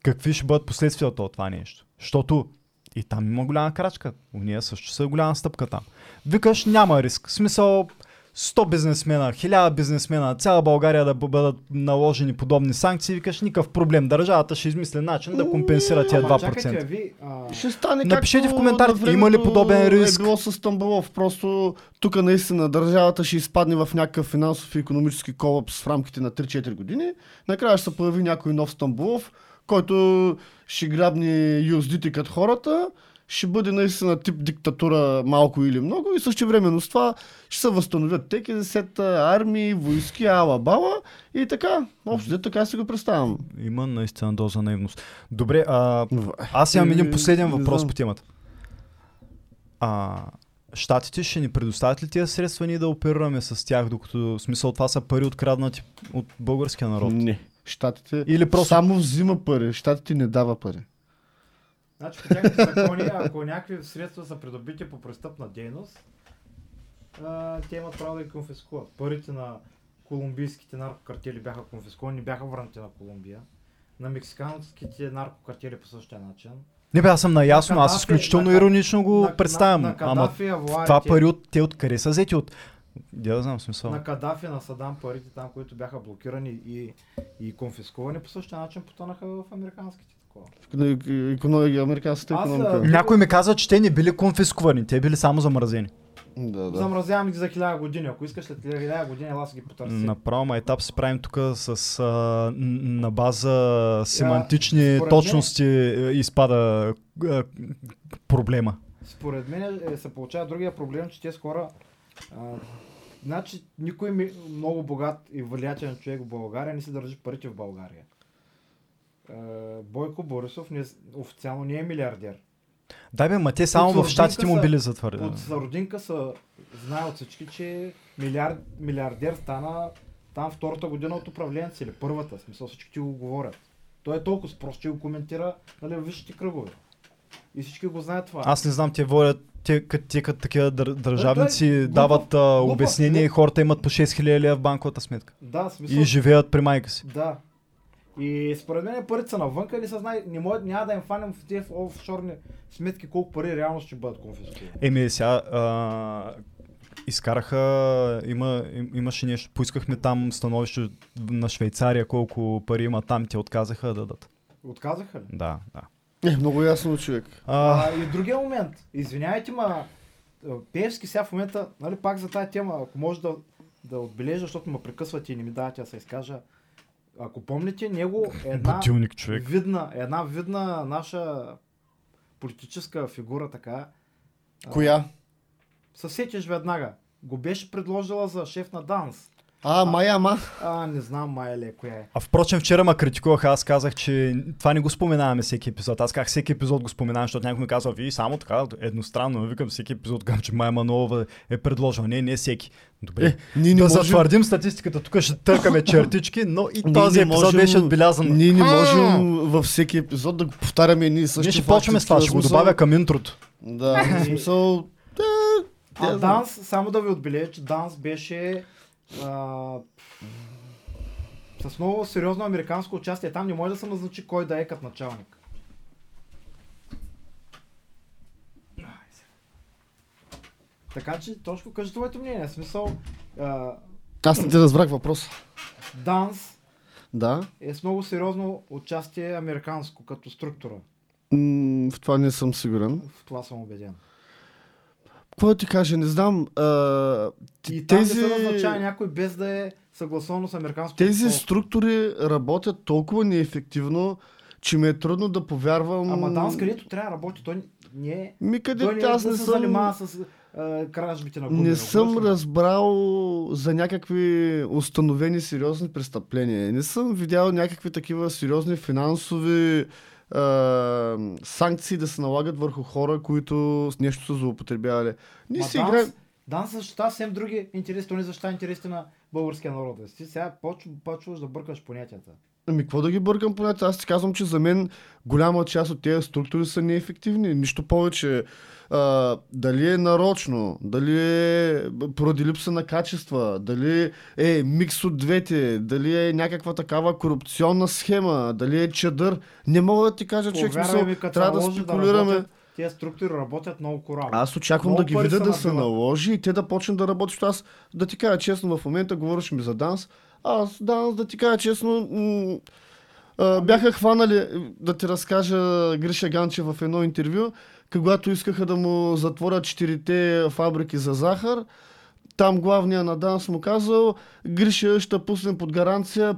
какви ще бъдат последствията от това нещо. Защото и там има голяма крачка. Уния също са голяма стъпка там. Викаш, няма риск. В смисъл, 100 бизнесмена, 1000 бизнесмена, цяла България да бъдат наложени подобни санкции, викаш никакъв проблем. Държавата ще измисли начин да компенсира тия Ама 2%. чакайте, ви, а, Ще стане Напишете в коментарите, има ли подобен риск? Е било с Стамбулов. Просто тук наистина държавата ще изпадне в някакъв финансов и економически колапс в рамките на 3-4 години. Накрая ще се появи някой нов Стамбулов, който ще грабне юздите като хората, ще бъде наистина тип диктатура малко или много и също времено с това ще се възстановят ТКЗ, армии, войски, ала-бала и така. Общо взето така си го представям. Има наистина доза наивност. Добре, а, аз имам един Е, последен въпрос по темата. А, Штатите ще ни предоставят ли тия средства ние да оперираме с тях, докато в смисъл това са пари откраднати от българския народ? Не. Штатите Или просто- само взима пари, щатите не дава пари. Значи по закони, ако някакви средства са придобити по престъпна дейност, а, те имат право да ги конфискуват. Парите на колумбийските наркокартели бяха конфискувани, бяха върнати на Колумбия. На мексиканските наркокартели по същия начин. Не бе, аз съм наясно, аз Кадафи- изключително на иронично го на- представям. на, на ама авуарите, това пари от те откъде са взети от... Я да знам смисъл. на Кадафи, на Садам парите там, които бяха блокирани и, и конфискувани по същия начин потънаха в американските Економика, американската Аз, економика. а, Някой ми каза, че те не били конфискувани, те били само замразени. Да, да. Замразявам ги за хиляда години. Ако искаш след хиляда години, ела си ги потърси. Направо ма етап се правим тук с а, на база семантични според точности е, изпада а, проблема. Според мен е, се получава другия проблем, че тези хора а, значи никой ми, много богат и влиятелен човек в България не си държи парите в България. А, Бойко Борисов не, официално не е милиардер. Дай бе, ма те само в щатите му били затвърдени. От родинка са, знае от всички, че милиард, милиардер стана там втората година от управлението или първата, смисъл всички ти го говорят. Той е толкова прост, че го коментира нали, висшите кръгове. И всички го знаят това. Аз не знам, те водят, те, като те като такива дър, държавници той е дават а, глупав, обяснение и хората имат по 6000 лева в банковата сметка. Да, смисъл. И живеят при майка си. Да. И според мен парите са навънка и не се знае, не може, няма да им фанем в тези офшорни сметки колко пари реално ще бъдат конфискувани. Еми сега, а, изкараха, има, им, имаше нещо, поискахме там становище на Швейцария, колко пари има там, те отказаха да дадат. Отказаха ли? Да, да. Е, много ясно човек. А, А, и другия момент. Извинявайте, ма а, Пеевски сега в момента, нали, пак за тази тема, ако може да, да отбележа, защото ме прекъсвате и не ми давате да се изкажа. Ако помните, него е една Будилник, човек. видна, една видна наша политическа фигура така. Коя? Се сетиш веднага. Го беше предложила за шеф на ДАНС. А, Майя, ама. А, не знам май ли е коя е. А впрочем, вчера ме критикуваха, аз казах, че това не го споменаваме всеки епизод. Аз казах всеки епизод го споменавам, защото някой ми казва, вие само така, едностранно, но викам всеки епизод, казвам, че Майя Манолова е предложил. Не, не всеки. Добре. Е, ние не да можем... затвърдим статистиката, тук ще търкаме чертички, но и Ние този не епизод можем- беше отбелязан. Ние не можем във всеки епизод да го повтаряме ние същи Ние ще почваме с това, ще го добавя към интрото. Да, в смисъл... Да, А да, Данс, само да ви отбележа, че Данс беше а, с много сериозно американско участие. Там не може да се назначи кой да е като началник. Така че, точно кажи твоето мнение. Смисъл, а, Аз не те разбрах въпрос. Данс Да. е с много сериозно участие американско като структура. М, в това не съм сигурен. В това съм убеден. Какво ти кажа, не знам. А, И там тези, не се назначава някой без да е съгласовано с американското тези общество. структури работят толкова неефективно, че ми е трудно да повярвам... Ама Данс, където трябва да работи, той не е Ми къде Той не, аз не не се съм... занимава с а, кражбите на гуми. Не съм ли? разбрал за някакви установени сериозни престъпления. Не съм видял някакви такива сериозни финансови а, санкции да се налагат върху хора, които с нещо са злоупотребявали. Ние Ма си Данс, играем... Данс съвсем други интереси, той не защита интересите на българския народ. Ти сега почв- почваш да бъркаш понятията. Ами какво да ги бъркам понятия? Аз ти казвам, че за мен голяма част от тези структури са неефективни. Нищо повече. А, дали е нарочно, дали е поради липса на качества, дали е микс от двете, дали е някаква такава корупционна схема, дали е чадър. Не мога да ти кажа, че смисъл, трябва да спекулираме. работят, тези структури работят много корабно. Аз очаквам Много да ги видя да се наложи и те да почнат да работят. Аз да ти кажа честно, в момента говориш ми за данс. Аз данс, да ти кажа честно, бяха хванали, да ти разкажа Гриша Ганче в едно интервю, когато искаха да му затворят четирите фабрики за захар. Там главният на данс му казал, Гриша ще пуснем под гаранция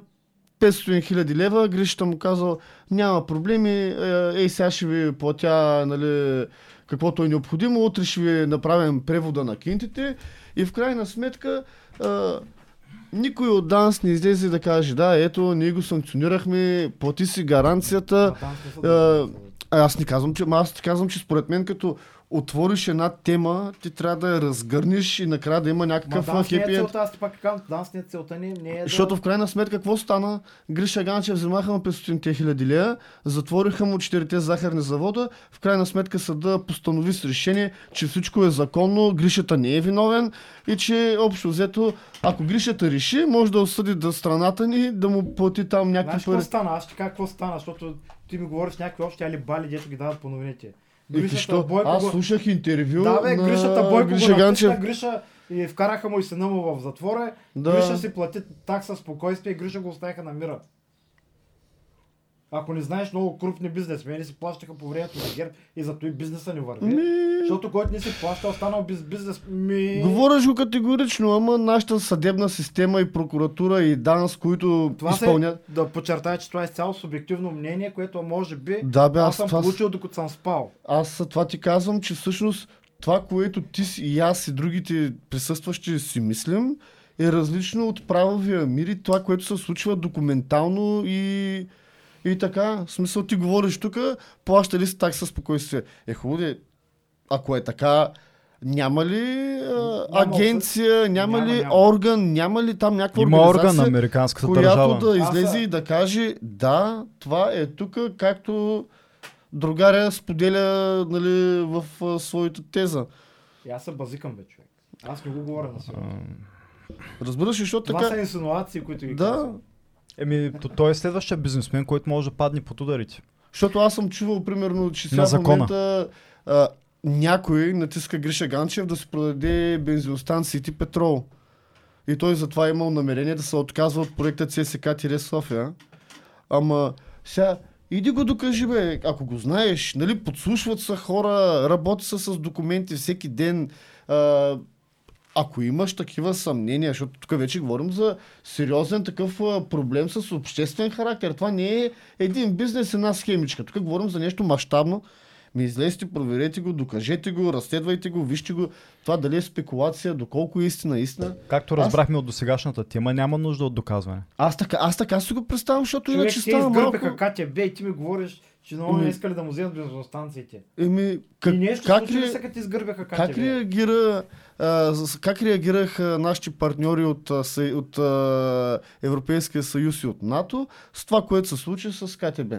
500 хиляди лева. Гришата му казал, няма проблеми, е, ей сега ще ви платя нали, каквото е необходимо, утре ще ви направим превода на кинтите и в крайна сметка никой от ДАНС не излезе да каже, да, ето, ние го санкционирахме, плати си гаранцията. А не са а, аз не казвам, че, аз ти казвам, че според мен като отвориш една тема, ти трябва да я разгърнеш и накрая да има Ма някакъв не е хепи енд. целта, аз ти пак казвам, Данс не е целта ни, не е Защото да... в крайна сметка какво стана? Гриша Ганчев вземаха му 500 хиляди лея, затвориха му четирите захарни завода, в крайна сметка съда постанови с решение, че всичко е законно, Гришата не е виновен и че общо взето, ако Гришата реши, може да осъди да страната ни да му плати там някакви Знаеш какво пари. стана? Аз ти какво стана, защото ти ми говориш някакви общи али бали, дето ги дават по новините. И защо? Бойко Аз слушах интервю Да, бе, на Гришата Бойко Гриша го Гриша и вкараха му и сина му в затвора. Да. Гриша си плати такса спокойствие и Гриша го оставиха на мира. Ако не знаеш, много крупни бизнесмени си плащаха по времето на ГЕРБ и зато и бизнеса не върви. Ми, Защото който не си плаща, останал без бизнес. Ми... Говориш го категорично, ама нашата съдебна система и прокуратура и ДАНС, които Това изпълнят... се, да подчертая, че това е цяло субективно мнение, което може би Да, бе, аз, аз съм това получил докато съм спал. Аз това ти казвам, че всъщност това, което ти и аз и другите присъстващи си мислим, е различно от правовия мир и това, което се случва документално и, и така. В смисъл ти говориш тук, плаща ли си такса спокойствие? Е хубаво, ако е така, няма ли а, агенция, няма, Няма, ли няма. орган, няма ли там някаква Има орган на американската която държава. да излезе а- и да каже, да, това е тук, както другаря споделя нали, в а, своята теза. И аз се базикам, бе, човек. Аз не го говоря на сериозно. Разбираш ли, защото Това така... са инсинуации, които ги Да, казвам. Еми, то, той е следващия бизнесмен, който може да падне под ударите. защото аз съм чувал примерно, че сега На в момента а, някой натиска Гриша Ганчев да си продаде бензиностанциите петрол. И той затова е имал намерение да се отказва от проекта ЦСК-София. Ама сега, иди го докажи, бе, ако го знаеш, нали, подслушват са хора, работи са с документи всеки ден. А, ако имаш такива съмнения, защото тук вече говорим за сериозен такъв проблем с обществен характер. Това не е един бизнес, една схемичка. Тук говорим за нещо мащабно. Ми излезте, проверете го, докажете го, разследвайте го, вижте го. Това дали е спекулация, доколко е истина, истина. Както разбрахме от досегашната тема, няма нужда от доказване. Аз така, аз така си го представям, защото Човек иначе става малко... КТБ и ти ми говориш, че много не Ами- искали да му вземат бензиностанциите. Еми, как, и нещо как, случи се, като ти изгърбеха КТБ? как, реагира, а, как реагираха нашите партньори от, от а, Европейския съюз и от НАТО с това, което се случи с КТБ?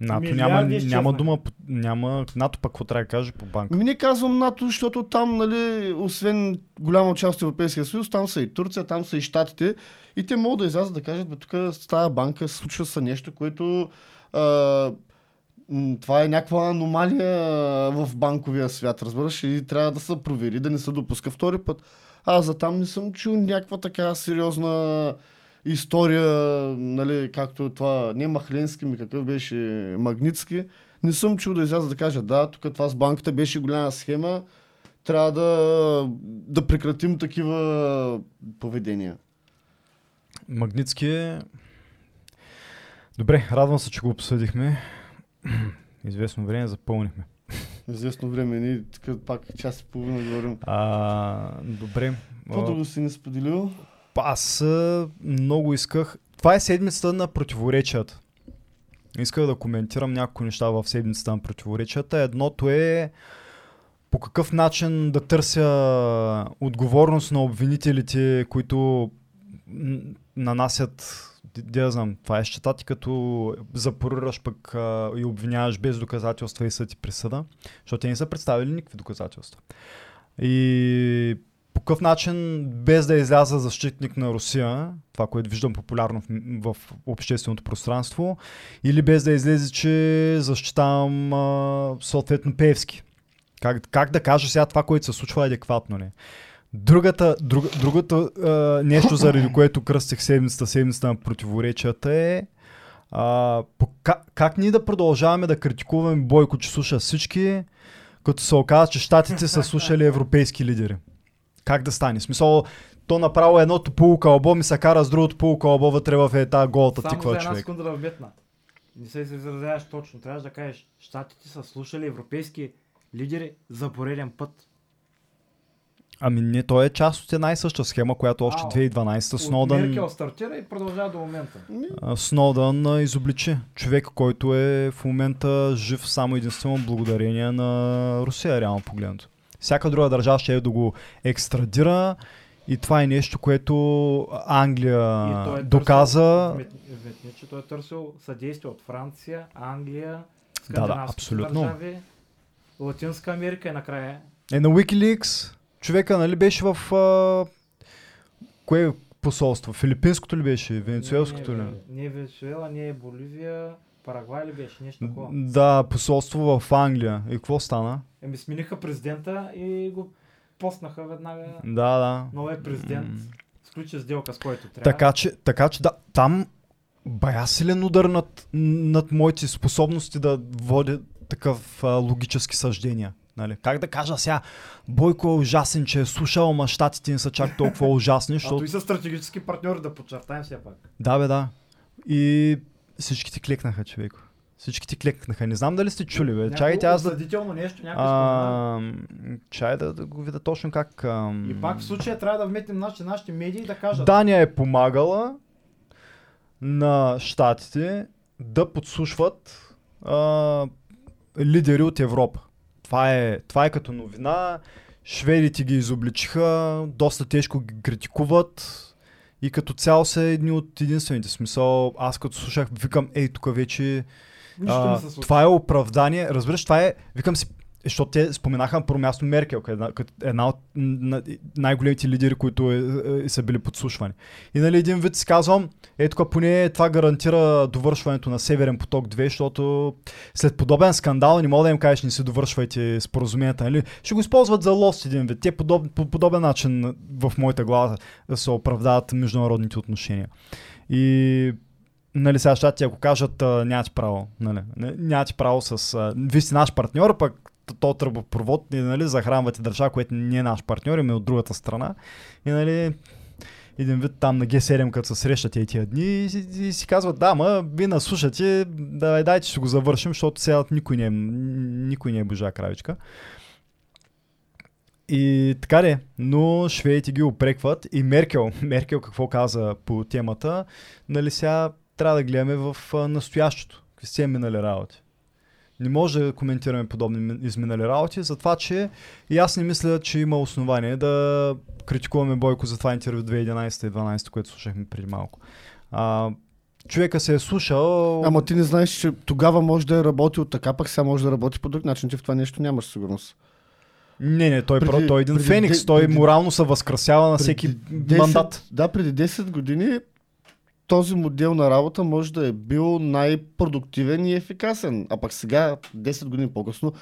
НАТО няма, няма дума, няма, НАТО пък какво трябва да каже по банка. Ми не казвам НАТО, защото там, нали, освен голяма част от Европейския съюз, там са и Турция, там са и Штатите. И те могат да излязат да кажат, бе, тук с тази банка случва се нещо, което а, това е някаква аномалия в банковия свят, разбираш, и трябва да се провери, да не се допуска втори път. Аз за там не съм чул някаква така сериозна история, нали, както това, не Махленски, ми какъв беше Магницки. Не съм чул да изляза да кажа, да, тук това с банката беше голяма схема, трябва да, да прекратим такива поведения. Магницки е... Добре, радвам се, че го обсъдихме. Известно време запълнихме. Известно време, ние тук пак час и половина говорим. А, добре. Какво друго си не споделил? Аз много исках. Това е седмицата на противоречията. Исках да коментирам някои неща в седмицата на противоречията. Едното е по какъв начин да търся отговорност на обвинителите, които нанасят, да знам, това е счета ти като запорираш пък а, и обвиняваш без доказателства и съд и присъда, защото те не са представили никакви доказателства. И по какъв начин, без да изляза защитник на Русия, това, което виждам популярно в, в общественото пространство, или без да излезе, че защитавам а, съответно Певски. Как, как да кажа сега това, което се случва адекватно ли? Другата, друг, другото а, нещо, заради което кръстих седмицата, седмицата на противоречията е а, по, как, как ние да продължаваме да критикуваме Бойко, че слуша всички, като се оказа, че щатите са слушали европейски лидери. Как да стане? Смисъл, то направо едното полукълбо ми се кара с другото полукълбо вътре в е тази голата Само за тиква една човек. секунда да вметна. Не се изразяваш точно. Трябваше да кажеш, щатите са слушали европейски лидери за пореден път. Ами не, той е част от една и съща схема, която още Ау. 2012 От Сноудън, Меркел стартира и продължава до момента. Сноудън изобличи. Човек, който е в момента жив само единствено благодарение на Русия, реално погледнато. Всяка друга държава ще е да го екстрадира и това е нещо, което Англия И той е доказа. Вметни- че той е търсил съдействие от Франция, Англия, да, скандинавските абсолютно. държави, Латинска Америка и накрая. Е на Wikileaks. Човека, нали, беше в... А... Кое посолство? Филипинското ли беше? Венецуелското ли? Не, не, не е Венецуела, не е Боливия, Парагвай ли беше, нещо такова. Да, посолство в Англия. И какво стана? Еми смениха президента и го постнаха веднага. Да, да. Новия президент сключи сделка с който трябва. Така че, така че да, там бая силен удар над, над моите способности да водя такъв а, логически съждения. Нали? Как да кажа сега, Бойко е ужасен, че е слушал, ама щатите не са чак толкова ужасни, А защото... той са стратегически партньори, да подчертаем все пак. Да, бе, да. И всички ти клекнаха, човек. Всички ти клекнаха. Не знам дали сте чули, бе. Чакайте аз да... Нещо, спомена. А, чай да, да го видя точно как... Ам... И пак в случая трябва да вметнем нашите, нашите медии да кажат. Дания е помагала на щатите да подслушват а, лидери от Европа. Това е, това е като новина. Шведите ги изобличиха, доста тежко ги критикуват и като цяло са едни от единствените. Смисъл, аз като слушах, викам, ей, тук вече Нищо а, не се случва. това е оправдание. Разбираш, това е, викам си, защото те споменаха на първо място Меркел, една, една от на- най-големите лидери, които е, е, са били подслушвани. И нали един вид си казвам, ето поне това гарантира довършването на Северен поток 2, защото след подобен скандал не мога да им кажеш не си довършвайте споразуменията, нали? Ще го използват за лост един вид. Те подоб, по подобен начин в моята глава се оправдават международните отношения. И нали сега щати, ако кажат, а, нямате право, нали, нямате право с... А, вие сте наш партньор, пък то тръбопровод, и, нали, захранвате държава, която не е наш партньор, и от другата страна. И нали, един вид там на Г7, като се срещате и тия дни и, си- и си казват, да, ма, вие нас слушате, да, дайте ще го завършим, защото сега никой не е, никой не е божа кравичка. И така де, но шведите ги опрекват и Меркел, Меркел какво каза по темата, нали сега трябва да гледаме в а, настоящето, какви са минали работи. Не може да коментираме подобни ми- изминали работи, затова че и аз не мисля, че има основание да критикуваме Бойко за това интервю 2011 и 2012, което слушахме преди малко. А, човека се е слушал... Ама ти не знаеш, че тогава може да е работил така, пък сега може да работи по друг начин. Ти в това нещо нямаш сигурност. Не, не, той, Преди- преди, той е един преди феникс, той преди- морално се възкрасява на всеки Преди 10 мандат. Да, преди 10 години този модел на работа може да е бил най-продуктивен и ефикасен. А пък сега, 10 години по-късно,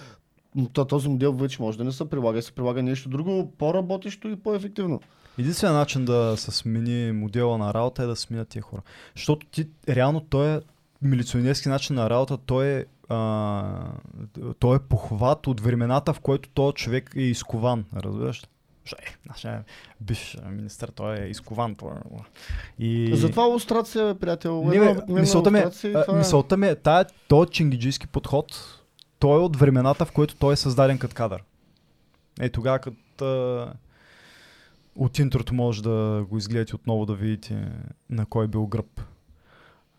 този модел вече може да не се прилага и се прилага нещо друго, по-работещо и по-ефективно. Единственият начин да се смени модела на работа е да сменят тия хора. Защото ти, реално, той е милиционерски начин на работа, той е, а, той е похват от времената, в който този човек е изкован. Разбираш? Ли? Защото, Е, нашия бивш министър, той е изкован. Е... И... Затова лустрация, приятел. Не, обикновена мисълта ми, това е. мисълта ми е, тая, този чингиджийски подход, той е от времената, в който той е създаден като кадър. Е, тогава като от интрото може да го изгледате отново да видите на кой е бил гръб.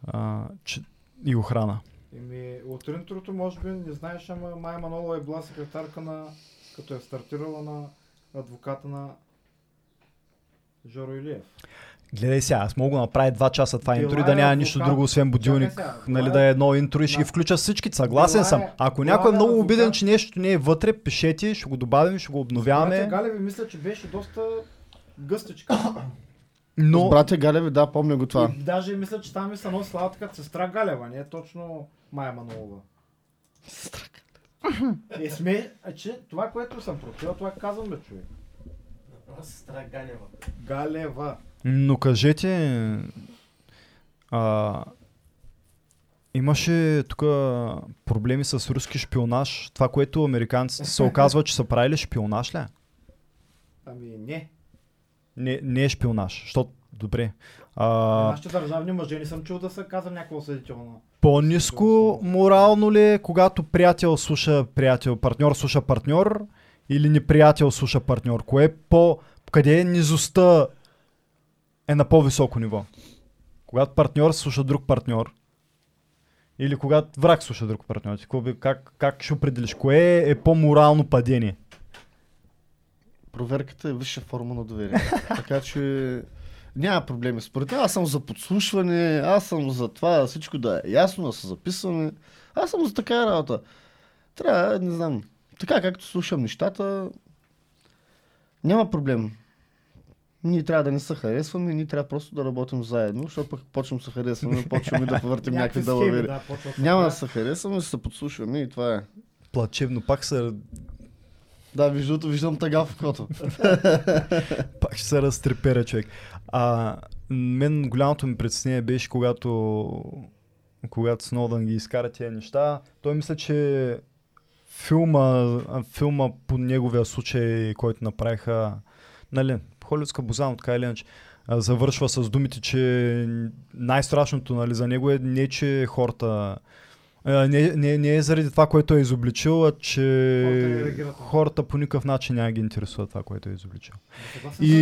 А, че, и охрана. Еми, от интрото може би не знаеш, ама Майя Манолова е била секретарка на, като е стартирала на адвоката на Жоро Илиев. Гледай сега, аз мога да направя два часа това Била интро и да е няма адвокат. нищо друго, освен будилник, сега, нали, била да е- е едно интро и ще Да. ги включа всички. Съгласен Била съм. е- Ако някой е е много адвокат. обиден, че нещо не е вътре, пишете, ще го добавим, ще го обновяваме. Братя Галеви мисля, че беше доста гъстичка. Но... С братя Галеви, да, помня го това. И даже мисля, че там ми се носи славата като сестра Галева, не е точно Майя Манолова. Сестра Е, сме, а, че това, което съм прочел, това казвам бе, човек. Сестра Ганева. Галева. Но кажете, а, имаше тук проблеми с руски шпионаж. Това, което американците се оказва, че са правили шпионаж ли? е? Ами не. Не, не е шпионаж, защото добре. А, Нашите държавни мъже не съм чул да са казали някакво осъдително. по-низко морално ли е, когато приятел слуша приятел, партньор слуша партньор или неприятел слуша партньор? Кое е по... Къде е низостта е на по-високо ниво? Когато партньор слуша друг партньор или когато враг слуша друг партньор? Как, как ще определиш? Кое е по-морално падение? Проверката е висша форма на доверие. така че няма проблеми. Според мен аз съм за подслушване, аз съм за това всичко да е ясно, да се записваме. Аз съм за така работа. Трябва, не знам, така както слушам нещата, няма проблем. Ние трябва да не се харесваме, ние трябва просто да работим заедно, защото пък почвам да се харесваме, почваме да повъртим някакви далавери. да, Няма да се харесваме, ще се подслушваме и това е. Плачевно, пак се, Да, виждам, виждам тъга в окото. пак ще се разтрепера човек. А, мен голямото ми притеснение беше, когато, когато Сноудън ги изкара тези неща. Той мисля, че филма, филма по неговия случай, който направиха, нали, Холивудска бозан, така или иначе, завършва с думите, че най-страшното нали, за него е не, че хората не, не, не е заради това, което е изобличил, а че Хората хората по никакъв начин няма ги интересува това, което е изобличил. И,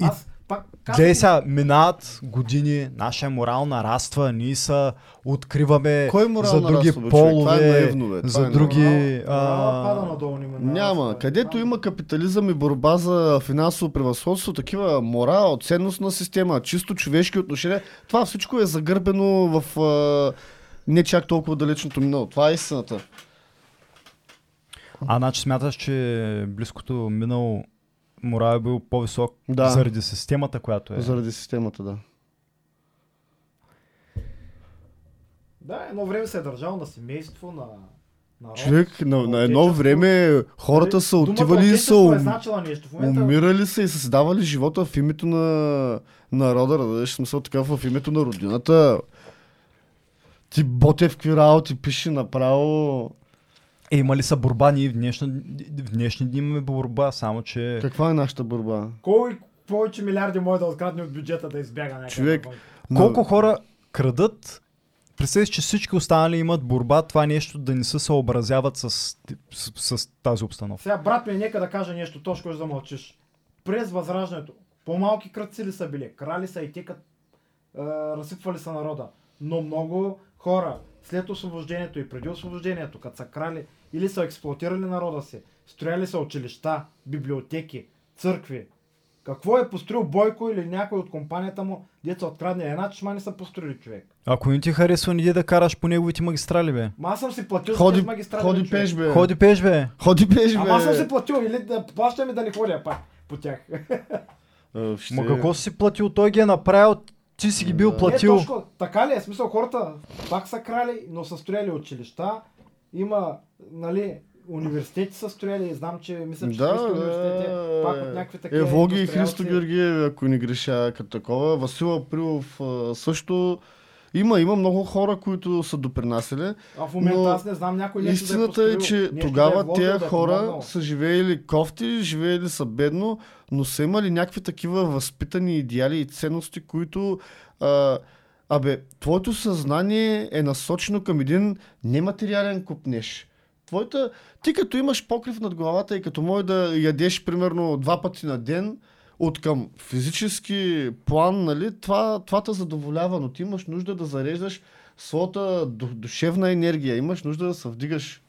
и Аз пак сега, минават години, нашия морал нараства, ние са откриваме Кой морал за други нараства, бе, човек? Това е полове, наивно, бе. Това за е други... Пада А, надолу, не ме Няма. Където има капитализъм и борба за финансово превъзходство, такива морал, ценностна система, чисто човешки отношения, това всичко е загърбено в а, не чак толкова далечното минало. Това е истината. А, значи смяташ, че близкото минало морал е бил по-висок Да. заради системата, която е. Заради системата, да. Да, едно време се е държал на семейство, на народ. Човек, на, на едно Отечество. време хората са отивали и са е ум, значила нещо. В момента умирали са и са си давали живота в името на народа, да дадеш смисъл така в името на родината. Ти Ботев какви работи пише направо. Е, има ли са борба? Ние в днешни, в днешни дни имаме борба, само че... Каква е нашата борба? кой повече милиарди може да открадне от бюджета да избяга някъде. Човек, навън? Колко хора крадат, представи че всички останали имат борба, това нещо да не се съобразяват с, с, с тази обстановка. Сега, брат ми, нека да кажа нещо, то ще замълчиш. През възраждането, по-малки кръци ли са били, крали са и те като е, разсипвали са народа. Но много хора след освобождението и преди освобождението, като са крали или са експлуатирали народа си, строяли са училища, библиотеки, църкви. Какво е построил Бойко или някой от компанията му, деца открадне една чешма не са построили човек. Ако не ти харесва, не да караш по неговите магистрали, бе. Ма аз съм си платил Ходи, с магистрали. ходи пеш, бе. Ходи пеш, бе. Ходи пеш, бе. Ама аз съм си платил или да плащаме да не ходя пак по тях. Ще- Ма какво си платил? Той ги е направил, ти си ги бил Да. платил. Не, точно, така ли е? Смисъл хората пак са крали, но са строяли училища. Има, нали, университети са строяли. Знам, че мисля, че Да, Христо университет е пак от някакви такива Евлоги и. Христо Георгиев, ако не греша като такова. Васил Априлов а, също. Има, има много хора, които са допринасяли. А в момента Но аз не знам някой нещо Истината да е, е, че нещо тогава да е вложил, тези да е хора помогнал. са живеели кофти, живеели са бедно, но са имали някакви такива възпитани идеали и ценности, които а, абе, твоето съзнание е насочено към един нематериален купнеж. Твоята, ти като имаш покрив над главата и като може да ядеш примерно два пъти на ден, от към физически план, нали, това, това те задоволява, но ти имаш нужда да зареждаш своята ду- душевна енергия, имаш нужда да се вдигаш.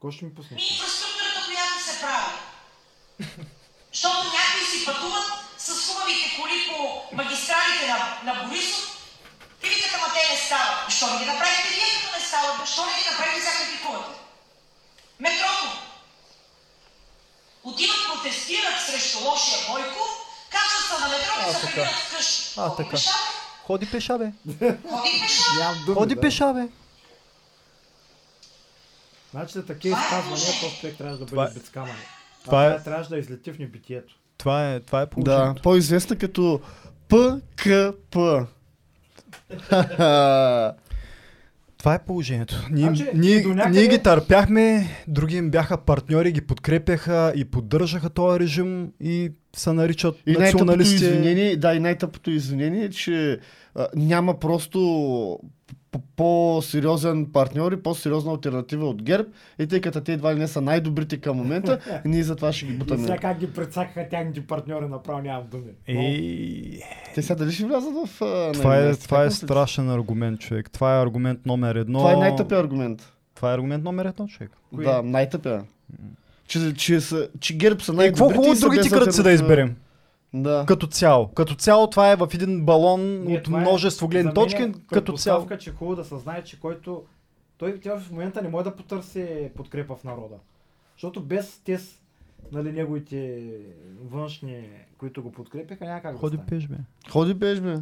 Кой ще ми пусне? Инфраструктурата, която се прави. Защото някои си пътуват с хубавите коли по магистралите на, на Борисов и викат, ама те не стават. Защо не ги направите вие, като не стават? Защо не ги направите сега критикувате? Метрото. Отиват, протестират срещу лошия Бойко, качват се на метрото и се прибират вкъщи. А, Ходи така. Ходи пеша, бе. Ходи пеша. Ходи да. пеша, бе. Значи за такива изказвания, този човек трябваше да Това бъде е- бицкаман. това е- Това трябваше да излети в небитието. Това е, това е Да, положението. по-известна като ПКП. Това е положението. Ние, Значи, ние, някъде- ние ги търпяхме, други им бяха партньори, ги подкрепяха и поддържаха този режим и се наричат И националисти. извинение, да, и най-тъпото извинение е, че а, няма просто по-сериозен партньор и по-сериозна альтернатива от ГЕРБ. И тъй като те едва ли не са най-добрите към момента, ние затова ще ги И бутаме. сега как ги прецакаха тяхните партньори, направо нямам думи. И... Те сега дали ще влязат в... А, Това е, това е страшен аргумент, човек. Това е аргумент номер едно. Това е най-тъпия аргумент. Това е аргумент номер едно, човек. Кои? Да, най-тъпия. Че, че, са, че ГЕРБ са Е, най-добрите какво хубаво другите кръци да изберем? Да. Като цяло. Като цяло това е в един балон Не, от е- множество гледни е точки. Като цяло. че е хубаво да се знае, че който... Той тя в момента не може да потърси подкрепа в народа. Защото без тез, нали, неговите външни, които го подкрепяха, няма как Ходи да стане. пеш, бе. Ходи беж, бе.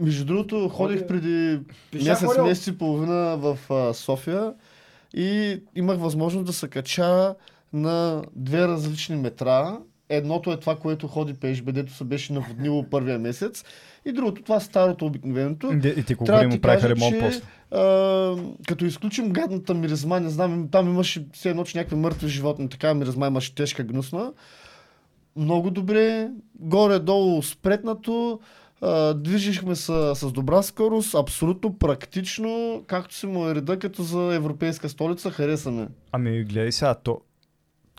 Между другото, ходих Ходи- преди месец, ходил. месец и половина в а, София и имах възможност да се кача на две различни метра. Едното е това, което ходи пеш, бедето се беше наводнило първия месец. И другото, това старото обикновеното. Де- И ти кога Трябва му правиха ремонт че, после. а, като изключим гадната миризма, не знам, там имаше все едно, че някакви мъртви животни, така миризма имаше тежка, гнусна. Много добре, горе-долу спретнато, а, движихме се с добра скорост, абсолютно практично, както си му е реда, като за европейска столица, харесаме. Ами гледай сега, то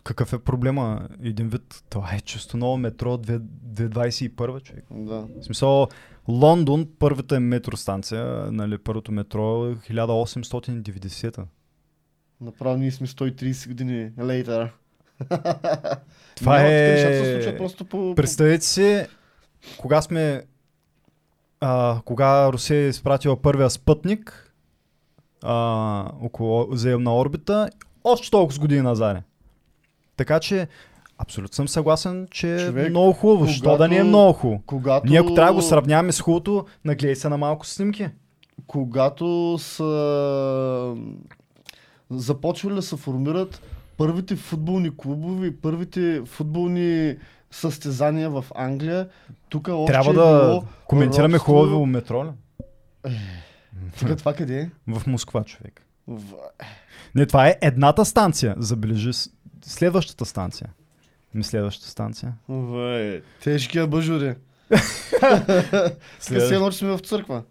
какъв е проблема? Един вид, това е чисто ново метро 2- 2021 човек. Да. В смисъл, Лондон, първата е метростанция, нали, първото метро е 1890-та. Направо ние сме 130 години later. Това е- нещата се случват просто по- Представете си, кога сме а, кога Русия е изпратила първия спътник, а, около земна орбита, още толкова с години назад. е. Така че, абсолютно съм съгласен, че е Човек, много хубаво. Що да не е когато- много хубаво? Когато... Ние ако трябва да го сравняваме с хубавото, нагледай се на малко снимки. когато са започвали да се формират първите футболни клубове първите футболни състезания в Англия, тук още Трябва е да било коментираме робство. хубаво метро. ли? Тук това къде е? В Москва, човек. В... Не, това е едната станция. Забележи следващата станция. Ми следващата станция. в... Тежки абажури. Тук се едно, че сме в църква.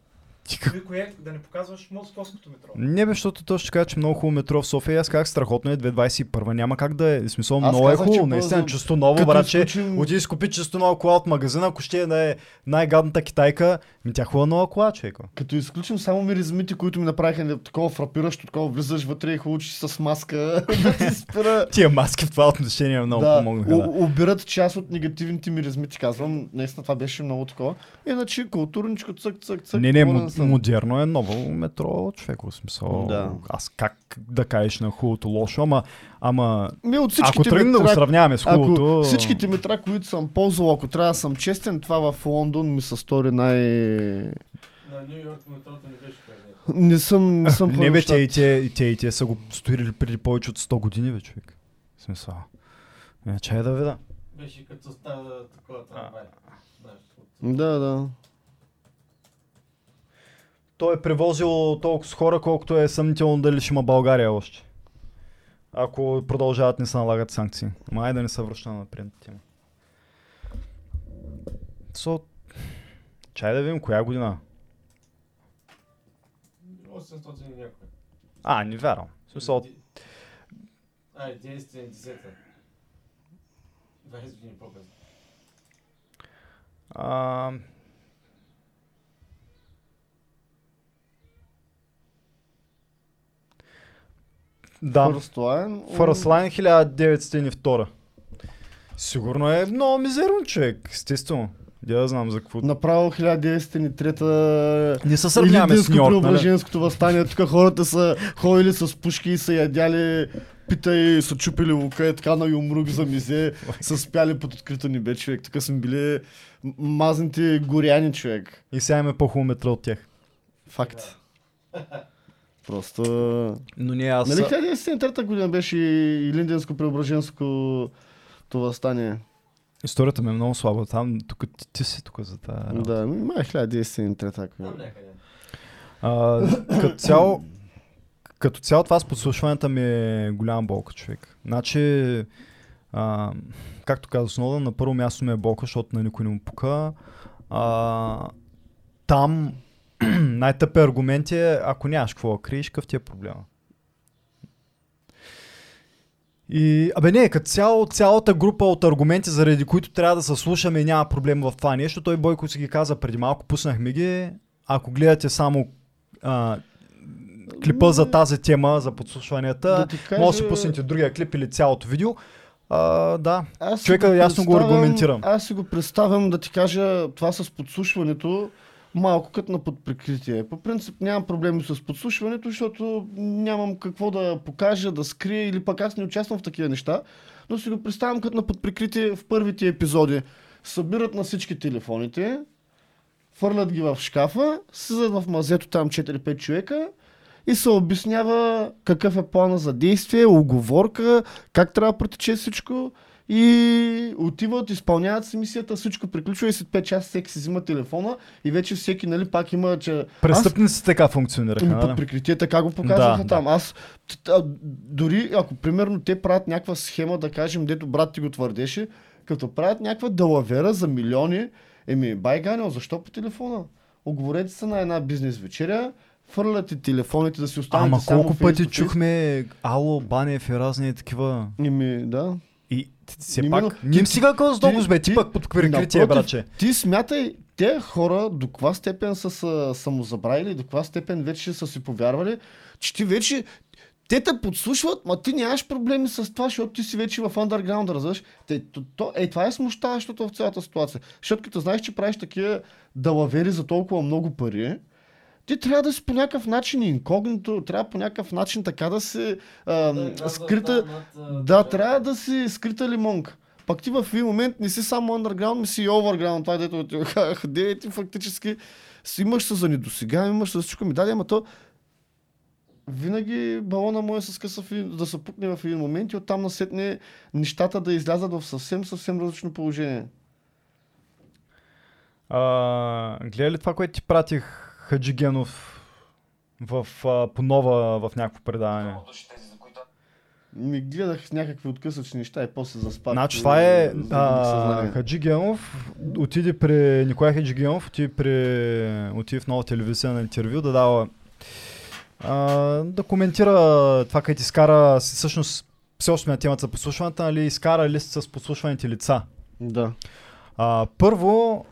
Ти как- Ти кое? Да не показваш московското метро. Не бе, защото той ще каже, че много хубаво метро в София. Аз как страхотно е 2021. Няма как да е. В смисъл, Аз много е казах, хубаво. Наистина, чисто ново, като братче. изключим- Отиди си купи чисто нова кола от магазина, ако ще е да е най-гадната китайка. Ми тя хубава нова кола, човека. Като изключим само миризмите, които ми направиха не- такова фрапиращо, такова влизаш вътре и си с маска да ти спира. Тия маски в това отношение много да, помогнаха. Да. убират част от негативните миризми, ти казвам. Наистина това беше много такова. Иначе културничко, цък, цък, цък. Не, не, съм. модерно е ново метро, човек, в смисъл. Да. Аз как да кажеш на хубавото лошо, ама, ама Ми от ако тръгнем да го сравняваме с хубавото... Ако всичките метра, които съм ползвал, ако трябва да съм честен, това в Лондон ми се стори най... На Нью Йорк метрото не беше кажа. Не съм, не съм Не бе, те и те, те, те са го строили преди повече от 100 години, бе, човек. В смисъл. Не, чай да видя. Беше като става такова трамвай. Да, да. Той е превозил толкова с хора, колкото е съмнително дали ще има България още. Ако продължават не се налагат санкции. Айде да не се връща на предната тема. So, чай да видим коя година. 800 и някой. А, не вярвам. В смисъл, Ай, 910-та. 20 години по-късно. Да, First line. First Line 1902. Сигурно е много мизерен човек, естествено. Я да знам за какво. Направо 1903 Не се сравняваме с Илинденско Нью Йорк, нали? възстание. Тук хората са ходили с пушки и са ядяли пита и са чупили лука и така на юмрук за мизе, са спяли под открито небе, човек. Тук сме били мазните горяни, човек. И сега имаме по-хубаво метро от тях. Факт. Просто... Но не аз. Нали 1903 година беше и Илинденско преображенско то възстание? Историята ми е много слаба. Там, тук ти, ти си тук за тази. работа. Да, май 1903 Там година. някъде. А, като цяло, като цяло това с подслушването ми е голяма болка, човек. Значи, а, както каза Снода, на първо място ми е болка, защото на никой не му пука. А, там най-тъпи аргументи е, ако нямаш какво да криеш, какъв ти е проблема? И, абе не, като цяло, цялата група от аргументи, заради които трябва да се слушаме няма проблем в това нещо, той Бойко си ги каза преди малко, пуснахме ги. Ако гледате само а, клипа за тази тема, за подслушванията, Да кажа- може да си пуснете другия клип или цялото видео. А, да, Аз Човека ясно го аргументирам. Аз си го представям да ти кажа това с подслушването малко като на подприкритие. По принцип нямам проблеми с подслушването, защото нямам какво да покажа, да скрия или пък аз не участвам в такива неща. Но си го представям като на подприкритие в първите епизоди. Събират на всички телефоните, фърлят ги в шкафа, слизат в мазето там 4-5 човека и се обяснява какъв е плана за действие, оговорка, как трябва да протече всичко и отиват, изпълняват си мисията, всичко приключва и след 5 часа всеки си взима телефона и вече всеки нали, пак има, че... престъпници така функционираха. Ами нали? под прикритие така го показваха Да, там. Аз, т- а, дори ако примерно те правят някаква схема, да кажем, дето брат ти го твърдеше, като правят някаква далавера за милиони, еми, бай Ганел, защо по телефона? Оговорете се на една бизнес вечеря, фърляте телефоните да си останете Ама само колко пъти чухме Ало, Банев и разни такива. Еми, да. И все Именно, пак, не сега какво с много бе, ти пък под прикритие, братче. Ти смятай, те хора до каква степен са самозабравили, до каква степен вече са си повярвали, че ти вече те те подслушват, ма ти нямаш проблеми с това, защото ти си вече в андерграунда, разбираш? Те, то, то, е, това е смущаващото в цялата ситуация. Защото като знаеш, че правиш такива далавери за толкова много пари, Ти трябва да си по някакъв начин инкогнито, трябва по някакъв начин така да си ам, Да, скрита. да, над, а, Да, трябва да си скрита лимонка. Пак ти в един момент не си само underground, ми си и overground. Това дето ти казах. Де ти фактически си имаш се за недосега, имаш се за всичко ми даде, ама то винаги балона му е с къса да се пукне в един момент и оттам насетне нещата да излязат в съвсем, съвсем различно положение. А, гледа ли това, което ти пратих Хаджи Генов в, а, по нова в някакво предаване? Ми гледах някакви откъсъчни неща и после заспах. Значи това е а, съзнание. Хаджи Генов, отиде при Николай Хаджи Генов, отиде, при, отиде в нова телевизия на интервю да дава а, да коментира това, където изкара, с- всъщност все още на темата за послушването, нали, изкара лист с послушваните лица. Да. А, първо,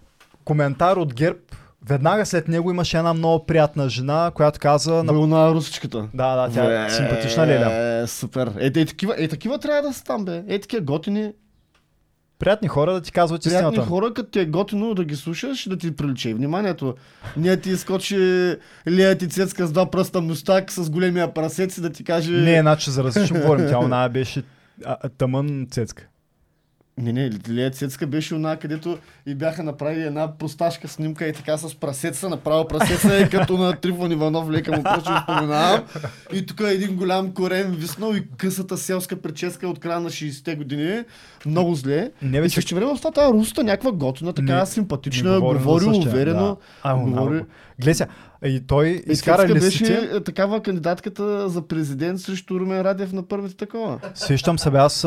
коментар от ГЕРБ. Веднага след него имаше една много приятна жена, която каза... На... Вълна русичката. Да, да, тя е симпатична леля. Е, супер. Е, е, такива, е, такива трябва да са там, бе. Е, такива готини, Приятни хора да ти казват приятни истината. хора, като ти е готино да ги слушаш и да ти прилича. И вниманието, ние ти изкочи Лея ти цецка с два пръста мустак с големия прасец и да ти каже... Не, значи за различно говорим. Тя она беше а, тъмън цецка. Не, не, Лея Цецка беше она, където и бяха направили една просташка снимка и така с прасеца, направо прасеца е като на Трифон Иванов, лека му ви споменавам. И тук е един голям корем виснал и късата селска прическа от края на 60-те години. Много зле. Не, бе, и също време остава тази русата някаква готина, така Не- симпатична, не говори уверено. да. А, говори... говори... Сега, и той И изкара листите. беше е, такава кандидатката за президент срещу Румен Радев на първите такова. Сещам се, бе, аз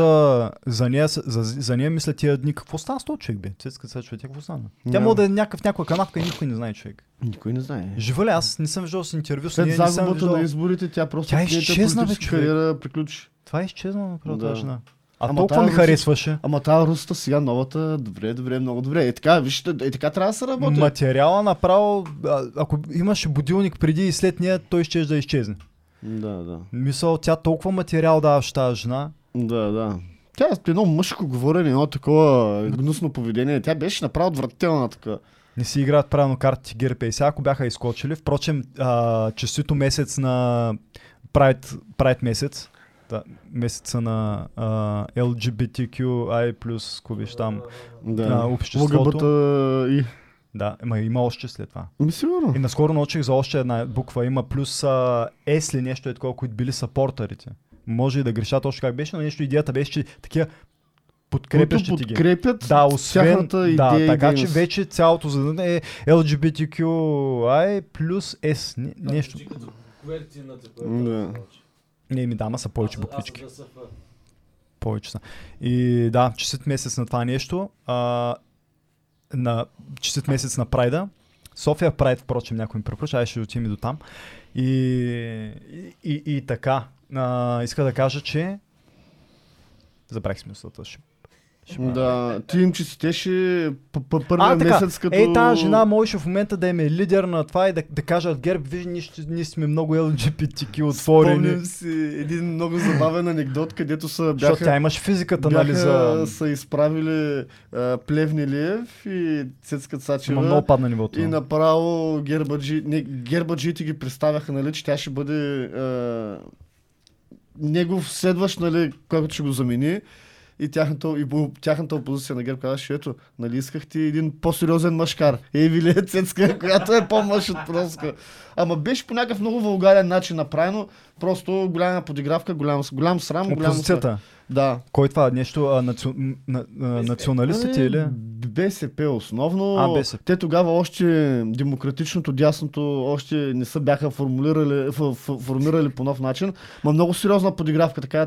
за нея, за, за нея мисля тия дни. Какво стана с този човек, бе? Цецка сега човек, какво стана? Тя Няма. може да е някакъв някаква канавка и никой не знае човек. Никой не знае. Жива ли? Аз не съм виждал с интервю с След нея, не съм загубата виждал. на изборите тя просто Тя изчезна, бе, човек. кариера приключи. Това е изчезнало направо Да. тази жена. А Ама толкова ми харесваше. Ама тази русата сега новата, добре, добре, много добре. Е така, вижте, е така трябва да се работи. Материала направо, а, ако имаше будилник преди и след нея, той ще да изчезне. Да, да. Мисъл, тя толкова материал даваше тази жена. Да, да. Тя е едно мъжко говорене, едно такова гнусно поведение. Тя беше направо отвратителна така. Не си играят правилно картите ГЕРБ и сега, ако бяха изкочили. Впрочем, а, честито месец на Pride месец. Да, месеца на а, LGBTQI+, кубиш там. Да. На обществото. ЛГБТ и... Да, ма има още след това. Ми сигурно. И наскоро научих за още една буква. Има плюс а, S ли нещо е такова, които били сапортърите. Може и да греша точно как беше, но нещо идеята беше, че такива Които подкрепящите ги. подкрепят Да, освен, идея да, и така че вече цялото задание е LGBTQI плюс S. Не, нещо. Да. Не, ми дама са повече Аз- буквички. аз ф. Повече са. И да, честит месец на това нещо. А, на честит месец на Прайда. София Прайд, впрочем, някой ми препоръча, ще отидем и до там. И, и, и, и така, а, иска да кажа, че забравих смисълта. Ще... Да, ти им п- първия месец като... Ей, тази жена можеше в момента да е лидер на това и да, да кажа ГЕРБ, виж, ние, ние сме много LGBTQ отворени. Спомням си един много забавен анекдот, където са Защото бяха... тя имаше физиката, бяха нали, за... са изправили а, Плевнилиев и Цецка Цачева. много падна нивото. И направо гербаджи, не, гербаджиите ги представяха, нали, че тя ще бъде а, негов следващ, нали, който ще го замени. И тяхната, и по- тяхната опозиция на ГЕРБ казваше, ето, нали искахте един по-сериозен мъжкар. Ей, Вилия Цецка, която е по-мъж от Проска. Ама беше по някакъв много вългарен начин направено. Просто голяма подигравка, голям, голям срам, голям... Опозицията. Да. Кой това? Нещо а, наци... на, а, националистите Е, или? БСП основно. А, БСП. Те тогава още демократичното, дясното още не са бяха формулирали, ф, ф, формирали по нов начин. Ма много сериозна подигравка, така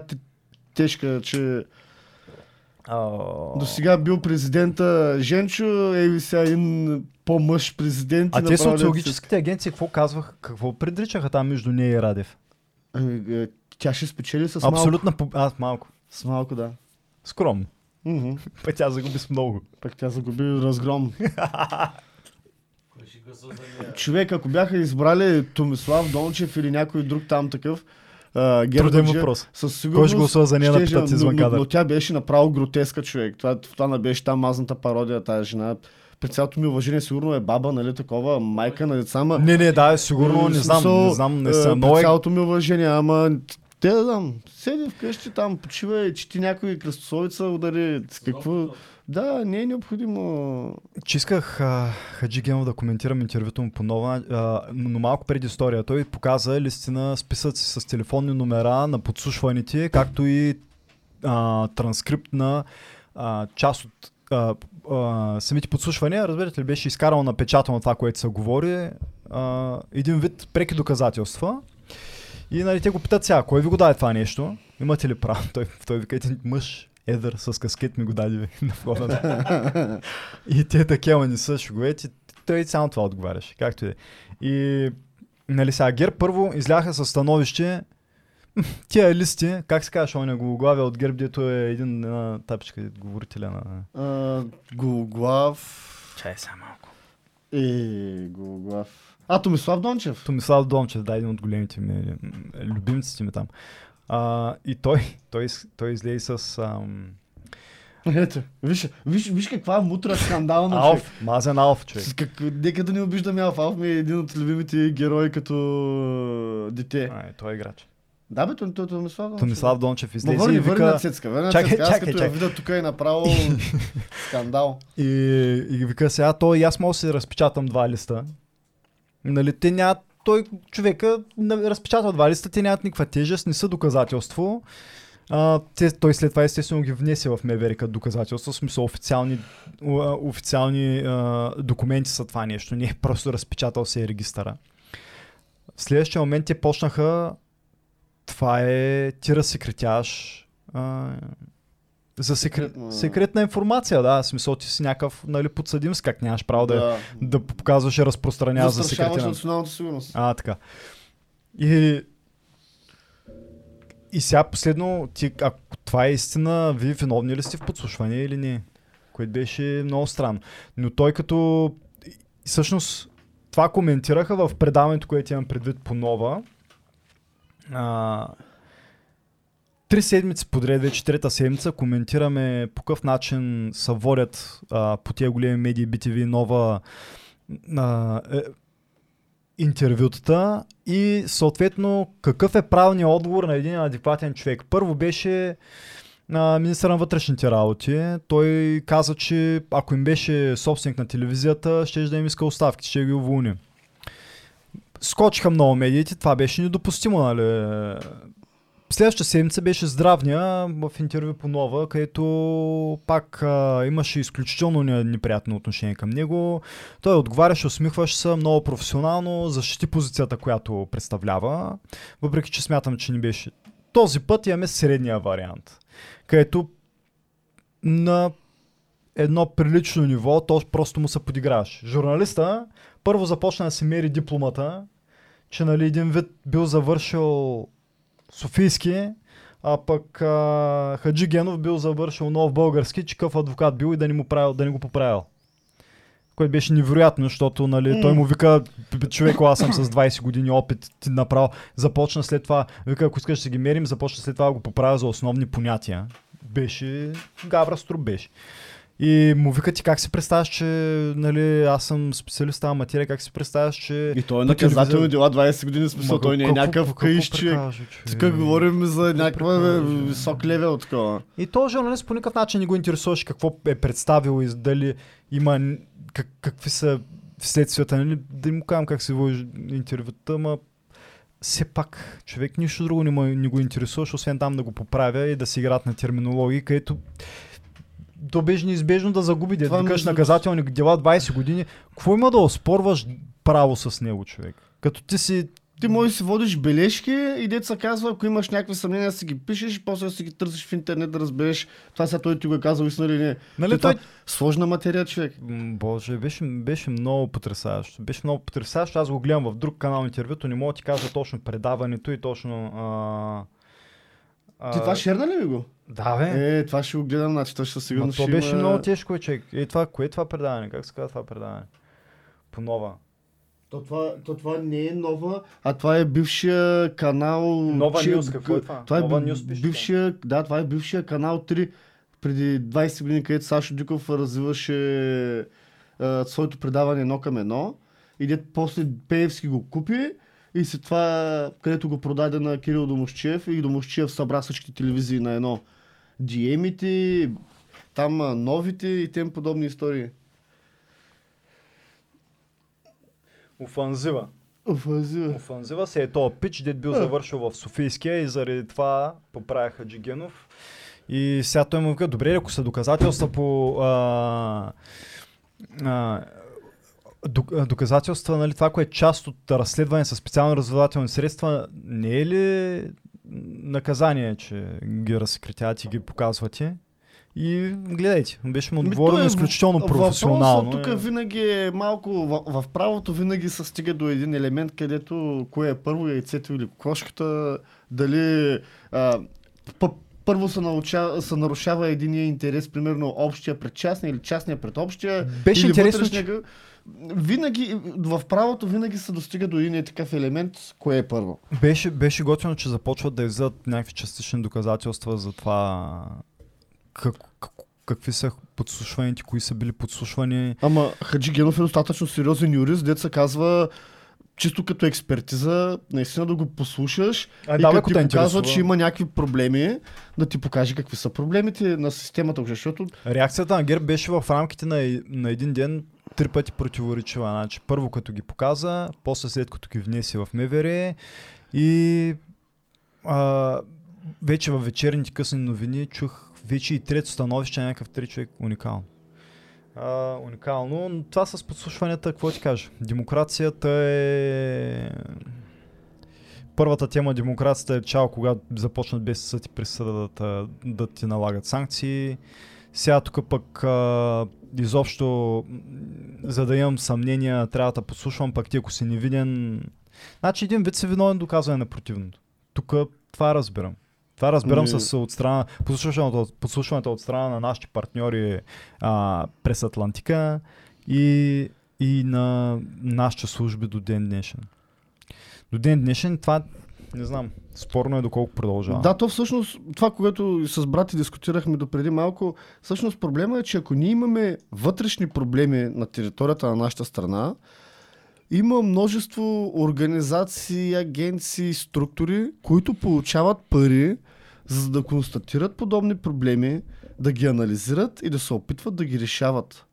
тежка, че до сега бил президента Женчо, ей сега един по-мъж президент. и А те социологическите агенции какво казваха? Какво предричаха там между нея и Радев? Ами, е, Тя ще спечели с малко. Абсолютно. по- Аз малко. С малко, да. Скромно. Мгм. Пък тя загуби с много. Пък тя загуби разгром. Човек, ако бяха избрали Томислав Дончев или някой друг там такъв, а, Труден въпрос. със Кой сигурност... ще гласува за нея на питат извън но, но, кадър? но, тя беше направо гротеска човек. Това, това не беше там мазната пародия, тази жена. при цялото ми уважение, сигурно е баба, нали, такова, майка на деца, ама... Не, не, да, сигурно, не знам, смисъл, не знам, не съм. При е цялото ми уважение, ама те да знам, седи вкъщи там, почива и чети някой кръстосовица, удари какво... Да, не е необходимо. Че исках а, Хаджи Генов да коментирам интервюто му по нова, а, но малко преди история. Той показа листина списъци с телефонни номера на подслушваните, както и а, транскрипт на а, част от а, а, самите подслушвания. Разбирате ли, беше изкарал напечатано това, което се говори. А, един вид преки доказателства. И нали, те го питат сега, кой ви го даде това нещо? Имате ли право? Той, той вика, един мъж, едър с каскет ми го даде на входа. И те такива не са шуговете. Той само това отговаряше, както и е. И нали сега ГЕРБ първо изляха със становище «М, тия листи, как се казваш, он е гологлавия от ГЕРБ, дето е един една тапичка, говорителя на... А, Гологлав... Чай сега малко. Е, Гологлав... А, Томислав Дончев. Томислав Дончев, да, един от големите ми, любимците ми там. А, и той, той, той излезе с ам, Ето, виж, виж, виж каква мутра скандална. човек. Алф, Мазен Алф, човек. С Как, нека да не обиждаме Алф. Алф ми е един от любимите герои като дете. А, е, той е играч. Да, бе, Томислав Дончев. Томислав Дончев излезе върни, и върни вика... на Цецка. Върни на Чакай, Цецка. Аз чакай, като чакай. я видя тук е направо скандал. И, и вика сега, той и аз мога да си разпечатам два листа. Нали, те нямат, той човека разпечатва два листа, те нямат никаква тежест, не са доказателство. А, те, той след това естествено ги внесе в МВР като доказателство, в смисъл официални, официални а, документи са това нещо, не е просто разпечатал се е регистъра. В следващия момент те почнаха, това е, ти разсекретяваш за секрет, Секретна- секретна информация, да, в смисъл ти си някакъв нали, подсъдим с как нямаш право да, да. да. показваш и разпространяваш за секретна. националната сигурност. А, така. И, и сега последно, ти, ако това е истина, вие виновни ли сте в подслушване или не? Което беше много странно. Но той като... Всъщност, това коментираха в предаването, което имам предвид по нова. А, три седмици подред, вече трета седмица, коментираме по какъв начин се водят а, по тия големи медии, BTV, нова а, е, интервютата и съответно какъв е правилният отговор на един адекватен човек. Първо беше а, министър на вътрешните работи. Той каза, че ако им беше собственик на телевизията, ще да им иска оставки, ще ги уволни. Скочиха много медиите, това беше недопустимо, нали? Следващата седмица беше здравния в интервю по нова, където пак а, имаше изключително не- неприятно отношение към него. Той отговаряше, усмихваше се много професионално, защити позицията, която представлява, въпреки че смятам, че не беше. Този път имаме средния вариант, където на едно прилично ниво, то просто му се подиграваш. Журналиста първо започна да си мери дипломата, че нали един вид бил завършил Софийски, а пък а, Хаджи Генов бил завършил нов български, че какъв адвокат бил и да не, му правил, да не го поправил. Което беше невероятно, защото нали, той му вика, «Б- човек, аз съм с 20 години опит, ти направо започна след това, вика, ако искаш да ги мерим, започна след това да го поправя за основни понятия. Беше, гавра струп беше. И му вика ти как си представяш, че нали, аз съм специалист в тази материя, как си представяш, че... И той е наказателни телевизия- дела 20 години, смисъл, Ма, той не е някакъв човек? Тук говорим за някаква висок левел такова. И този журналист по никакъв начин не го интересуваше какво е представил и дали има как, какви са следствията. Нали? Да му казвам как се води интервюта, ма все пак човек нищо друго не, му, не го интересуваше, освен там да го поправя и да си играят на терминологии, където то беше неизбежно да загуби. Да викаш наказателни дела 20 години. Какво има да оспорваш право с него, човек? Като ти си Ти можеш да си водиш бележки и деца казва, ако имаш някакви съмнения, си ги пишеш и после си ги търсиш в интернет да разбереш това сега той ти го е казал истина или не. Нали, Той... той- Това... Сложна материя, човек. Боже, беше, беше много потрясаващо. Беше много потрясаващо. Аз го гледам в друг канал интервюто, не мога да ти кажа точно предаването и точно... А, а, Ти това шерна ли ми го? Да, бе. Е, това ще го гледам, значи то ще със Ма сигурност то ще беше има- много тежко, човек. Е, това, кое е това предаване? Как се казва това предаване? По нова. То това, то това не е нова, а това е бившия канал... Нова че- Нюс, какво е това? Това е Нова Нюс пише бившия, да, това е бившия канал 3 преди 20 години, където Сашо Дюков развиваше а, своето предаване едно към едно. И дет после Пеевски го купи и след това, където го продаде на Кирил Домощиев и Домощиев събра всичките телевизии на едно. Диемите, там новите и тем подобни истории. Офанзива. Офанзива. Офанзива се е този пич, дед бил завършил в Софийския и заради това поправяха Джигенов. И сега той му каза, добре, ако са доказателства по а, а, доказателства, нали, това, което е част от разследване с специални разузнавателни средства, не е ли наказание, че ги разсекретявате и ги показвате? И гледайте, беше му Ми, отговорено е изключително въпросът професионално. Тук е. винаги е малко, в, в правото винаги се стига до един елемент, където кое е първо, яйцето или кокошката, дали а, п- първо се, науча, се нарушава единия интерес, примерно общия пред частния или частния пред общия. Беше или интересно, вътрешния г- Винаги, в правото винаги се достига до един такъв елемент, кое е първо. Беше, беше готино, че започват да излизат някакви частични доказателства за това как, как, какви са подслушваните, кои са били подслушвани. Ама Хаджи Генов е достатъчно сериозен юрист, се казва чисто като експертиза, наистина да го послушаш А, и да, като ти показва, че има някакви проблеми, да ти покаже какви са проблемите на системата, защото Реакцията на ГЕРБ беше в рамките на, на един ден три пъти противоречива. Значи, първо като ги показа, после след като ги внесе в МВР и а, вече във вечерните късни новини чух вече и трето становище на някакъв три човек. Уникално. А, уникално. Но това с подслушванията, какво ти кажа? Демокрацията е... Първата тема демокрацията е чао, когато започнат без съд и присъда да, да ти налагат санкции. Сега тук пък а, изобщо, за да имам съмнения, трябва да послушвам, пък ти ако си невиден... Значи един вид си виновен доказване на противното. Тук това разбирам. Това разбирам Ми- с от страна, подслушването, подслушването от страна на нашите партньори а, през Атлантика и, и на нашите служби до ден днешен. До ден днешен това, не знам, спорно е доколко продължава. Да, то всъщност, това, което с брати дискутирахме до преди малко, всъщност проблема е, че ако ние имаме вътрешни проблеми на територията на нашата страна, има множество организации, агенции, структури, които получават пари, за да констатират подобни проблеми, да ги анализират и да се опитват да ги решават.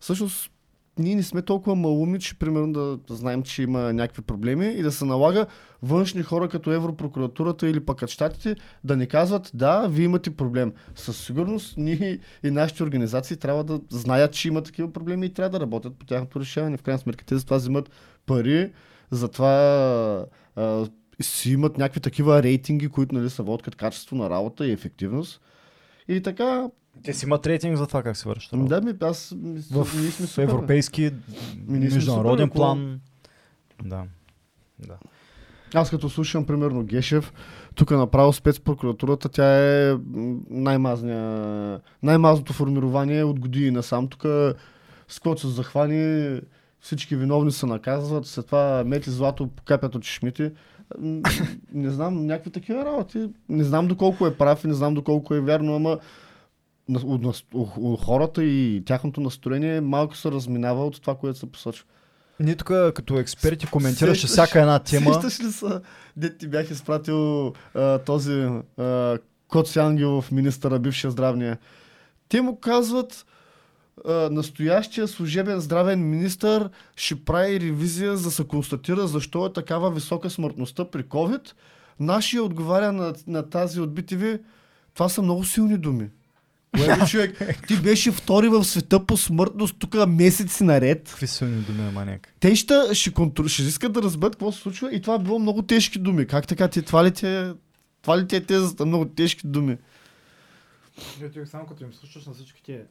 Всъщност, ние не сме толкова малуми, че примерно да, знаем, че има някакви проблеми и да се налага външни хора като Европрокуратурата или пък щатите да ни казват, да, вие имате проблем. Със сигурност ние и нашите организации трябва да знаят, че има такива проблеми и трябва да работят по тяхното решаване. В крайна сметка те за това взимат пари, затова а, си имат някакви такива рейтинги, които нали, са водкат качество на работа и ефективност. И така, Те си имат рейтинг за това как се вършат. да, ми, аз, ми, в, ние сме супер, европейски, сме международен супер, план. Да. да. Аз като слушам, примерно, Гешев, тук направо спецпрокуратурата, тя е най-мазния, най-мазното формирование от години насам. Тук с каквото се захвани, всички виновни се наказват, след това мети злато покапят от чешмите. Не знам, някакви такива работи. Не знам доколко е прав и не знам доколко е вярно, ама от, нас- от, хората и тяхното настроение малко се разминава от това, което се посочва. Ние тук като експерти коментираше Сещаш- всяка една тема. Сещаш ли са, де ти бях изпратил а, този а, Коци Ангелов, министъра, бившия здравния. Те му казват, а, настоящия служебен здравен министър ще прави ревизия за да се констатира защо е такава висока смъртността при COVID. Нашия отговаря на, на тази от BTV. Това са много силни думи. Кое бе, човек? Ти беше втори в света по смъртност тук месеци наред Какви силни думи, маняк. те ще, ще, контр... ще искат да разберат какво се случва и това било много тежки думи. Как така ти, това ли ти е, това ли ти е тезата? Много тежки думи. Ето, само като им слушаш на всичките е,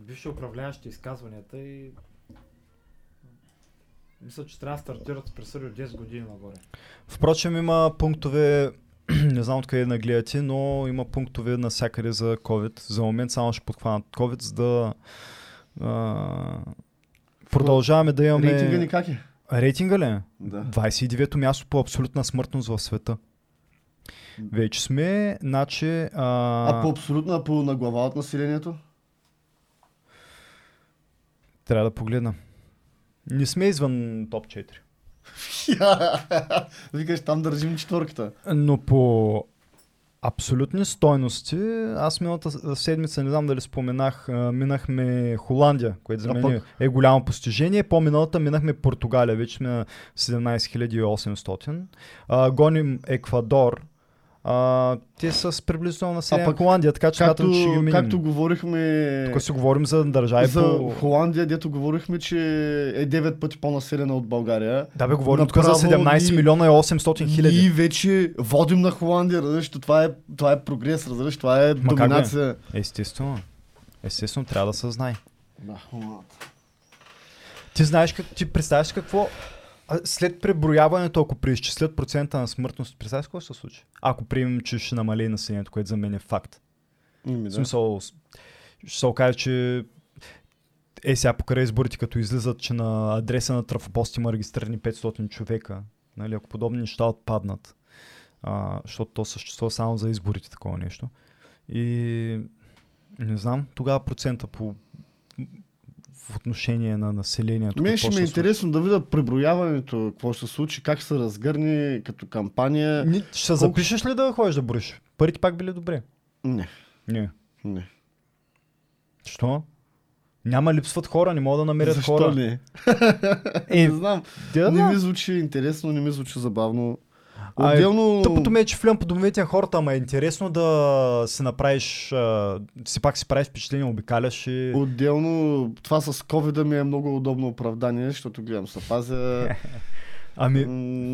бивши управляващи изказванията и мисля, че трябва да стартират с присъди от 10 години нагоре. Впрочем има пунктове, не знам откъде нагледате, но има пунктове навсякъде за COVID. За момент само ще подхванат COVID, за да а, продължаваме да имаме... Рейтинга ни как е? Рейтинга ли? Да. 29-то място по абсолютна смъртност в света. Вече сме, значи... А, А по абсолютно, а по на глава от населението? Трябва да погледна. Не сме извън топ 4. Викаш, там държим четвърката. Но по абсолютни стойности, аз миналата седмица, не знам дали споменах, минахме Холандия, което за мен е голямо постижение. По-миналата минахме Португалия, вече сме на 17 800. А, гоним Еквадор. А, те са с приблизително население А на пък, Холандия, така че смятам, Както, че ще ги минем. както говорихме Тук си говорим за държави за по... Холандия, дето говорихме, че е 9 пъти по-населена от България. Да бе, говорим тук за Направо 17 ни- милиона и 800 хиляди. Ние вече водим на Холандия, разбираш, това е, това е прогрес, разбираш, това е как бе? доминация. Естествено. Естествено, трябва да се знае. Да. Ти знаеш как, ти представяш какво а, след преброяването, ако преизчислят процента на смъртност, представяш какво ще се случи? Ако приемем, че ще намали населението, което за мен е факт. В да. смисъл, ще се окаже, че е сега покрай изборите, като излизат, че на адреса на трафопост има регистрирани 500 човека. Нали, ако подобни неща отпаднат, а, защото то съществува само за изборите такова нещо. И не знам, тогава процента по в отношение на населението. Мен ще ми е интересно да видя преброяването, какво ще се случи, как се разгърне като кампания. Ни, ще Колко- запишеш ли да ходиш да броиш? Парите пак били добре. Не, Не. не. Що? Няма липсват хора, не могат да намерят Защо хора. не? Е, не знам. да, Не ми звучи интересно, не ми звучи забавно. А, Отделно... Тъпото ми е, че влям по домовете на хората, ама е интересно да си направиш, а, си пак си правиш впечатление, обикаляш и... Отделно, това с covid ми е много удобно оправдание, защото гледам се пазя. Ами,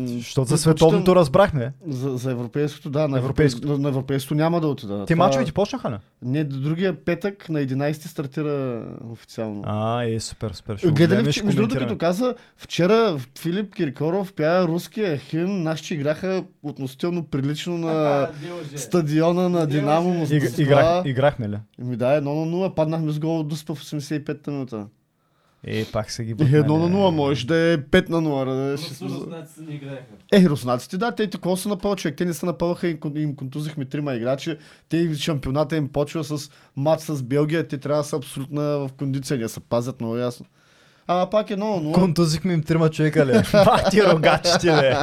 защото за световното разбрахме. За, за европейското, да. На Европейското. европейското, на, на европейското няма да отида. Те Това- мачовете почнаха ли? Не, другия петък на 11 стартира официално. А, е, супер, супер. Ще го Гледа ли, гледаме и вч- ще между другото, като каза, вчера Филип Киркоров пя руския химн, нашите играха относително прилично на стадиона на Динамо играх, играхме ли? Ми да, 1 на 0, паднахме с гол от Дуспа в 85-та минута. Е, пак се ги Е, бутнали. 1 на 0, може да е 5 на 0. Да, ще... Руснаците не играеха. Е, руснаците, да, те такова са напълва човек. Те не са напълваха и им, им контузихме трима играчи. Те шампионата им почва с матч с Белгия. Те трябва да са абсолютно в кондиция. Не се пазят много ясно. А пак е 0 0. Контузихме им трима човека, ли? Бах ти рогачите, ли?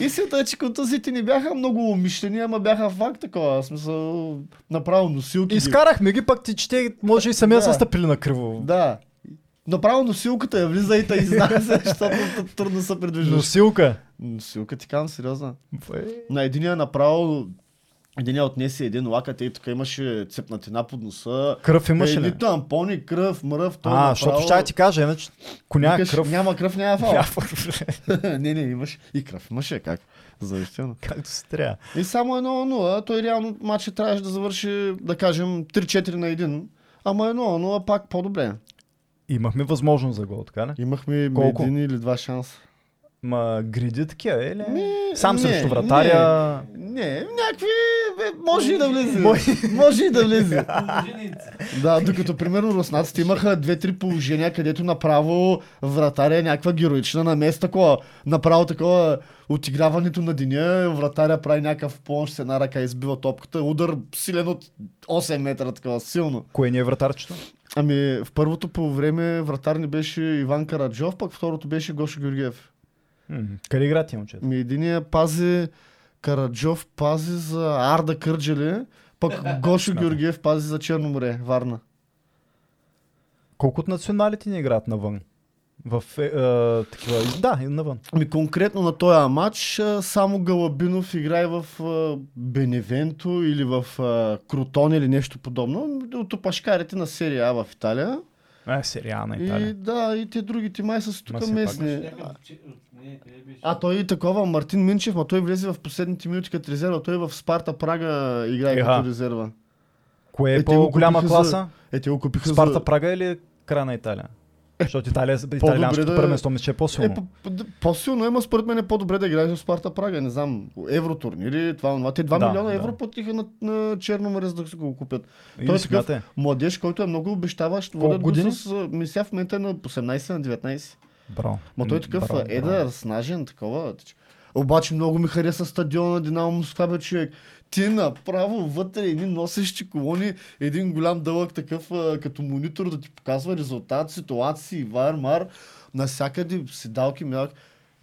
Истината е, че контузите не бяха много умишлени, ама бяха факт такова. В смисъл, направо носилки. Изкарахме ги, пък ти, че те може и самия Да. са стъпили на криво. Да. Направо носилката я влиза и та изнася, защото трудно се придвижваш. Носилка. Носилка ти казвам, сериозно. Е, На единия направо Единия отнесе един лакът и тук имаше цепнатина под носа. Кръв имаше ли? Тампони, кръв, мръв. той А, направо- защото ще ти кажа, иначе коня Викаш, кръв. Няма кръв, няма фал. Не, не, имаш и кръв. Имаше как. Заистина. Както се трябва. И само едно 0 той реално матчът трябваше да завърши, да кажем, 3-4 на 1. Ама едно 0 пак по-добре. Имахме възможност за гол, така ли? Имахме Колко? един или два шанса. Ма гриди такива, е ли? Сам не, срещу вратаря. Не, някакви... Бе, може и да влезе. Може- и да влезе. Да, докато примерно руснаците имаха две-три положения, където направо вратаря е някаква героична намеса, такова, направо такова отиграването на деня, вратаря прави някакъв помощ с една ръка, избива топката, удар силен от 8 метра, такова, силно. Кое не е вратарчето? Ами, в първото по време вратар ни беше Иван Караджов, пък второто беше Гошо Георгиев. М, Къде играят тия момчета? Ми единия пази Караджов пази за Арда Кърджали, пък Гошо Георгиев пази за Черно море, Варна. Колко от националите не играят навън? В е, е, такива... Да, и навън. Ами конкретно на този матч а, само Галабинов играе в а, Беневенто или в а, Крутон или нещо подобно. От опашкарите на серия А в Италия. Е, сериална И Италия. да, и те другите май са тук пак. местни. Беше? А той и такова, Мартин Минчев, ма той влезе в последните минути като резерва. Той в Спарта Прага играе Еха. като резерва. Кое е, Е, по-голяма класа? Е, те го купиха Спарта за... Прага или края на Италия? Защото Италия, италианското да- първенство мисля, че е Е, по-силно. по- по- по-силно, ама според мен е по-добре да играеш в Спарта Прага. Не знам, евротурнири, това, това. Те 2 Да, милиона да. евро платиха на, на Черно море, за да си го купят. И той е такъв младеж, който е много обещаващ. Водят го години? С, мисля в момента е на 18 на 19. Браво. Ма той е такъв Браво, а, едър, снажен, такова. Обаче много ми хареса стадиона на Динамо Москва, бе, човек. Ти направо вътре едни носещи колони, един голям дълъг такъв а, като монитор да ти показва резултат, ситуации, вар, мар, насякъде седалки, мялки.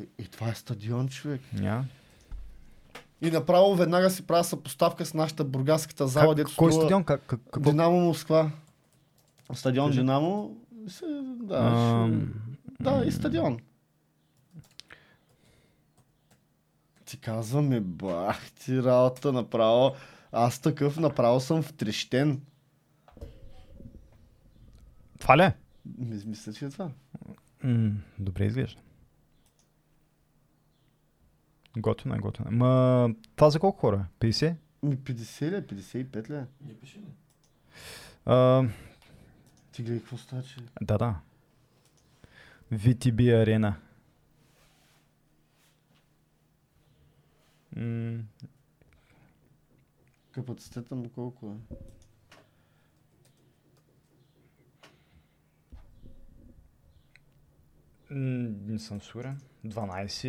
И, и това е стадион, човек. Ня. И направо веднага си правя съпоставка с нашата бургаската зала, Как, дето кой струва- стадион? Как, как, какво? Динамо Москва. Стадион. Динамо. Се, да, Ам, ще... да, и стадион. Ти казваме, бах ти работа направо. Аз такъв направо съм втрещен. Това ли? е? Ми- Мисля, че е това. М, добре изглежда. Готино е, готино е. Ма, това за колко хора? е? 50? Ми 50 ли? е? 55 ли? е? Не пише ли? А, Ти гледай какво става, че... да, да. VTB арена. М, Капацитета му колко е? не съм сигурен. 12,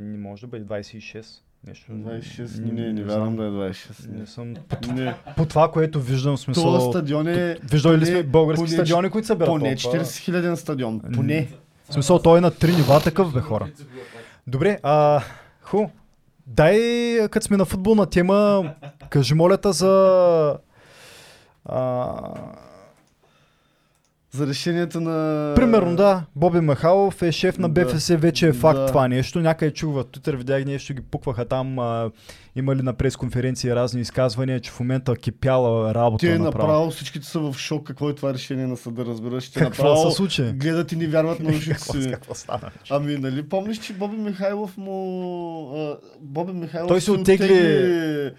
не може да бъде 26. Нещо. 26? м, Не, не вярвам да е 26. Не Не. съм. Не. по това, което виждам, в смисъл. Това стадион е... Виждали ли сме български поне- стадиони, които събират Поне толкова? 40 хиляден стадион. Поне. В смисъл, той е на три нива такъв, бе, хора. Добре, а, ху, дай, като сме на футболна тема, кажи молята за... А, За решението на... примерно, да, Боби Махалов е шеф на Да. БФС, вече е факт Да. това нещо. Някъде чух в Twitter, видях нещо, ги пукваха там, а, имали на пресконференции разни изказвания, че в момента кипяла работа Те направо. направо всичките са в шок какво е това решение на съда, разбираш. Те Какво направо се случи? гледат и не вярват на ушите си. какво стана? Ами, нали помниш, че Боби Михайлов му... А, Боби Михайлов Той се оттегли а,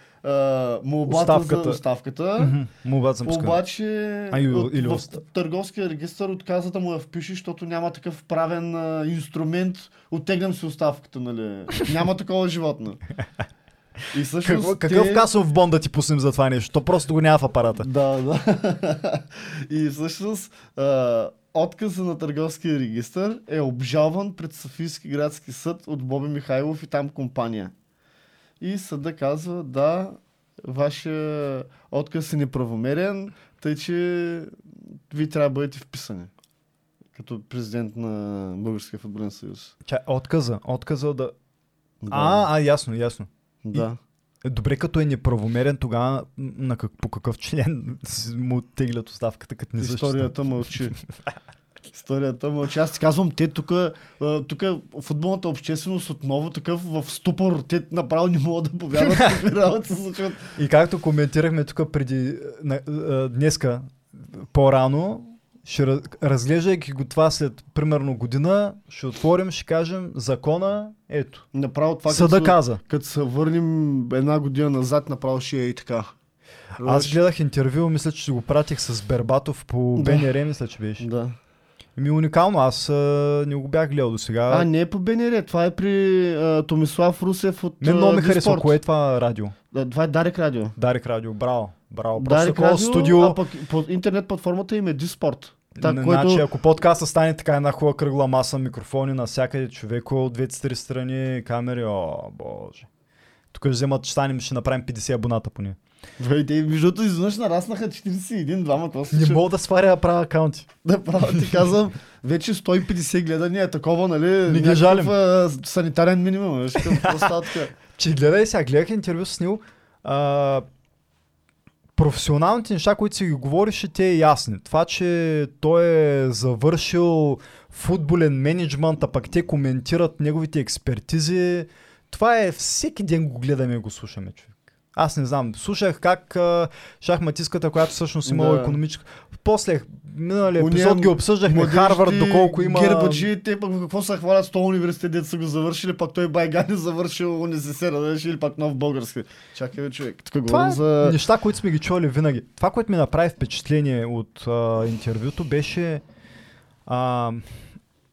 молбата оставката. за оставката. Молбата за. Обаче А, и- от, или в търговския регистр отказа да му я впише, защото няма такъв правен а, инструмент. Оттеглям си оставката, нали? Няма такова животно. И всъщност Какво, какъв те... касов бон да ти пуснем за това нещо? То просто го няма в апарата. Да, да. И всъщност а, отказа на търговския регистр е обжалван пред Софийски градски съд от Боби Михайлов и там компания. И съда казва, да, вашия отказ е неправомерен, тъй че вие трябва да бъдете вписани като президент на Българския футболен съюз. Ча, отказа, отказа да... Да. А, а, ясно, ясно. да. Е, Добре, като е неправомерен, тогава на как, по какъв член му теглят оставката, като не защита? Историята мълчи. Историята мълчи. Аз ти казвам, те тук, тук футболната общественост отново такъв в ступор. Те направо не могат да повярват какви работи се случват. И както коментирахме тук преди, на, днеска, по-рано, ще, раз- разглеждайки го това след примерно година, ще отворим, ще кажем закона, ето. Направо това, Съда като, се, каза. като се върнем една година назад, направо ще е и така. Аз гледах интервю, мисля, че го пратих с Бербатов по Да. БНР, мисля, че беше. Да. Ми уникално, аз а, не го бях гледал до сега. А, не е по БНР, това е при а, Томислав Русев от Мен много ми харесва, кое е това радио? Да, това е Дарик Радио. Дарик радио, браво. Браво. Просто Дарик Радио, студио. а пък по интернет платформата им е Диспорт. Так, Н- което... Значи, ако подкаста стане така една хубава кръгла маса, микрофони навсякъде, човек от двете три страни, камери, о, боже. Тук ще вземат, ще станем, ще направим 50 абоната по нея. Бе, те, между другото, изведнъж нараснаха 41, двама, какво се Не мога да сваря правя акаунти. Да, право ти казвам, вече 150 гледания, такова, нали? ги някакъв, жалим. санитарен минимум, виж, става така. Че гледай сега, гледах интервю с него. А, професионалните неща, които си ги говореше, те е ясни. Това, че той е завършил футболен менеджмент, а пък те коментират неговите експертизи, това е всеки ден го гледаме и го слушаме, човек. Аз не знам. Слушах как а, шахматистката, която всъщност имала Да. економическа... После, миналия Уния епизод ги обсъждахме Харвард, доколко има... Гербаджи, те пък какво се хвалят с този университет, дето са го завършили, пък той Байган е завършил УНССР, да или пак нов български. Чакай, бе, човек. Тук Това е за... неща, които сме ги чували винаги. Това, което ми направи впечатление от а, интервюто беше а,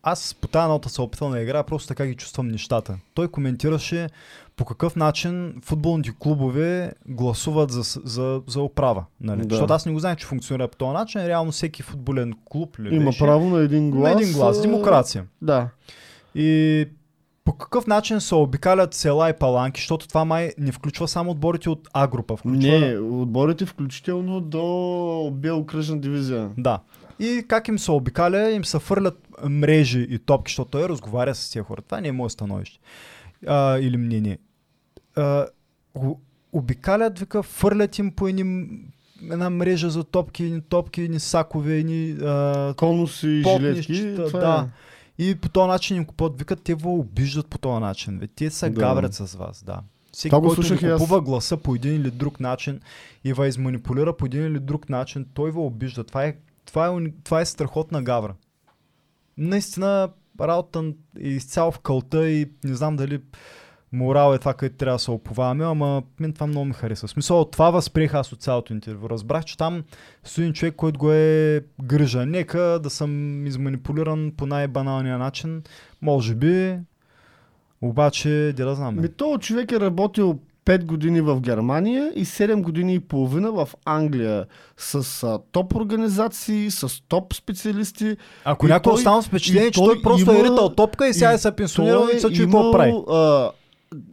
аз по тази нота се играя, просто така ги чувствам нещата. Той коментираше по какъв начин футболните клубове гласуват за, за, за управа. Нали? Да. Защото аз не го знаех, че функционира по този начин. Реално всеки футболен клуб ли Има беше, право на един глас. на един глас. Демокрация. Да. И по какъв начин се обикалят села и паланки, защото това май не включва само отборите от А група, включва... Не, отборите включително до Б окръжна дивизия. Да. И как им се обикаля, им се фърлят мрежи и топки, защото той разговаря с тия хора. Това не е мое становище. А, или мнение. А, обикалят, вика, фърлят им по едни, една мрежа за топки, едни топки, едни сакове, едни а, Конуси жилетки. Това да. е. И по този начин им купуват, викат, те ви обиждат по този начин. Бе. Те се Да. гаврят с вас, да. Всеки, Това го който ви и аз. купува гласа по един или друг начин и ви изманипулира по един или друг начин, той ви обижда. Това е, това е, уни- това е страхотна гавра. Наистина, работа е изцяло в кълта и не знам дали морал е това, където трябва да се оповаваме, ама мен това много ми хареса. В смисъл, това възприех аз от цялото интервю. Разбрах, че там стои човек, който го е грижа. Нека да съм изманипулиран по най-баналния начин. Може би, обаче, де да знам. Ми, то човек е работил 5 години в Германия и 7 години и половина в Англия с а, топ организации, с топ специалисти. Ако някой той- остана с впечатление, че той той просто е има- ритал топка и сега е се пенсионирал и се чуи какво прави. А,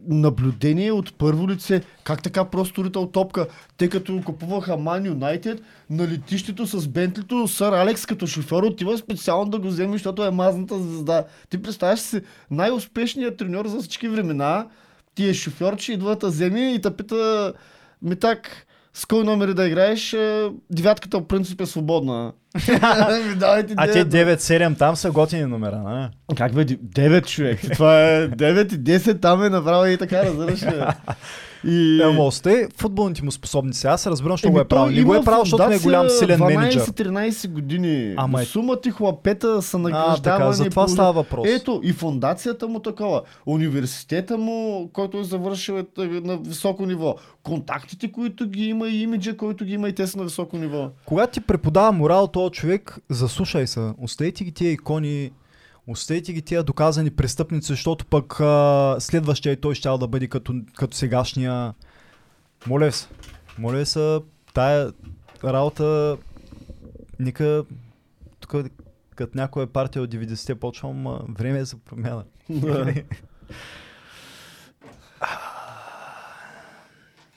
наблюдение от първо лице, как така просто ритал топка, тъй като купуваха Man United на летището с Бентлито, сър Алекс като шофьор отива специално да го вземе, защото е мазната звезда. Ти представяш си най-успешният треньор за всички времена, ти е шофьор, че идва да вземе и те пита, ми так, с кой номери да играеш, девятката в принцип е свободна. Давайте А те девет. 9-7 там са готини номера, не? Как бе, 9 човек. Това е 9 и 10, там е направо и така, разбираш ли. И... Е, сте футболните му способници. Аз разбирам, що го е правил. Не го е правил, защото не е голям силен менеджер. 12-13 години. Ама е- Сума ти хлапета са А, награждавани. така, за това става въпрос. Ето, и фундацията му такова. Университета му, който е завършил е на високо ниво. Контактите, които ги има и имиджа, който ги има и те са на високо ниво. Когато ти преподава морал този човек, заслушай се. Оставете ги тия икони, оставете ги тия доказани престъпници, защото пък а, следващия и той ще да бъде като, като сегашния. Моля се. Моля се, тая работа, нека тук като някоя партия от 90-те почвам, а, време е за промяна.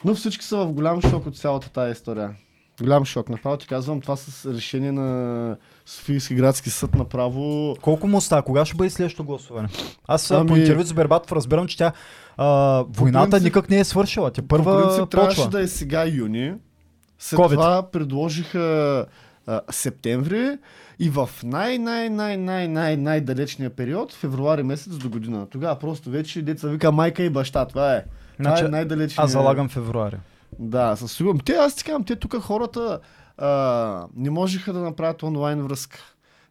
Но всички са в голям шок от цялата тази история. Голям шок. Направо ти казвам, това с решение на Софийски градски съд направо Колко му става? Кога ще бъде следващото гласуване? Аз ами... по интервю с Бербатов разбирам, че тя а, войната принцип- никак не е свършила. По първа принцип трябваше почва. да е сега юни. След COVID. това предложиха а, септември и в най-най-най-най-най най-далечния период, февруари месец до година. Тогава просто вече деца вика майка и баща. Това е. Това Значи, е най-далечния. Аз залагам февруари. Да, със сигурност. Те, аз ти казвам, те тук хората а, не можеха да направят онлайн връзка.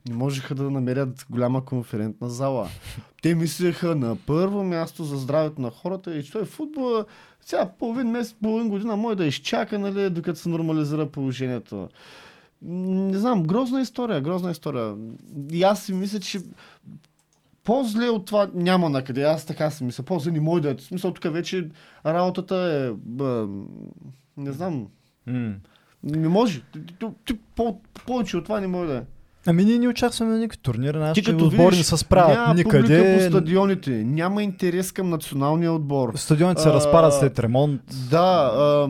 Не можеха да намерят голяма конферентна зала. Те мислеха на първо място за здравето на хората и че той футбола сега половин месец, половин година може да изчака, нали, докато се нормализира положението. Не знам, грозна история, грозна история. И аз си мисля, че по-зле от това няма накъде. Аз така си мисля. По-зле не може да е. В смисъл, тук вече работата е... Бъ, не знам. М. Не може. Ти, ти, ти, по, повече от това не може да е. Ами ние не участваме на никакви турнири, Ти нашите като отбори не се справят няма никъде. по стадионите, няма интерес към националния отбор. Стадионите се А, разпадат след ремонт. Да, а,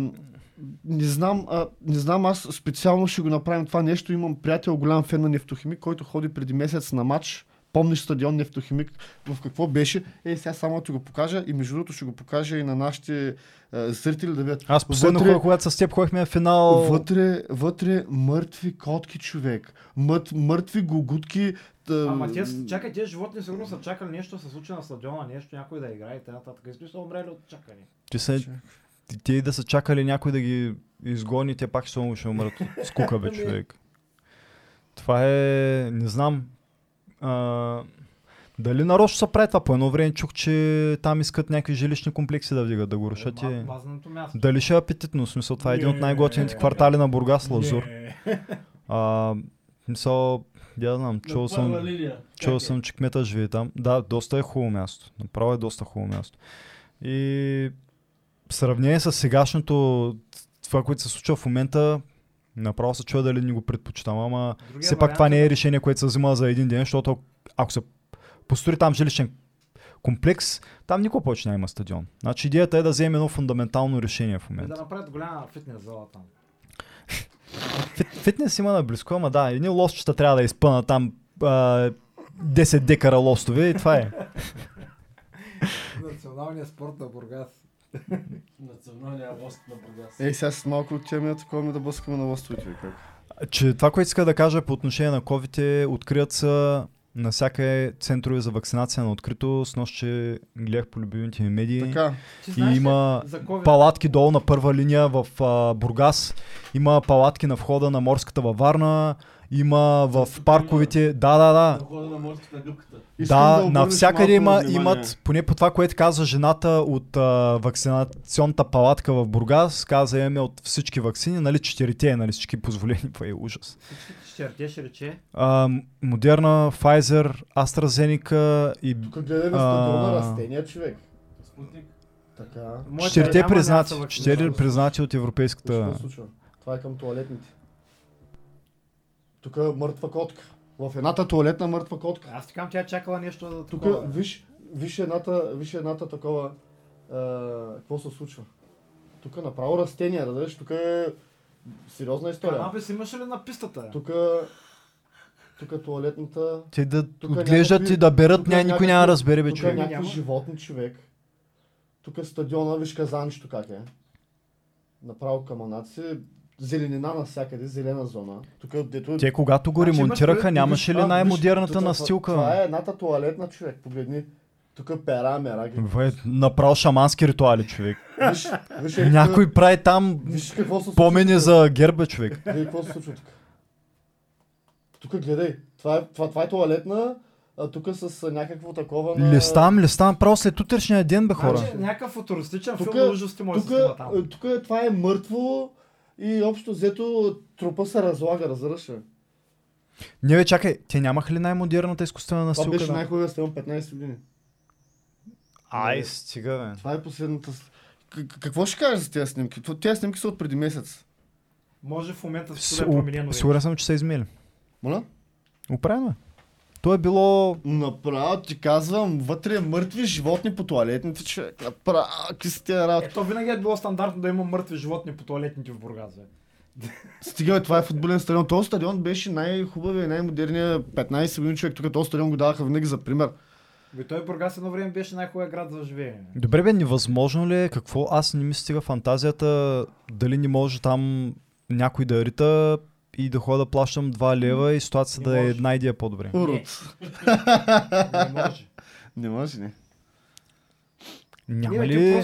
не знам, а, не знам, аз специално ще го направим това нещо. Имам приятел, голям фен на Нефтохимик, който ходи преди месец на матч. Помниш стадион Нефтохимик в какво беше? Е, сега само ти го покажа и между другото ще го покажа и на нашите а, зрители да видят. Аз последно Вътре- когато с теб ходихме на финал. Вътре, вътре мъртви котки, човек. Мърт, мъртви гугутки. Та, Ама те, чакай, тези животни сигурно са чакали нещо да се случи на стадиона, нещо, някой да играе и т.н. Изби са умрели от чакане. Ти са, ти- те да са чакали някой да ги изгони, те пак ще, ще умрат от скука, бе, човек. Това е, не знам, а, дали нарочно се прави това? По едно време чух, че там искат някакви жилищни комплекси да вдигат, да го рушат и... Мазаното място. Дали ще е апетитно? В смисъл, това е един от най-готините квартали на Бургас, Лазур. А, в смисъл, я знам, чул съм, чул е? съм, че кмета живее там. Да, доста е хубаво място. Направо е доста хубаво място. И в сравнение с сегашното, това, което се случва в момента, направо се чуя дали не го предпочитам, ама Другия все пак това не е е решение, което се взима за един ден, защото ако се построи там жилищен комплекс, там никога повече няма стадион. Значи идеята е да вземе едно фундаментално решение в И да момента. направят голяма фитнес зала там. Фит, фитнес има на близко, ама да, едни лостчета трябва да изпънат там а, 10 декара лостове и това е. Националният спорт на Бургас. Националния лост на Бургас. Ей, сега с малко от темия такова ми да блъскаме на лостовете. Как? Че това, което иска да кажа по отношение на COVID е, открият са навсякъде центрове за вакцинация на открито. С нощ гледах по любимите ми медии. Така, И знаеш има палатки долу на първа линия в а, Бургас. Има палатки на входа на морската във Варна. Има в парковете. Да, да, да. Да, обърнеш навсякъде има, имат, поне по това, което каза жената от а, вакцинационната палатка в Бургас, каза имаме от всички вакцини, нали, четирите, нали, всички позволени, това е ужас. Ще ще рече. А, Модерна, Pfizer, AstraZeneca и Тук стадиона А. растения, човек. Така. Четирите признати, четири признати от Европейската... Това е към туалетните. Тук е мъртва котка. В едната туалетна мъртва котка. Аз ти казвам, тя е чакала нещо Тук, виж, виж едната, виж едната такова, какво се случва. Тук направо растения, разбираш, тук е сериозна история. Канабис имаш ли на пистата? Тук, тук е туалетната, Те да Тук отглеждат някакви- и да берат, ня, никой няма да разбере, бе, тук е човек. някакви Няма. животни човек. Тук е стадиона, виж казанчето как е. Направо каманаци, зеленина навсякъде, зелена зона. Тук е дето... Те когато го Значи ремонтираха, нямаше ли най-модерната виж, това- настилка? Това е едната туалетна човек, погледни. Тук е пера, мера. ги- Това е направо шамански ритуали, човек. Виж, виж, е, Някой прави там Виж какво се помени тук. за герба, човек. Гледай какво се случва тук. Тук гледай. Това е, това, това е туалетна, а тук с някакво такова на... Листам, листам, право след утрешния ден, бе, хора. Значи, някакъв футуристичен Тук- филм ужасти може да Тук, се снима там. тук е, това е мъртво и общо взето трупа се разлага, разбираш? Не, бе, чакай, те нямаха ли най-модерната изкуствена Това настилка? беше най-хубавия стадион 15 години. Ай, стига, бе. Това е последната... какво ще кажеш за тези снимки? Това- Тези снимки са от преди месец. Може в момента С- всичко да е променено. Сигурен съм, че са измели. Моля? Оправено е. То е било... Направо ти казвам, вътре мъртви животни по туалетните, човек. Направо, какви са тия работи? Ето винаги е било стандартно да има мъртви животни по туалетните в Бургас. Бе. Стига, това е футболен стадион. Този стадион беше най-хубавия и най-модерният 15 години човек. Тук този стадион го даваха винаги за пример. Бе, той Бургас едно време беше най-хубавия град за живеене. Добре, бе, невъзможно ли е? Какво? Аз не ми стига фантазията. Дали не може там някой да рита и да ходя да плащам 2 лева и ситуацията да е една идея по-добре. Урод. Не може. Не може, не. Няма Не, ли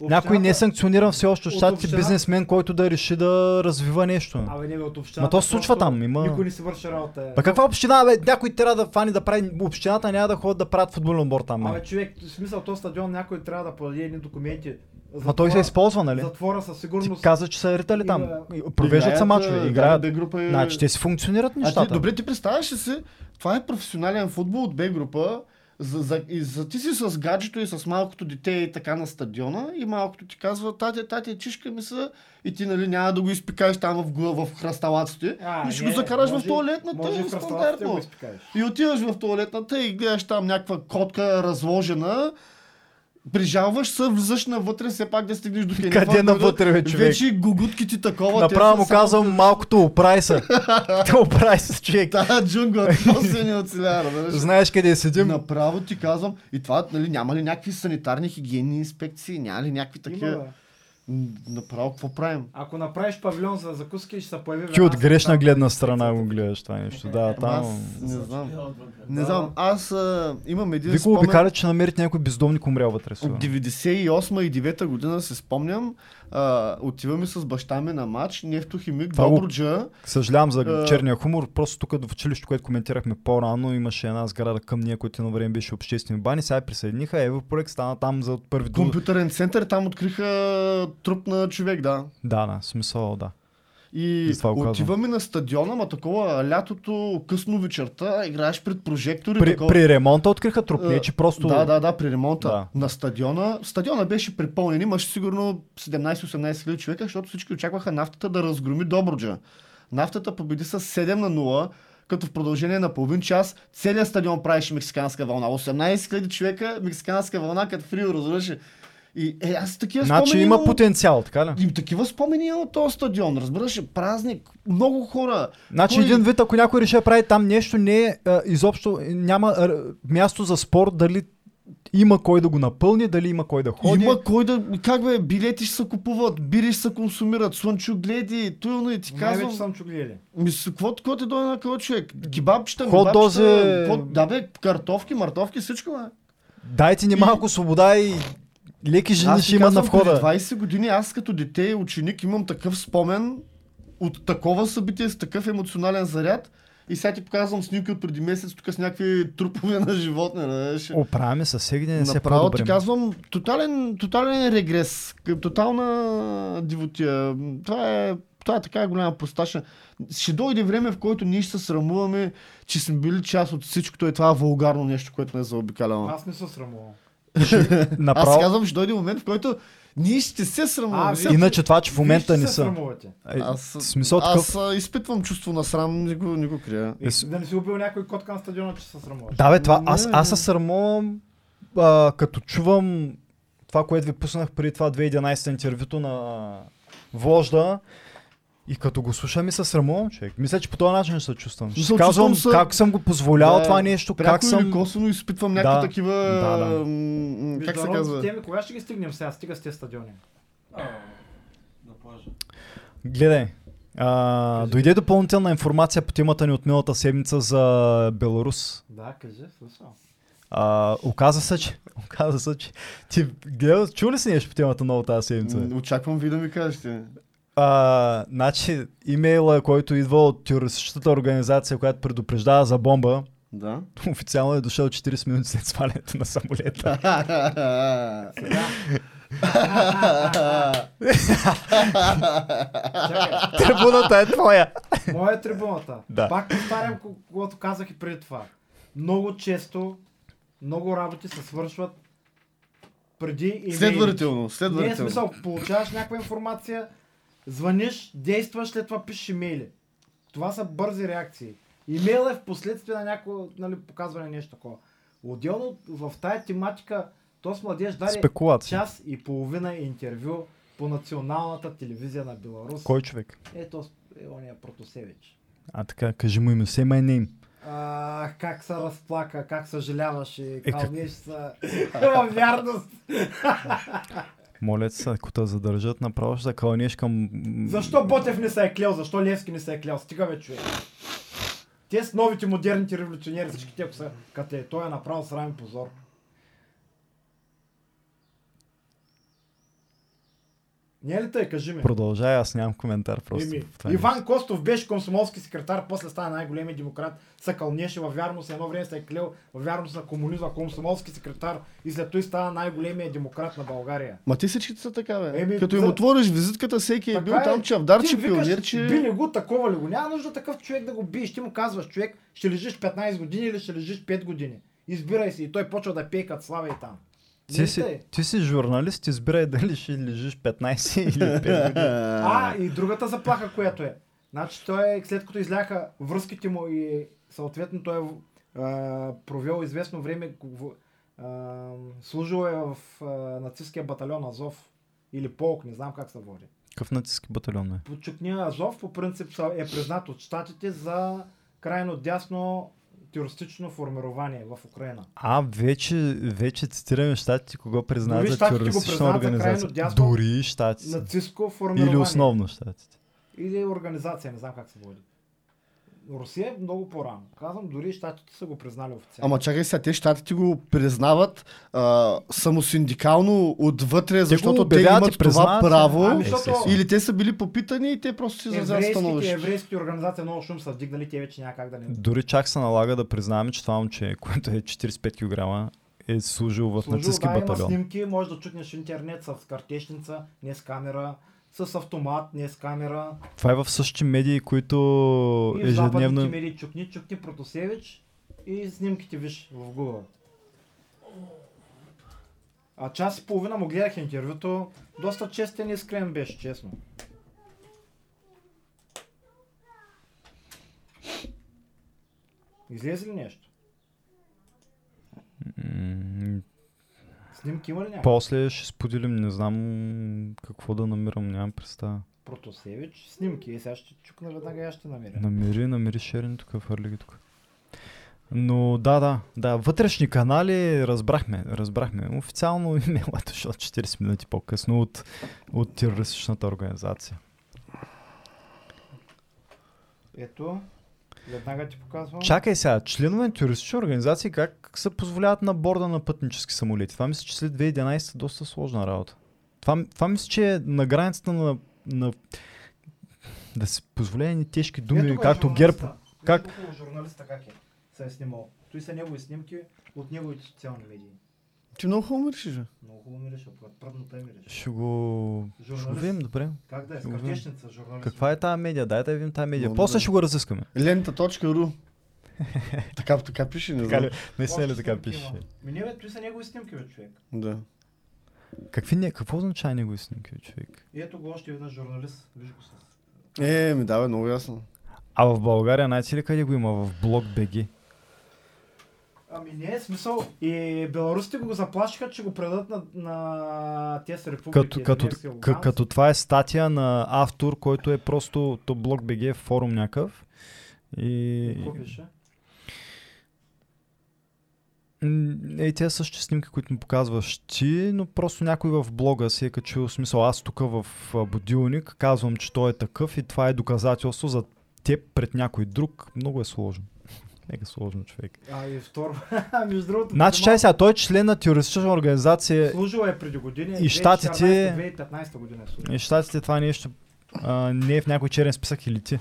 от някой не е общината- санкциониран все още от щатите община- бизнесмен, който да реши да развива нещо? Абе, не бе, от общината. Ма то се случва там, има- Никой не си върши работа. Па каква община, бе? Някой трябва да фани да прави... Общината няма да ходят да правят футболен отбор там, Абе, бе. човек, в смисъл, този стадион някой трябва да подаде едни документи. Ма той се използва, нали? Затвора със Ти сигурност. каза, че са ритали там. Има- Провеждат се мачове, играят. Б група е... Значи те си функционират А ти, нещата. добре, ти представяш ли си, това е професионален футбол от Б група, за, за, и за, ти си с гаджето и с малкото дете и така на стадиона и малкото ти казва, тати, тати, чишка ми са и ти нали няма да го изпикаеш там в, гла- в хръсталаците А, и ще не, го закараш може- в туалетната Може и в стандартно. И отиваш в туалетната и гледаш там някаква котка разложена, прижалваш се, влизаш навътре, все пак да стигнеш до кенефа. Къде навътре, бе, човек? Вече гугутки ти такова. Направо му са само казвам малкото оправи се. Те оправи се, човек. Тая джунгла, после не оцелява, разбираш? Знаеш къде седим? Направо ти казвам, и това, нали, няма ли някакви санитарни хигиенни инспекции, няма ли някакви Има, такива... Направо, какво правим? Ако направиш павилион за закуски, ще се появи. Ти от грешна гледна страна го гледаш това нещо. Да, там... Аз не знам. Отвънка. Не знам, аз а, имам един Ви го спомен... обикаля, че намерите някой бездомник умрял вътре. От 98 и 9 година се спомням, а, отиваме с баща ми на матч, Нефтохимик, Това Добруджа. Съжалявам за Е. черния хумор, просто тук в училището, което коментирахме по-рано, имаше една сграда към ние, която едно време беше обществени бани, сега присъединиха, Европроект стана там за първи. Компютърен център, там откриха труп на човек, да. Да, да, смисъл, да. И това казвам. отиваме на стадиона, ма такова лятото, късно вечерта, играеш пред прожектори. При, такова. при ремонта откриха труп, не Е, че просто... Да, да, да, при ремонта. Да. На стадиона. Стадиона беше препълнен. Имаше сигурно 17-18 хиляди човека, защото всички очакваха нафтата да разгроми Добруджа. Нафтата победи с 7 на 0. като в продължение на половин час целият стадион правеше мексиканска вълна. 18 000 човека, мексиканска вълна, като Фрио разбираш. И е, аз такива Значи спомени има потенциал, така ли? И такива спомени има от този стадион, разбираш, празник, много хора. Значи Кой- един вид, ако някой реши да прави там нещо, не е а, изобщо, няма а, място за спорт, дали има кой да го напълни, дали има кой да ходи. Има кой да... Как бе, билети ще се купуват, бири ще се консумират, слънчо гледи, туилно и ти Най-вече казвам... съм чуглили. Ми, с какво какво ти дойде на къл човек? Кебабчета, мебабчета, Да бе, картофки, мартовки, всичко бе. Дайте ни малко свобода и леки жени ще ти има на входа. 20 години аз като дете и ученик имам такъв спомен от такова събитие с такъв емоционален заряд. И сега ти показвам снимки от преди месец тук с някакви трупове на животни. Знаеш. Оправяме се, всеки ден се Направо ти казвам, тотален, тотален регрес, към тотална дивотия. Това е, това е така голяма просташа. Ще дойде време, в който ние ще се срамуваме, че сме били част от всичкото и това вулгарно нещо, което не е заобикалено. Аз не се срамувам. Аз Направо. казвам, ще дойде момент, в който ние ще се срамуваме. А, Иначе това, че в момента не са. Е, Аз, смисъл такъв. аз а, изпитвам чувство на срам, не го, не го крия. Е, Да не си убил някой котка на стадиона, че се срамуваш. Да, бе, това, аз, Не, аз не. се срамувам, а, като чувам това, което ви пуснах преди това 2011 интервюто на Вожда и като го слушам и се срамувам, човек. Мисля, че по този начин ще се чувствам. Ще Мисля, казвам се- как съм го позволявал това нещо, как съм... или косвено изпитвам някакви Да, такива... да, да. м, Как се казва? теми, кога ще ги стигнем сега? Стига с тези стадиони. А, на плажа. Гледай, а, дойде допълнителна информация по темата ни от миналата седмица за Беларус. Да, кажи, слушам. А, оказа се, че... Оказа се, че... Ти гледа, чул ли си нещо по темата много тази седмица? Очаквам ви да ми кажете. А, значи, имейла, който идва от терористичната организация, която предупреждава за бомба, Да. официално е дошъл 40 минути след свалянето на самолета. Трибуната е твоя. моя е трибуната. Да. Пак повтарям, ко- когато казах и преди това. Много често, много работи се свършват преди имейли. Следвателно, Не е смисъл, получаваш някаква информация, звъниш, действаш, след това пишеш имейли. Това са бързи реакции. Имейл е в последствие на някакво нали, показване нещо такова. Отделно в тая тематика, то с младеж даде Спекулация. час и половина интервю по националната телевизия на Беларус. Кой човек? Ето, е ония Протосевич. А така, кажи му име, say my name. А, как се разплака, как съжаляваше, Е, как- кълнеш се. Във вярност. Моля се, ако те задържат, направо ще да кълнеш към... Защо Ботев не се е клел? Защо Левски не се е клел? Стига бе, човек. Те с новите модерните революционери, всички те, ако са като е, той е направил срамен позор. Не е ли тъй, кажи ми? Продължай, аз нямам коментар просто. Еми, Иван нещо. Костов беше комсомолски секретар, после стана най-големия демократ, се кълнеше във вярност, едно време се е клел във вярност на комунизма, комсомолски секретар и след той стана най-големия демократ на България. Ма ти всичките са така, бе. Еми, Като им за- отвориш визитката, всеки е Така бил е. там чавдарче, пионерче. Би ли го, такова ли го? Няма нужда такъв човек да го биеш. Ти му казваш, човек, ще лежиш 15 години или ще лежиш 5 години. Избирай си и той почва да пее като слава и там. Ти си, ти си журналист, избирай дали ще лежиш 15 или 5 години. А, и другата заплаха, която е. Значи той, е, след като изляха връзките му и съответно той е а, провел известно време, в- а, служил е в а, нацистския батальон Азов или полк, не знам как се води. Какъв нацистски батальон е? Почукния Азов по принцип е признат от щатите за крайно дясно терористично формирование в Украина. А, вече, вече цитираме щатите, кого признават за терористична организация. дясно Дори щатите. Нацистско формирование. Или основно щатите. Или организация, не знам как се води. Русия е много по-рано. Казвам, дори щатите са го признали официално. Ама чакай сега, те щатите го признават а, самосиндикално отвътре, защото те обявяват и имат това право. Ами, Е, защото. Или те са били попитани и те просто си еврейските, становище. еврейските организации много шум са вдигнали, те вече няма как да не... Дори чак се налага да признаваме, че това момче, което е 45 кг, е служил в Служил, нацистски да, има батальон. снимки, може да чукнеш в интернет с картечница, не с камера, с автомат, не с камера. Това е в същите медии, които И в западните ежедневно... медии чукни, чукни Протосевич и снимките виж в Google. А час и половина му гледах интервюто, доста честен и искрен беше, честно. Излезе ли нещо? Снимки има ли някакви? После ще споделим, не знам какво да намирам, нямам представа. Протосевич, снимки. И сега ще чукна веднага и ще намеря. Намери, намери шерин тук, фърли ги тук. Но да, да, да, вътрешни канали разбрахме, разбрахме. Официално имейла е дошъл 40 минути по-късно от, от терористичната организация. Ето, веднага ти показвам. Чакай сега, членове на терористични организации как се позволяват на борда на пътнически самолети? Това мисля, че след 2011 е доста сложна работа. Това, това мисля, че е на границата на, на да се позволени тежки думи, Ето е както. ГЕРБ. как- го журналиста как е се е снимал. Той са негови снимки от неговите социални медии. Ти много хубаво миришеш, бе. Много хубаво мирише, когато пръдната е мирише. Ще го... Ще го Журналист. видим, добре. Как да е, с Ще го видим. картешница, журналист. Каква е тази медия? Дайте да видим тази медия. Много После добре. ще го разискаме. Лента.ру така, така пише, не знам. Не се ли така пише? има. Ми не бе, той са негови снимки, бе, човек. Да. Какви не, какво означава негови снимки, бе, човек? И ето го още веднъж журналист. Виж го с... Е, ми дава много ясно. А в България, знаете ли къде го има? В блок БГ. Ами не е смисъл. И беларусите го заплашиха, че го предадат на, на тези републики. Като, като, к- като това е статия на автор, който е просто то блок БГ е форум някакъв. И... Какво пише? М, Е, тези същи снимки, които ми показваш ти, но просто някой в блога си е качил, смисъл аз тук в будилник казвам, че той е такъв и това е доказателство за теб пред някой друг. Много е сложно. Мега сложно, човек. А, и второ. Между другото. Значи, чай сега, той е член на терористична организация Служил е преди години. И щатите- 2014 година е служил. и щатите това нещо а, не е в някой черен списък или ти.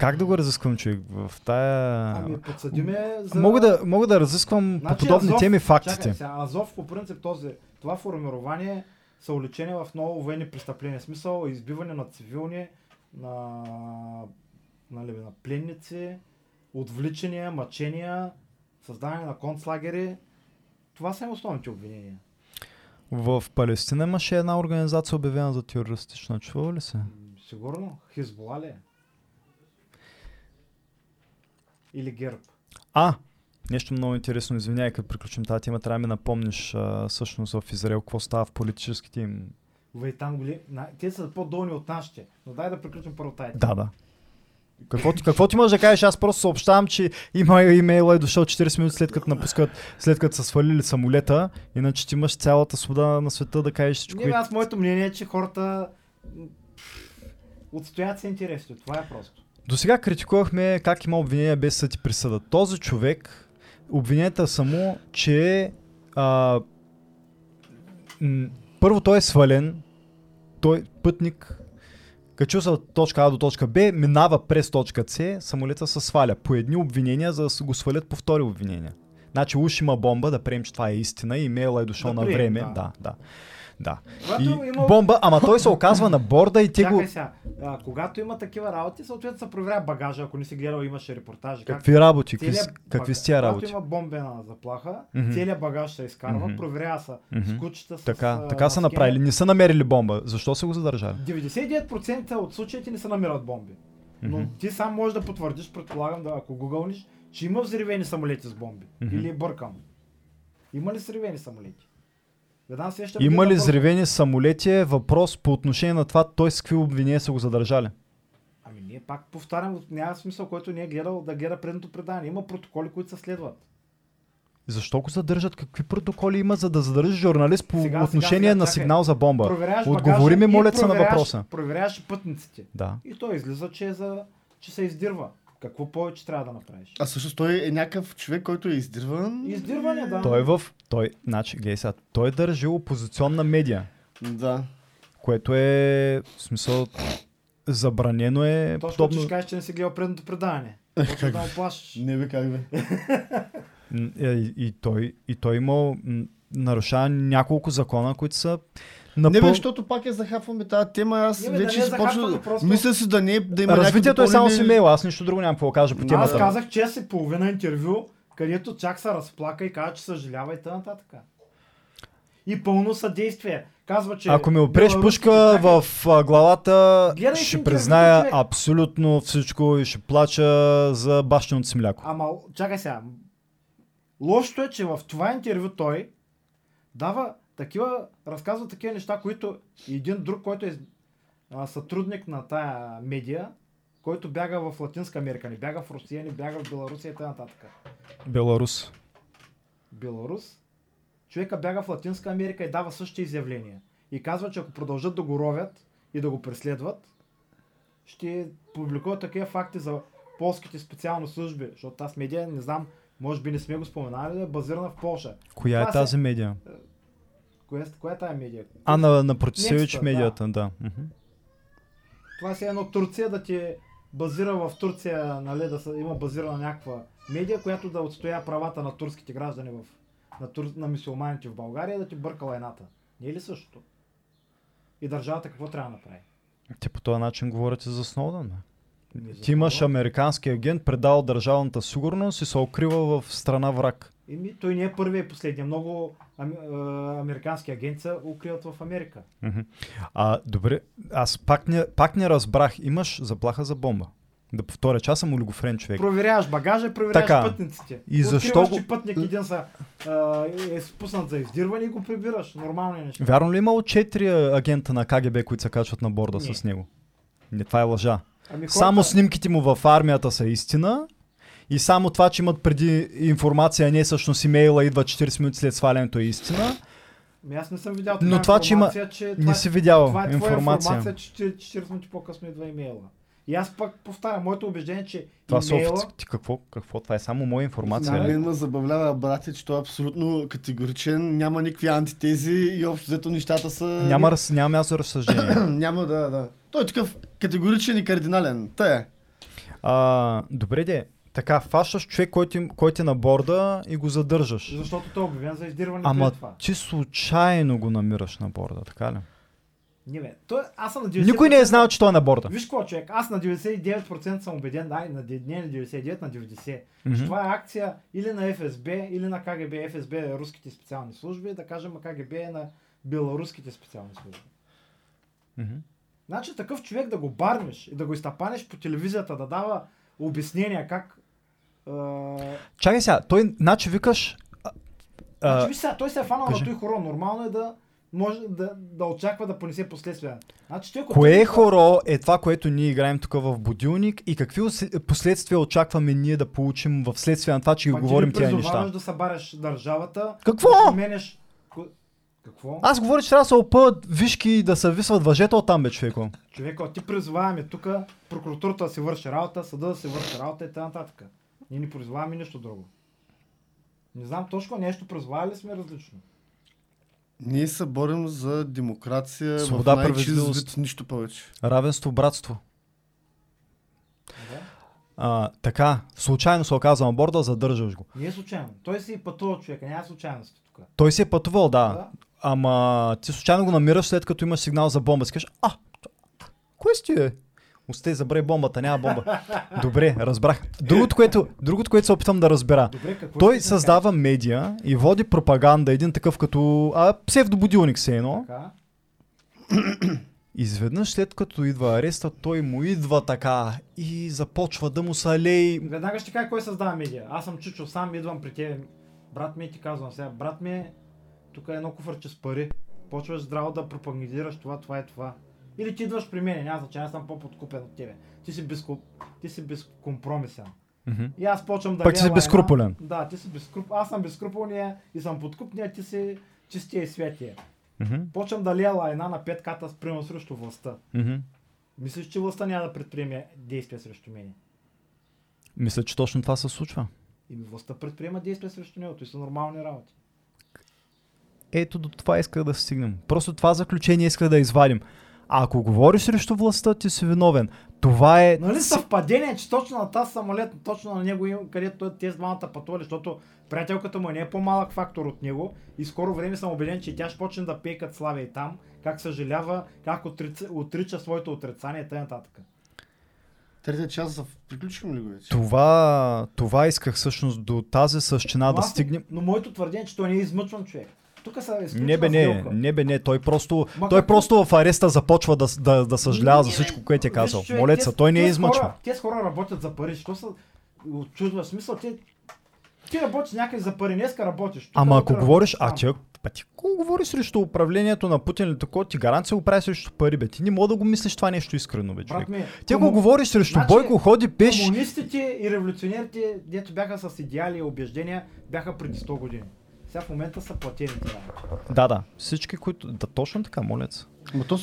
Как да го разисквам, човек? В тая... Ами, подсъдиме за... Мога да, мога да разисквам по Значи, подобни Азов- теми Чакай, фактите. сега, Азов по принцип този, това формирование са уличени в много военни престъпления. Смисъл избиване на цивилни, на, нали, на пленници, отвличания, мъчения, създаване на концлагери. Това са им основните обвинения. В Палестина имаше една организация обявена за терористична. Чува ли се? Сигурно. Хизбола ли е? Или ГЕРБ. А, нещо много интересно, извиняй, като приключим тази тема, трябва да ми напомниш а, всъщност в Израел какво става в политическите им. Вей там голи... Те са по-долни от нашите. Но дай да приключим първо тая. Да, да. Какво, какво ти можеш да кажеш? Аз просто съобщавам, че има имейла е дошъл 40 минути след като напускат, след като са свалили самолета, иначе ти имаш цялата свобода на света да кажеш всичко. Не, аз моето мнение е, че хората отстоят се интересите. Това е просто. До сега критикувахме как има обвинения без съд и присъда. Този човек, обвиненията са му, че е, а, м, първо той е свален, той пътник, качил се от точка А до точка Б, минава през точка С, самолета се сваля по едни обвинения, за да се го свалят по втори обвинения. Значи уж има бомба, да приемем, че това е истина, имейла е дошъл Да на време. да. Да, да. Да. Когато И има... бомба, ама той се оказва на борда и те го... Сега. А, когато има такива работи, съответно се проверява багажа, ако не си гледал, имаше репортажи. как Какви работи? Какви, целият с- какви с тия работи? Когато има бомбена заплаха, Мгм. целият багаж се изкарва, Мгм. проверява се Мгм. с кучета, с Така, а, са направили. Не са намерили бомба. Защо са го задържали? 99% от случаите не се намират бомби. Но Мгм. ти сам можеш да потвърдиш, предполагам, да, ако гугълниш, че има взривени самолети с бомби. Мгм. Или бъркам. Има ли взривени самолети? Веднага сещам Има ли въпрос. взривени самолети? Е въпрос по отношение на това, той с какви обвинения са го задържали. Ами ние пак повтарям, няма смисъл, който не е гледал да гледа предното предание. Има протоколи, които се следват. Защо го задържат? Какви протоколи има, за да задържи журналист по Сега, сега, отношение сега, на чакай. сигнал за бомба? Отговори ми, моля се, на въпроса. Проверяваш пътниците. Да. И той излиза, че, е за, че се издирва. Какво повече трябва да направиш? А също той е някакъв човек, който е издирван. Издирване, да. Той е в... Той, значи, гей сега, той държи опозиционна медия, Да. което е, в смисъл, забранено е Точно подобно... ще кажеш, че не си гледал предното предаване. Почва да му плашиш. Не бе как бе. Е, И, и, той, и той има м, нарушава няколко закона, които са Не напъл... бе, защото пак е захапваме тази тема. Аз Не, бе, да вече не я започна. захапваме, просто- Мисля си да не да има Развитието е само с имейла, аз нищо друго нямам какво да кажа по темата. аз казах, че си половина интервю, където чак се разплака и каза, че съжалява и т.н. нататък. и пълно съдействие. Казва, че Ако ми опреш пушка в главата, Гледай ще призная човек. абсолютно всичко и ще плача за бащиното си мляко. Ама, чакай сега. Лошото е, че в това интервю той дава такива, разказва такива неща, които един друг, който е а, сътрудник на тая медия, който бяга в Латинска Америка, не бяга в Русия, не бяга в Беларусия и т.н. Беларус. Беларус, човека бяга в Латинска Америка и дава същите изявления. И казва, че ако продължат да го ровят и да го преследват, ще публикуват такива факти за полските специални служби, защото тази медия, не знам, може би не сме го споменали, е базирана в Полша. Коя е Това се- тази медия? Коя, коя е тая медия? А, на, на Протисевич медията, да. Мгм. Това си е едно Турция да ти базира в Турция, нали, да са, има базирана някаква медия, която да отстоя правата на турските граждани в, на, тур, на мисиоманите в България, да ти бърка лайната. Не е ли същото? И държавата какво трябва да направи? Те по този начин говорят и за Сноудън. бе. Ти имаш американски агент, предал държавната сигурност и се укрива в страна враг. Еми, той не е първия и последния. Много ами, а, американски агенти се укриват в Америка. Мгм. А, добре, аз пак не, пак не разбрах. Имаш заплаха за бомба. Да повторя, че аз съм олигофрен човек. Проверяваш багажа, проверяваш Така. пътниците. И защо Откриваш, го- че пътник един са, а, е спуснат за издирване и го прибираш. Нормални неща. Вярно ли е имало четири агента на КГБ, които се качват на борда Не. с него? Не, това е лъжа. Ами, Само хората- снимките му в армията са истина. И само това, че имат преди информация, а не всъщност имейла, идва 40 минути след свалянето е истина. Ами аз не съм видял Но това, че има- информация, че Не това, си видял това е информация. информация, че 40 минути по-късно идва имейла. И аз пак повтарям, моето убеждение, е, че Това са имейла... Ти какво? Какво? Това е само моя информация. На ли? мен ме забавлява, брате, че той е абсолютно категоричен, няма никакви антитези и общо взето нещата са... Няма, раз... няма място за разсъждение. няма да, да. Той е такъв категоричен и кардинален. Та е. а, добре де. Така, фащаш човек, който, им- който е на борда и го задържаш. Защото той е обявен за издирване Ама това. ти случайно го намираш на борда, така ли? Не бе, той, аз съм на 90%... Никой не е знал, че той е на борда. Виж какво, човек, аз на 99% съм убеден, дай, на, не на 99, на 90, че Мгм. това е акция или на ФСБ, или на КГБ. ФСБ е руските специални служби, да кажем, а КГБ е на беларуските специални служби. Мгм. Значи такъв човек да го барнеш и да го изтъпанеш по телевизията, да дава обяснения как... А... Чакай сега, той, значи викаш... а, Значи, виж сега, той се е фанал кажи. на той хоро. Нормално е да може да, да очаква да понесе последствия. Значи, той, кое е хоро е това, което ние играем тук в будилник и какви последствия очакваме ние да получим в следствие на това, че ги ти говорим призоваваш неща? да събаряш държавата. Какво? Да променеш... Какво? Аз говоря, че трябва да се опъват вишки и да се висват въжета от там, бе, човеко. Човек, ти призоваваме тук прокуратурата да си върши работа, съда да си върши работа и т.н. Ние не призоваваме нищо друго. Не знам точно нещо призовали ли сме различно. Ние се борим за демокрация Свобода, справедливост. нищо повече. Равенство, братство. Да? А, така, случайно се оказа на борда, задържаш го. Не е случайно. Той си пътува човека, няма случайности тук. Той си е пътувал, да. Да. Ама ти случайно го намираш след като имаш сигнал за бомба. Си кажеш, а, кое си е? Остай, забрай бомбата, няма бомба. Добре, разбрах. Другото, което, другото, което се опитвам да разбера. Добре, Той създава медия и води пропаганда, един такъв като а, псевдобудилник се едно. Така. Изведнъж след като идва ареста, той му идва така и започва да му се алей. Веднага ще кажа кой създава медия. Аз съм Чичо, сам идвам при тебе. Брат ми ти казвам сега. Брат ми е тук е едно куфърче с пари. Почваш здраво да пропагандираш това, това и това. Или ти идваш при мен, няма значение, аз съм по-подкупен от тебе. Ти си, безко... ти си безкомпромисен. Мгм. И аз почвам да Пък ти си лея безскрупулен. Една... Да, ти си безкруп... Аз съм безкрупулния и съм подкупния, ти си чистия и светия. Мгм. Почвам да лея една на пет ката спрямо срещу властта. Мгм. Мислиш, че властта няма да предприеме действия срещу мен? Мисля, че точно това се случва. И властта предприема действия срещу него. Това са нормални работи. Ето до това исках да стигнем. Просто това заключение исках да извадим. А ако говориш срещу властта, ти си виновен. Това е... Нали съвпадение, че точно на тази самолет, точно на него, им- където тези двамата пътували, защото приятелката му не е по-малък фактор от него и скоро време съм убеден, че тя ще почне да пее като славя и там, как съжалява, как отрича, отрича своето отрицание и т.н. Третия час за... приключихме ли го вече? Това, това исках всъщност до тази същина да стигнем. Но моето твърдение е, че той не е измъчван човек. Тук са изключва Не бе, не, сделка. не бе, не. Той просто, Ма той какво? просто в ареста започва да, да, да съжалява за всичко, което е казал. Виж, човек, Молец те се, с- той не е те с измъчва. хора- Те с хора работят за пари. Що са очудва смисъл? Ти, ти работиш някъде за пари, днеска работиш. тук Ама утре ако говориш, работиш а там. ти, па ти ако говориш срещу управлението на Путин или такова, ти гаранция го прави срещу пари, бе. Ти не мога да го мислиш това нещо искрено, бе, човек. Брат ми, Ти ако говориш срещу Значи, Бойко, ходи пеш. Комунистите и революционерите, дето бяха с идеали и убеждения, бяха преди 100 години. Сега в момента са платени това. Да, да. Всички, които... Да, точно така, молец.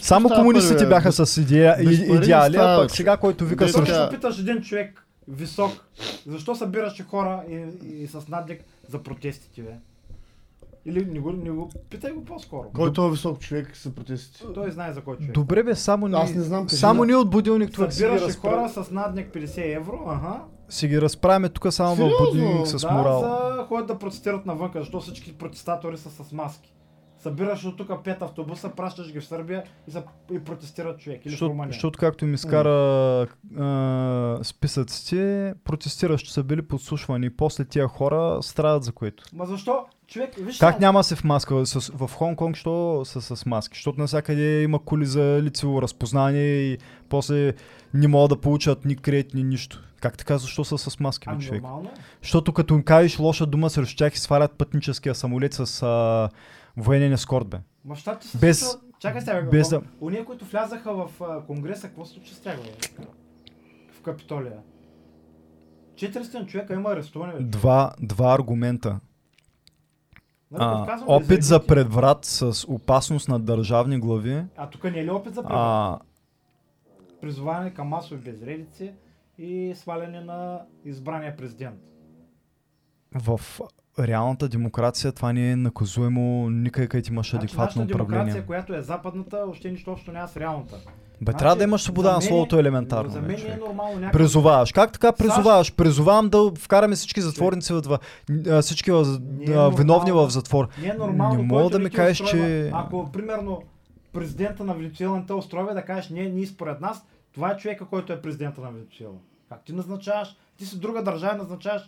Само комунистите бяха с идея, и, идеали, а пък сега, който вика Защо срещу... ще питаш един човек висок, защо събираше хора и, и с надник за протестите, бе? Или не го, не го питай го по-скоро. Който е висок човек са протестите. Той знае за кой човек. Добре бе, само ни, Аз не знам, само ни от будилник ги, Събираше разпра... хора с надник 50 евро, ага. си ги разправяме тук само в Сериозно? будилник с да, морал. за ходят да протестират навънка, защото всички протестатори са с маски. Събираш от тук пет автобуса, пращаш ги в Сърбия и, са, и протестират човек. Или в Защото, Румъния. защото както им изкара а, списъците, протестиращи са били подслушвани и после тия хора страдат за което. Ма защо? Човек, виж Как няма се в маска? С, в Хонг-Конг, що са с маски? Защото навсякъде има коли за лицево разпознание и после не могат да получат ни кредит, ни нищо. Как така? Защо са с маски, бе, Ами човек? е. Защото като им кажеш лоша дума срещу тях и свалят пътническия самолет с а, военен ескорт, бе. Ма щати се Без- случва- Чакай сега, бе, без Уния, които влязаха в а, Конгреса, какво се случи с тях, бе? В Капитолия. 400 човека има арестувани, бе. Два, два аргумента. Нали, А, опит за предврат с опасност на държавни глави. А тук не е ли опит за предврат? А, Призоваване към масови безредици и сваляне на избрания президент. в реалната демокрация това не е наказуемо никъде, където имаш Значи, адекватно управление. демокрация, която е западната, още нищо общо няма с реалната. Бе, Значи, трябва да имаш свобода на словото елементарно. За бе, мен е нормално някакъв... Призоваваш. Как така призоваваш? Призовавам да вкараме всички затворници в Всички в, е виновни в затвор. Не е нормално, Не мога да ми кажеш, устройва. че- Ако, примерно, президента на Венецуела не те устройва, да кажеш, не, ние според нас, това е човека, който е президента на Венецуела. Как ти назначаваш? Ти си друга държава, назначаваш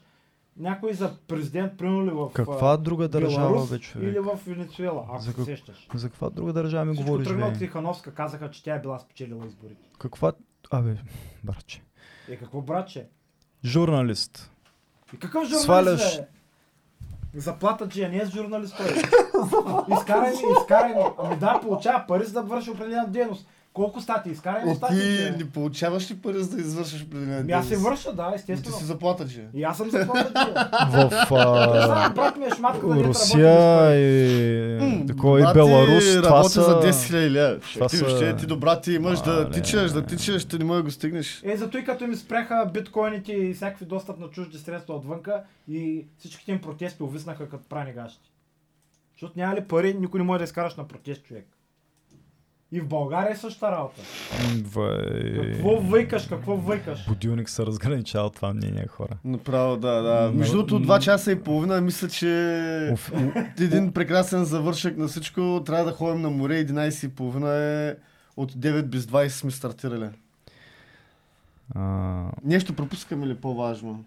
някой за президент, примерно ли в Каква друга държава, Беларус бе, човек? или в Венецуела, ако За как- сещаш. За каква друга държава ми Всичко говориш, тръгна от? Тихановска, казаха, че тя е била спечелила изборите. Каква... Абе, братче. Е, какво братче? Журналист. И какъв журналист Сваляш- е? Заплата, че не е журналист той. изкарай ми, изкарай ми. Ами да, получава пари за да върши определена дейност. Колко стати? Изкарай ми Е, стати. ти не получаваш ли пари за да извършиш определена Ами аз се върша, да, Ти естествено. си заплата, че. И аз съм заплата, че. В а, брат ми е Русия и, такова, и ти Беларус, това са... за 10 000 лева. това Ти ти добра ти имаш да тичаш, да тичаш, ти не можеш да го стигнеш. Е, зато и като ми спряха биткоините и всякакви достъп на чужди средства отвънка и всичките им протести увиснаха като прани гащи. Защото няма ли пари, никой не може да изкараш на протест човек. И в България е същата работа. Вай... Какво въйкаш, какво въйкаш? Будилник се разграничава това мнение, хора. Направо, да, да. Между другото. 2 часа и половина, мисля, че Оф, един прекрасен завършък на всичко. Трябва да ходим на море, 11 и половина е от 9 без 20 сме стартирали. а, Нещо пропускаме ли по-важно?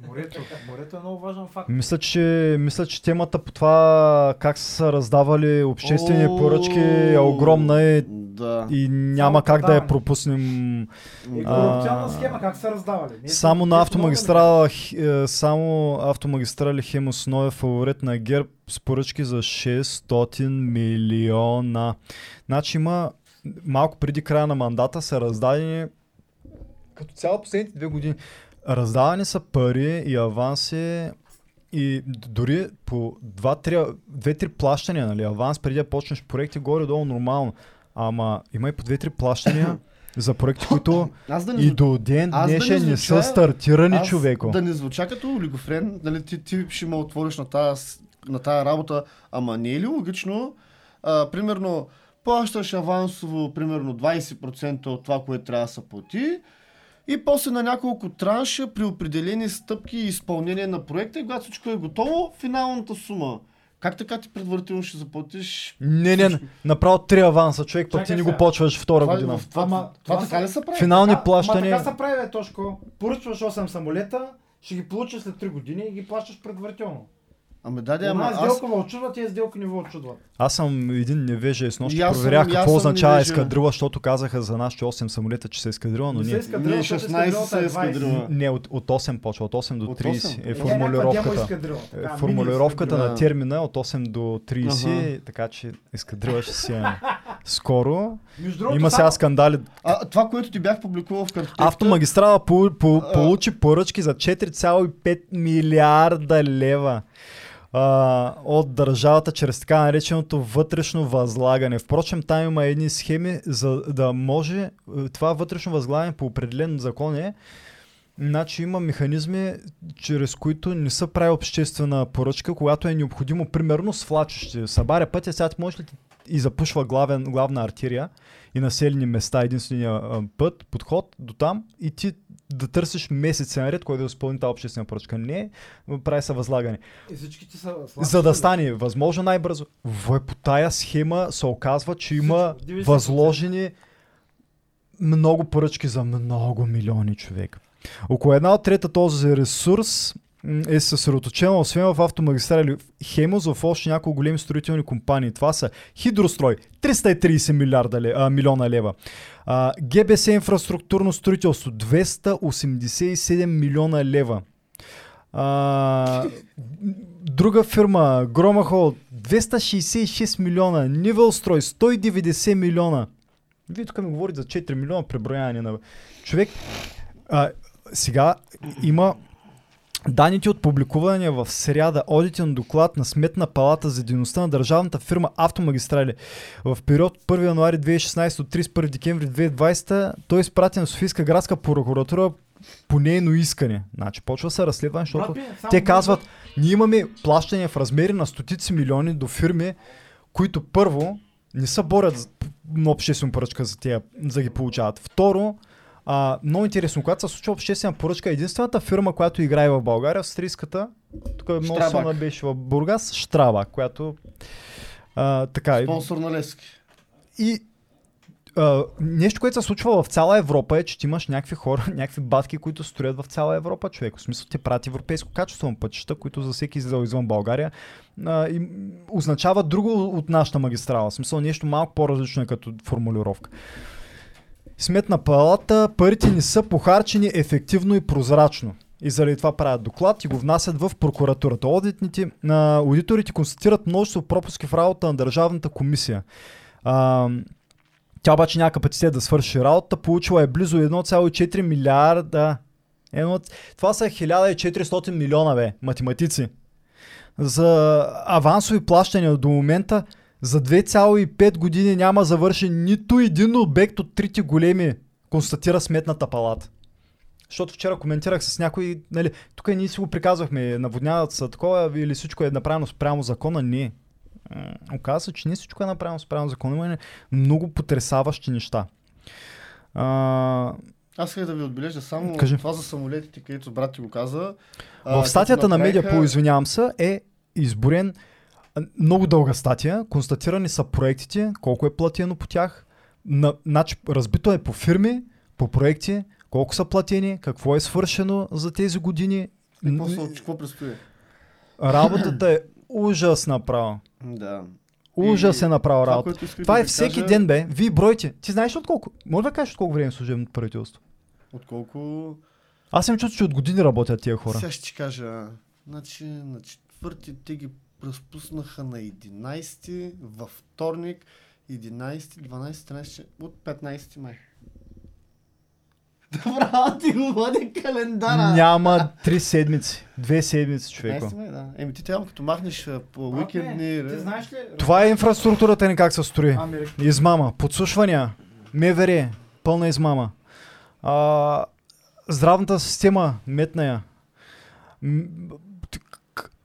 Морето. Морето е много важен факт. Мисля, че, мисля, че темата по това как са раздавали обществени О, поръчки е огромна и, Да. и няма как да я пропуснем. И А, корупционна схема, как са раздавали? Ние Само на автомагистрала, е, само автомагистрали Хемус е фаворит на ГЕРБ с поръчки за 600 милиона. Значи има малко преди края на мандата са раздадени като цяло последните две години раздавани са пари и аванси и дори по 2-3 плащания, нали, аванс преди да почнеш проекти горе-долу нормално. Ама има и по 2-3 плащания за проекти, които Аз да не, и до ден аз да не днешен не звуча- са стартирани, аз човеко. да не звуча като олигофрен, нали, ти, ти ще ме отвориш на тази, на тая работа, ама не е ли логично, а, примерно, плащаш авансово, примерно 20% от това, което трябва да се плати, и после на няколко транша при определени стъпки и изпълнение на проекта, и когато всичко е готово, финалната сума. Как така ти предварително ще заплатиш? Не, не, не, направо три аванса, човек, пък ти не го почваш втора Това, година. в, това, Ама, това, това така ли се прави? Финални Ма плащания. така се прави, бе, Тошко. Поръчваш 8 самолета, ще ги получиш след 3 години и ги плащаш предварително. Ами да, да, ама аз... сделка ме очудва, тези сделки не ви очудват. Аз съм един невежа и с съм- проверях какво означава ескадрила, защото казаха за нашите 8 самолета, че са ескадрила, но Не се ние... ескадрила, защото 16 ескадрилата е са 20. ескадрила. Не, от, от 8 почва, от 8 до От 30 8? е Е, формулировката. Е, така, Формулировката на термина е от 8 до 30, Ага. така че ескадрила ще си е скоро. Има сега скандали. А, това, което ти бях публикувал в картотеката... Автомагистрала получи поръчки за 4,5 милиарда лева а, от държавата чрез така нареченото вътрешно възлагане. Впрочем, там има едни схеми, за да може е, това вътрешно възлагане по определен закон е Значи има механизми, чрез които не се прави обществена поръчка, когато е необходимо, примерно свлачище. Събаря пътя, сега ти можеш ли и запушва главен, главна артерия и населени места, единствения път, подход до там и ти да търсиш месеци наред, кой да изпълни тази обществена поръчка. Не, прави се възлагане. И всичките са За да стане възможно най-бързо. В, по тая схема се оказва, че има Всичко, 90%. възложени много поръчки за много милиони човека. Около една от трета този ресурс е съсредоточена освен в автомагистрали Хемос в още няколко големи строителни компании. Това са Хидрострой 330 милиарда а, милиона лева. А, ГБС инфраструктурно строителство 287 милиона лева. А, друга фирма, Громахол, 266 милиона, Нивелстрой, 190 милиона. Вие тук ми говорите за 4 милиона преброяване на човек. А, сега има данните от публикувания в сряда одитен доклад на Сметна палата за дейността на държавната фирма Автомагистрали в период 1 януари 2016 до 31 декември 2020 той е изпратен на Софийска градска прокуратура по нейно искане. Значи почва се разследване, защото Брат те казват, ние имаме плащания в размери на стотици милиони до фирми, които първо не се борят на обществена поръчка за, тия, за да ги получават. Второ, а, много интересно, когато се случва обществена поръчка, единствената фирма, която играе в България, австрийската, тук е много силна беше в Бургас, Штрава, която а, така, и- Спонсор на Лески. и а, нещо, което се случва в цяла Европа е, че ти имаш някакви хора, някакви батки, които строят в цяла Европа, човек. В смисъл, те правят европейско качество на пътища, които за всеки издал извън България а, и, означава друго от нашата магистрала. В смисъл, нещо малко по-различно е като формулировка. Сметна палата, парите не са похарчени ефективно и прозрачно. И заради това правят доклад и го внасят в прокуратурата. Одитните, а, аудиторите констатират множество пропуски в работа на Държавната комисия. А, тя обаче няма капацитет да свърши работа. Получила е близо 1,4 милиарда. Едно... Това са 1400 милиона, бе, математици. За авансови плащания до момента за 2,5 години няма завършен нито един обект от трите големи, констатира сметната палата. Защото вчера коментирах с някой, нали, тук ние си го приказвахме, наводняват са такова или всичко е направено спрямо закона. Не. Оказва се, че не всичко е направено спрямо закона. Има много потрясаващи неща. А, Аз исках да ви отбележа само Кажи. това за самолетите, където брат ти го каза. В статията като на медиа направиха- по извинявам се е изборен много дълга статия. Констатирани са проектите, колко е платено по тях. На, значи, разбито е по фирми, по проекти, колко са платени, какво е свършено за тези години. Какво, Н- се- какво предстои? Работата е ужасна право. Да. Ужас е направо това, работа. Това да е ви всеки кажа- ден, бе. Вие бройте. Ти знаеш от колко? Може да кажеш от колко време е служебното правителство? Отколко... Аз съм чул, че от години работят тия хора. Сега ще ти кажа. Значи на четвърти те ги разпуснаха на 11 във вторник, 11, 12, 13, от 15 май. Добра, ти го води календара. Няма три седмици. Две седмици, човеко. 15 май, да. Еми ти трябва като махнеш по уикендни... Ти знаеш ли? Това е инфраструктурата ни как се строи. Америка. Измама, подслушвания, МВР, пълна измама. А, здравната система, метна я.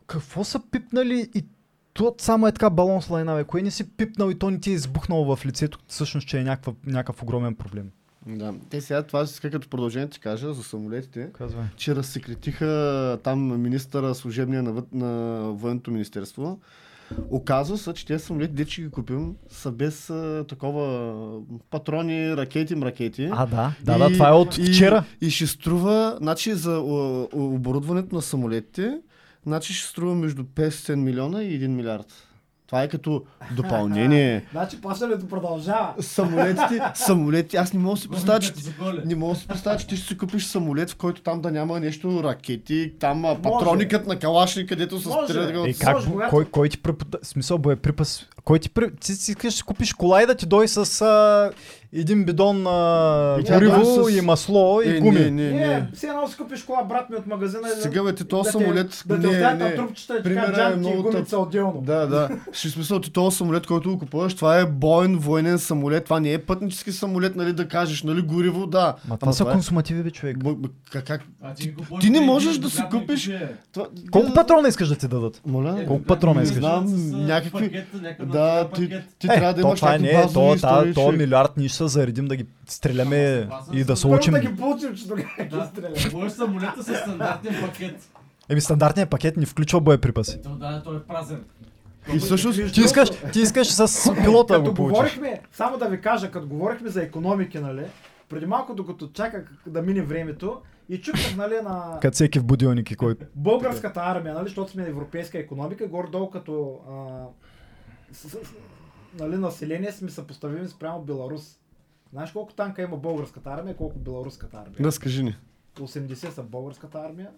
Какво са пипнали и то само е така балон с лайна, бе. Кое не си пипнал и то не ти е избухнало в лицето, всъщност, че е някаква, някакъв огромен проблем. Да. Те сега това иска като продължение ти кажа за самолетите, Казвай. че разсекретиха там министъра служебния на, въд- на военното министерство. Оказва се, че тези самолети, де ги купим, са без а, такова патрони, ракети, мракети. А, да, да, да, това е от и, вчера. И ще струва, значи за о, о, оборудването на самолетите, значи ще струва между 500 милиона и 1 милиард. Това е като допълнение. Значи плащането продължава. Самолетите, самолети, аз не мога да си представя, че, не мога да си представя, че ти ще си купиш самолет, в който там да няма нещо, ракети, там а, патроникът на калашни, където Може. стрелят. Е, от- как, Може, кой, кой ти препода... Смисъл, боеприпас... Кой ти. Ти си искаш да купиш кола и да ти дой с а, един бидон а, И тя гориво с- и масло и Е, гуми. Не, не, Не, не. все едно си купиш кола, брат ми от магазина. и да- Сега бе, ти този да те- самолет, Да не, оставят не. на трупчета и така е джанти и гумица отделно. Да, да. Ще смисъл ти този самолет, който го купуваш, това е боен военен самолет, това не е пътнически самолет, нали да кажеш, нали гориво, да. Ма това Ама са е- консумативи, бе, човек. Как, ти не можеш да си купиш- Колко патрона искаш да ти дадат? Моля? Е, Колко когато патрона искаш? Знам, някакви- Да, ти, трябва да то имаш някакви е, базови то, истории, то, то милиард ние се заредим да ги стреляме Ама, и да се учим. да ги получим, че тогава ги Да, стреля. Купуваш самолета с стандартен пакет. Еми стандартният пакет не включва боеприпаси. То да, той е празен. И всъщност, Ти искаш, ти искаш с пилота да го получиш. говорихме, само да ви кажа, като говорихме за економики, нали, преди малко, докато чаках да мине времето, и чуках, нали, на Като всеки в будилники, който... българската армия, нали, защото сме европейска економика, горе-долу като а, с, с, нали, население сме съпоставими спрямо Беларус. Знаеш колко танка има българската армия, колко беларуската армия? разкажи ни. 80 са българската армия,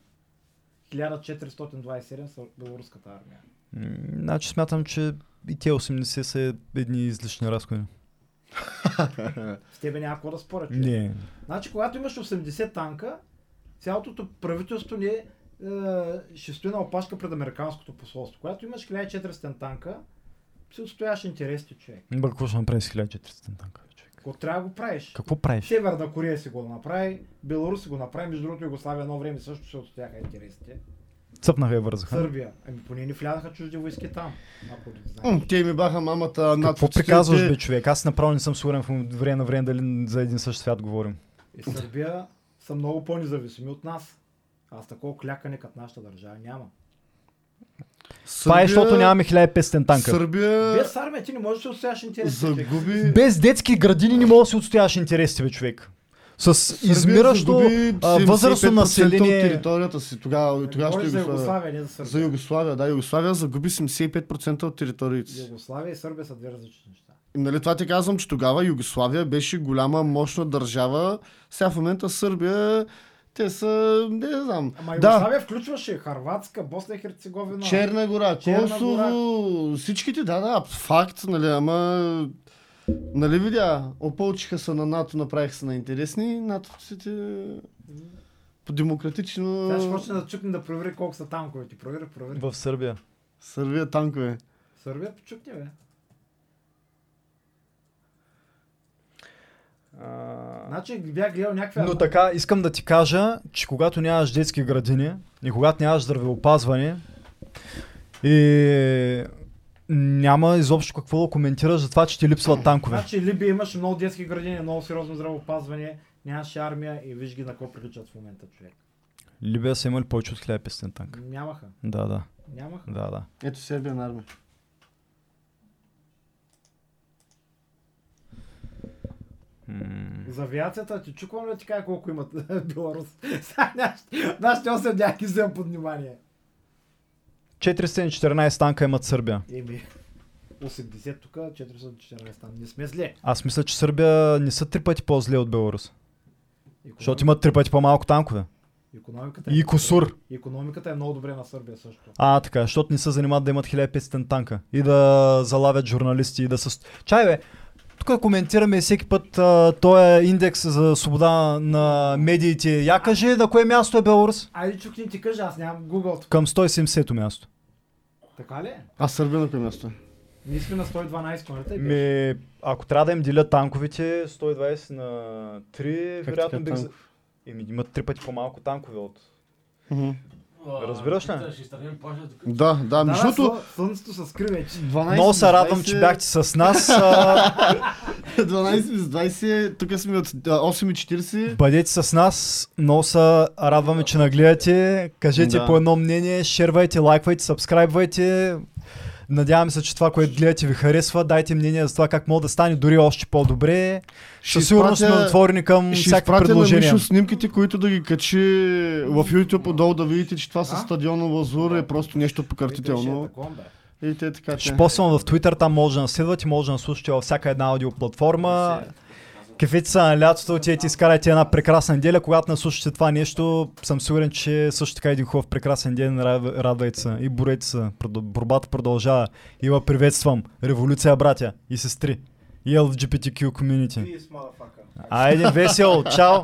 1427 са беларуската армия. М, Значи смятам, че и те 80 са едни излишни разходи. С тебе няма какво да споря. човек. Не. Значи, когато имаш 80 танка, цялото правителство ни е, е, ще стои на опашка пред американското посолство. Когато имаш 1400 танка, си отстояш интересите, човек. Ба, какво ще направи с 1400 танка? Какво трябва да го правиш? Какво правиш? Северна Корея си го направи, Беларус си го направи, между другото Югославия едно време също се отстояха интересите. Цъпнаха и вързаха. Сърбия, ами поне не влязаха чужди войски там, ако Те ми баха мамата над Какво приказваш, бе, човек? Аз направо не съм сигурен в време на време дали за един същ свят говорим. И Сърбия са много по-независими от нас. Аз такова клякане като нашата държава няма. Това е, защото нямаме 1500 танка. Сърбия Без армия ти не можеш да отстояш интересите. човек. загуби... Без детски градини не мога да си отстояваш интересите, бе, човек. С Сърбия измиращо възрастно 75% население. от територията си. Тогава, тогава ще за Югославия. Югославия, не за Сърбия. За Югославия, да. Югославия загуби 75% от териториите си. Югославия и Сърбия са две различни неща. И, Нали, това ти казвам, че тогава Югославия беше голяма, мощна държава. Сега в момента Сърбия, те са, не знам. Ама да, Югославия включваше Харватска, Босна и Херцеговина. Черна гора, Черна Косово, всичките, да, да, факт, нали, ама... Нали видя, опълчиха се на НАТО, направиха се на интересни, НАТО си те... По демократично... Сега ще почне да чукне да провери колко са танковете. Провери, провери. В Сърбия. Сърбия танкове. Сърбия почукне, бе. Значи бях гледал някаква... Но така, искам да ти кажа, че когато нямаш детски градини и когато нямаш здравеопазване и няма изобщо какво да коментираш за това, че ти липсват танкове. Значи Либия имаше много детски градини, много сериозно здравеопазване, нямаше армия и виж ги на какво приличат в момента, човек. Либия са имали повече от 1500 танка. Нямаха. Да, да, Нямаха. да, да. Ето Сърбия на армия. За авиацията ти чуквам ли ти кажа колко имат Беларус? Нашите- Нашите 8 някакви вземам под внимание. 414 танка имат Сърбия. Еми, 80 тук, 414 там. Не сме зле. Аз мисля, че Сърбия не са три пъти по-зле от Беларус. Икономиката- Защото имат три пъти по-малко танкове. Икономиката е, И Косур. Икономиката е много добре на Сърбия също. А, така, защото не се занимават да имат 1500 танка и да залавят журналисти и да са... Чай бе, тук коментираме всеки път а, този индекс за свобода на медиите. Я кажи на кое място е Беларус? Айде чукни ти кажа, аз нямам Google. тук. Към 170-то място. Така ли? е? А Сърбия на кое място? е? Ние сме на 112 нали? тъй беше? Ми, ако трябва да им делят танковете, 120 на 3, Как вероятно бих... Еми, имат три пъти по-малко танкове от... Разбираш ли? Да, да, Да, между другото, слъ- слънцето се скри вече. 12 Много се радвам, че бяхте с нас. А, 12 без 20, тук сме от а, 8.40. бъдете с нас. Много се радваме, че нагледате. Кажете Да. по едно мнение, шервайте, лайквайте, сабскрайбвайте. Надявам се, че това, което гледате ви харесва. Дайте мнение за това как мога да стане дори още по-добре. Със сигурност сме отворени към ще всякакви предложения. Мишо снимките, които да ги качи в YouTube отдолу да видите, че това с стадиона Лазур е просто нещо пократително. И те така Ще че. поствам в Twitter, там може да наследвате, може да наслушате във всяка една аудиоплатформа. Кефите са на лятото, отидете изкарайте една прекрасна неделя. Когато наслушате това нещо, съм сигурен, че е също така един хубав прекрасен ден. Рад- Радвайте се и борете се. Борбата продължава. И ва приветствам. Революция, братя и сестри. И LGBTQ community. Айде, весело. Чао!